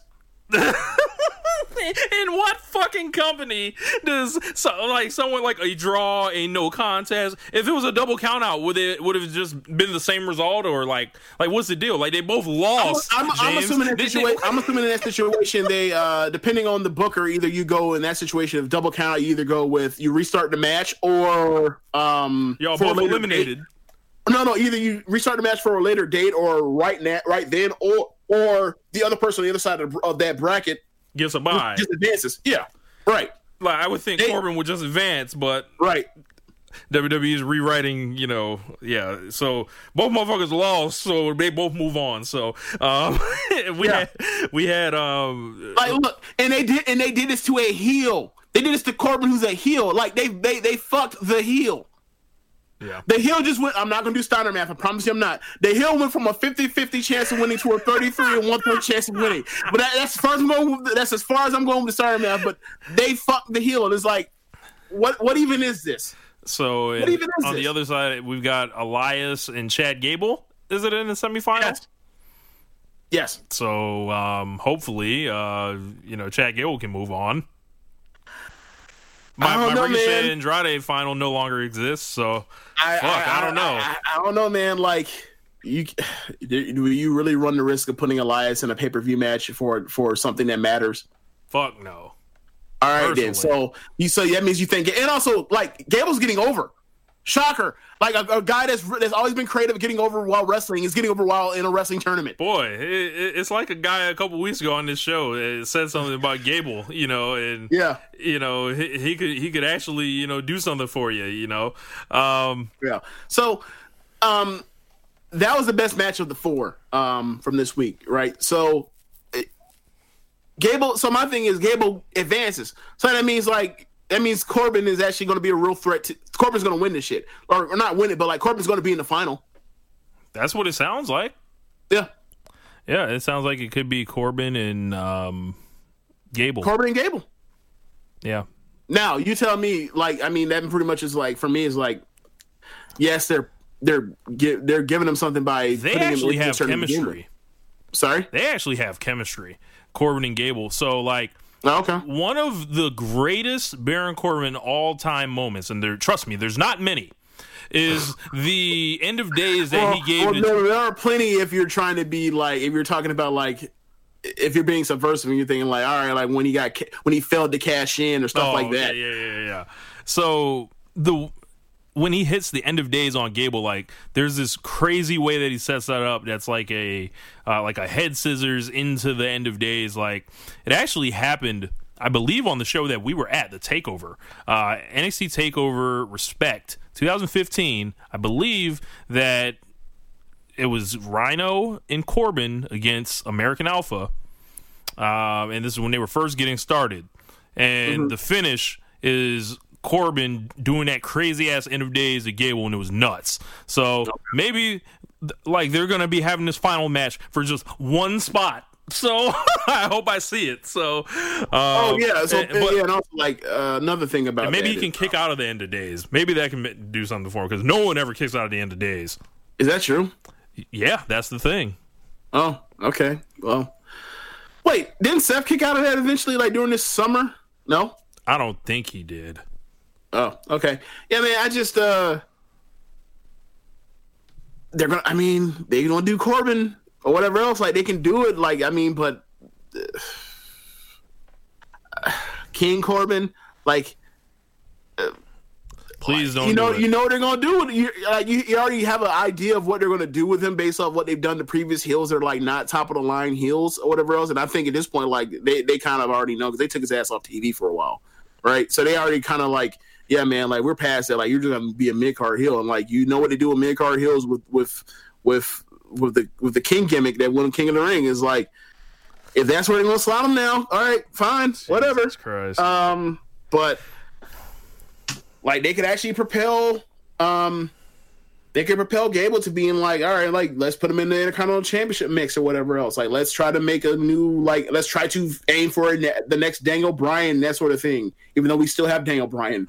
Speaker 2: (laughs)
Speaker 1: in what fucking company does so, like someone like a draw a no contest? If it was a double count out, would it would have just been the same result or like like what's the deal? Like they both lost.
Speaker 2: I'm, I'm
Speaker 1: James.
Speaker 2: assuming in that situation. I'm assuming in that situation, they uh depending on the booker, either you go in that situation of double count, out, you either go with you restart the match or um
Speaker 1: y'all both eliminated.
Speaker 2: date. No, no, either you restart the match for a later date or right now, right then, or or the other person on the other side of, of that bracket
Speaker 1: Gets a bye.
Speaker 2: just advances. Yeah, right,
Speaker 1: Like I would think
Speaker 2: They-
Speaker 1: Corbin would just advance, but
Speaker 2: right.
Speaker 1: WWE is rewriting, you know, yeah. So both motherfuckers lost, so they both move on. So um, (laughs) we
Speaker 2: Yeah.
Speaker 1: had we had um,
Speaker 2: Like, look, and they did, and they did this to a heel. They did this to Corbin, who's a heel. Like they, they, they fucked the heel.
Speaker 1: Yeah,
Speaker 2: The Hill just went. I'm not gonna do Steiner math. I promise you, I'm not. The Hill went from a 50-50 chance of winning to a 33 and one third chance of winning. But that, that's as far as I'm going. with- That's as far as I'm going with the Steiner math. But they fucked the Hill. and it's like, what? What even is this?
Speaker 1: So
Speaker 2: What even is
Speaker 1: on the other side, we've got Elias and Chad Gable. Is it in the semifinals?
Speaker 2: Yes. Yes.
Speaker 1: So um, hopefully, uh, you know, Chad Gable can move on. My,
Speaker 2: I
Speaker 1: my
Speaker 2: know,
Speaker 1: Ricochet
Speaker 2: man.
Speaker 1: Andrade final no longer exists, so
Speaker 2: I,
Speaker 1: fuck, I, don't know.
Speaker 2: I, I don't know, man. Like you, (sighs) do you really run the risk of putting Elias in a pay per view match for for something that matters?
Speaker 1: fuck no.
Speaker 2: All right, then. So you so that means you think, and also like Gable's getting over. Shocker! Like a, a guy that's that's always been creative, getting over while wrestling is getting over while in a wrestling tournament.
Speaker 1: Boy, it, it, it's like a guy a couple weeks ago on this show uh, said something about Gable, you know, and
Speaker 2: Yeah,
Speaker 1: you know he, he could he could actually you know do something for you, you know. Um,
Speaker 2: yeah. So, um, that was the best match of the four um from this week, right? So, it, Gable. So my thing is Gable advances. So that means like that means Corbin is actually going to be a real threat. to Corbin's going to win this shit, or, or not win it, but like Corbin's going to be in the final.
Speaker 1: that's what it sounds like.
Speaker 2: Yeah,
Speaker 1: Yeah, it sounds like it could be Corbin and um, Gable.
Speaker 2: Corbin and Gable.
Speaker 1: yeah,
Speaker 2: Now you tell me, like, I mean, that pretty much is like for me is like, yes, they're they're they're giving them something by
Speaker 1: they actually have chemistry.
Speaker 2: Sorry,
Speaker 1: They actually have chemistry, Corbin and Gable. So like
Speaker 2: oh, okay.
Speaker 1: one of the greatest Baron Corbin all time moments, and there, trust me, there's not many. Is the end of days that he gave
Speaker 2: well,
Speaker 1: to
Speaker 2: no, there are plenty if you're trying to be like if you're talking about like if you're being subversive and you're thinking like all right like when he got ca- when he failed to cash in or stuff
Speaker 1: Oh,
Speaker 2: like that.
Speaker 1: Yeah, yeah, yeah, yeah. So the when he hits the end of days on Gable, like there's this crazy way that he sets that up. That's like a uh, like a head scissors into the end of days. Like it actually happened. I believe on the show that we were at the Takeover, uh, NXT Takeover Respect 2015. I believe that it was Rhyno and Corbin against American Alpha, um, and this is when they were first getting started. And the finish is Corbin doing that crazy ass end of days to Gable, and it was nuts. So maybe like they're gonna be having this final match for just one spot. So (laughs) I hope I see it. So
Speaker 2: Oh yeah, so
Speaker 1: and- but-
Speaker 2: yeah, and also like uh, another thing about
Speaker 1: maybe he can
Speaker 2: is-
Speaker 1: kick out of the end of days. Maybe that can do something for him because no one ever kicks out of the end of days.
Speaker 2: Is that true?
Speaker 1: Yeah, that's the thing.
Speaker 2: Oh, okay. Well, wait, didn't Seth kick out of that eventually, like during this summer? No.
Speaker 1: I don't think he did.
Speaker 2: Oh, okay. Yeah, man. I just uh, they're gonna. I mean, they're gonna do Corbin or whatever else. Like they can do it. Like I mean, but uh, (sighs) King Corbin, like
Speaker 1: Please don't.
Speaker 2: you know,
Speaker 1: do
Speaker 2: you know what they're gonna do. with- You, like, you, you already have an idea of what they're gonna do with him based off what they've done to previous heels that are like not top of the line heels or whatever else. And I think at this point, like they they kind of already know because they took his ass off TV for a while, right? So they already kind of like, yeah, man, like we're past that. Like you're just gonna be a mid card heel, and like you know what they do with mid card heels with with with with the with the King gimmick that won King of the Ring is like. If that's where they're gonna slot him now, all right, fine, whatever.
Speaker 1: Christ.
Speaker 2: Um, but like they could actually propel, um, they could propel Gable to being like, all right, like let's put him in the Intercontinental Championship mix or whatever else. Like let's try to make a new, like let's try to aim for ne- the next Daniel Bryan, that sort of thing. Even though we still have Daniel Bryan,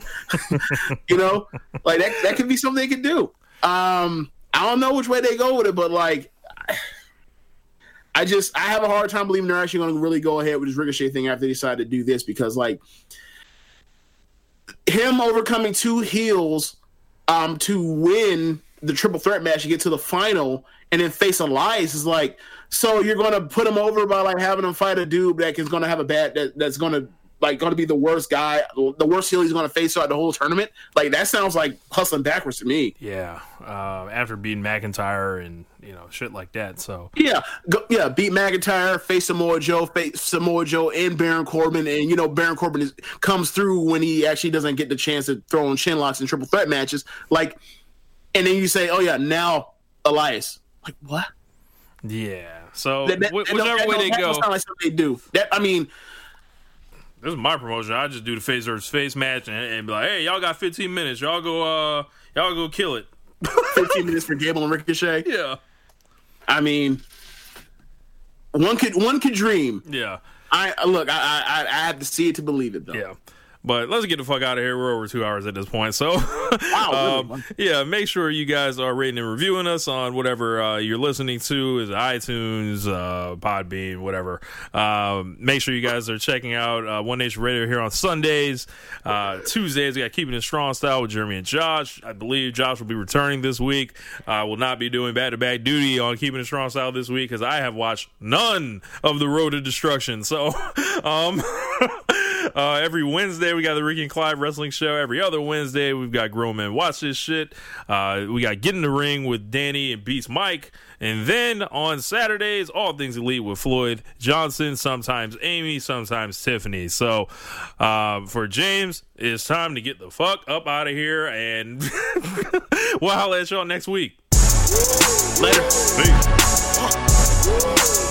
Speaker 2: (laughs) you know, like that that could be something they could do. Um, I don't know which way they go with it, but like. (sighs) I just I have a hard time believing they're actually going to really go ahead with this Ricochet thing after they decide to do this because like him overcoming two heels um to win the triple threat match to get to the final and then face Elias is like so you're going to put him over by like having him fight a dude that is going to have a bad that, that's going to like going to be the worst guy the worst heel he's going to face throughout the whole tournament like that sounds like hustling backwards to me
Speaker 3: Yeah, uh, after beating McIntyre and you know shit like that. So
Speaker 2: Yeah, go, yeah. Beat McIntyre, face Samoa Joe, face Samoa Joe, and Baron Corbin, and you know Baron Corbin is, comes through when he actually doesn't get the chance to throw on chin locks in triple threat matches. Like, and then you say, "Oh yeah, now Elias." Like what?
Speaker 3: yeah, so
Speaker 2: That- that-
Speaker 3: wh- whichever
Speaker 2: that
Speaker 3: way they go,
Speaker 2: sound like something they do. That I mean,
Speaker 1: This is my promotion. I just do the face versus face match and, and be like, hey, y'all got 15 minutes. Y'all go, uh, y'all go kill it. (laughs)
Speaker 2: 15 minutes for Gable and Ricochet.
Speaker 1: Yeah,
Speaker 2: I mean, one could one could dream.
Speaker 1: yeah,
Speaker 2: I look. I I, I have to see it to believe it, though.
Speaker 1: yeah. But let's get the fuck out of here. We're over two hours at this point. So, (laughs)
Speaker 2: Wow, really?
Speaker 1: um, yeah, make sure you guys are rating and reviewing us on whatever uh, you're listening to, is iTunes, uh, Podbean, whatever. Um, make sure you guys are checking out uh, One Nation Radio here on Sundays. Uh, Tuesdays, we got Keeping It Strong Style with Jeremy and Josh. I believe Josh will be returning this week. I will not be doing back to back duty on Keeping It Strong Style this week because I have watched none of the Road to Destruction. So, (laughs) um, (laughs) Uh, every Wednesday we got the Ricky and Clive Wrestling Show. Every other Wednesday we've got Grown Men Watch This Shit. Uh, we got Get in the Ring with Danny and Beast Mike. And then on Saturdays, All Things Elite with Floyd Johnson, sometimes Amy, sometimes Tiffany. So uh, for James, it's time to get the fuck up out of here. And (laughs) we'll holler at y'all next week.
Speaker 2: Later.
Speaker 1: Peace.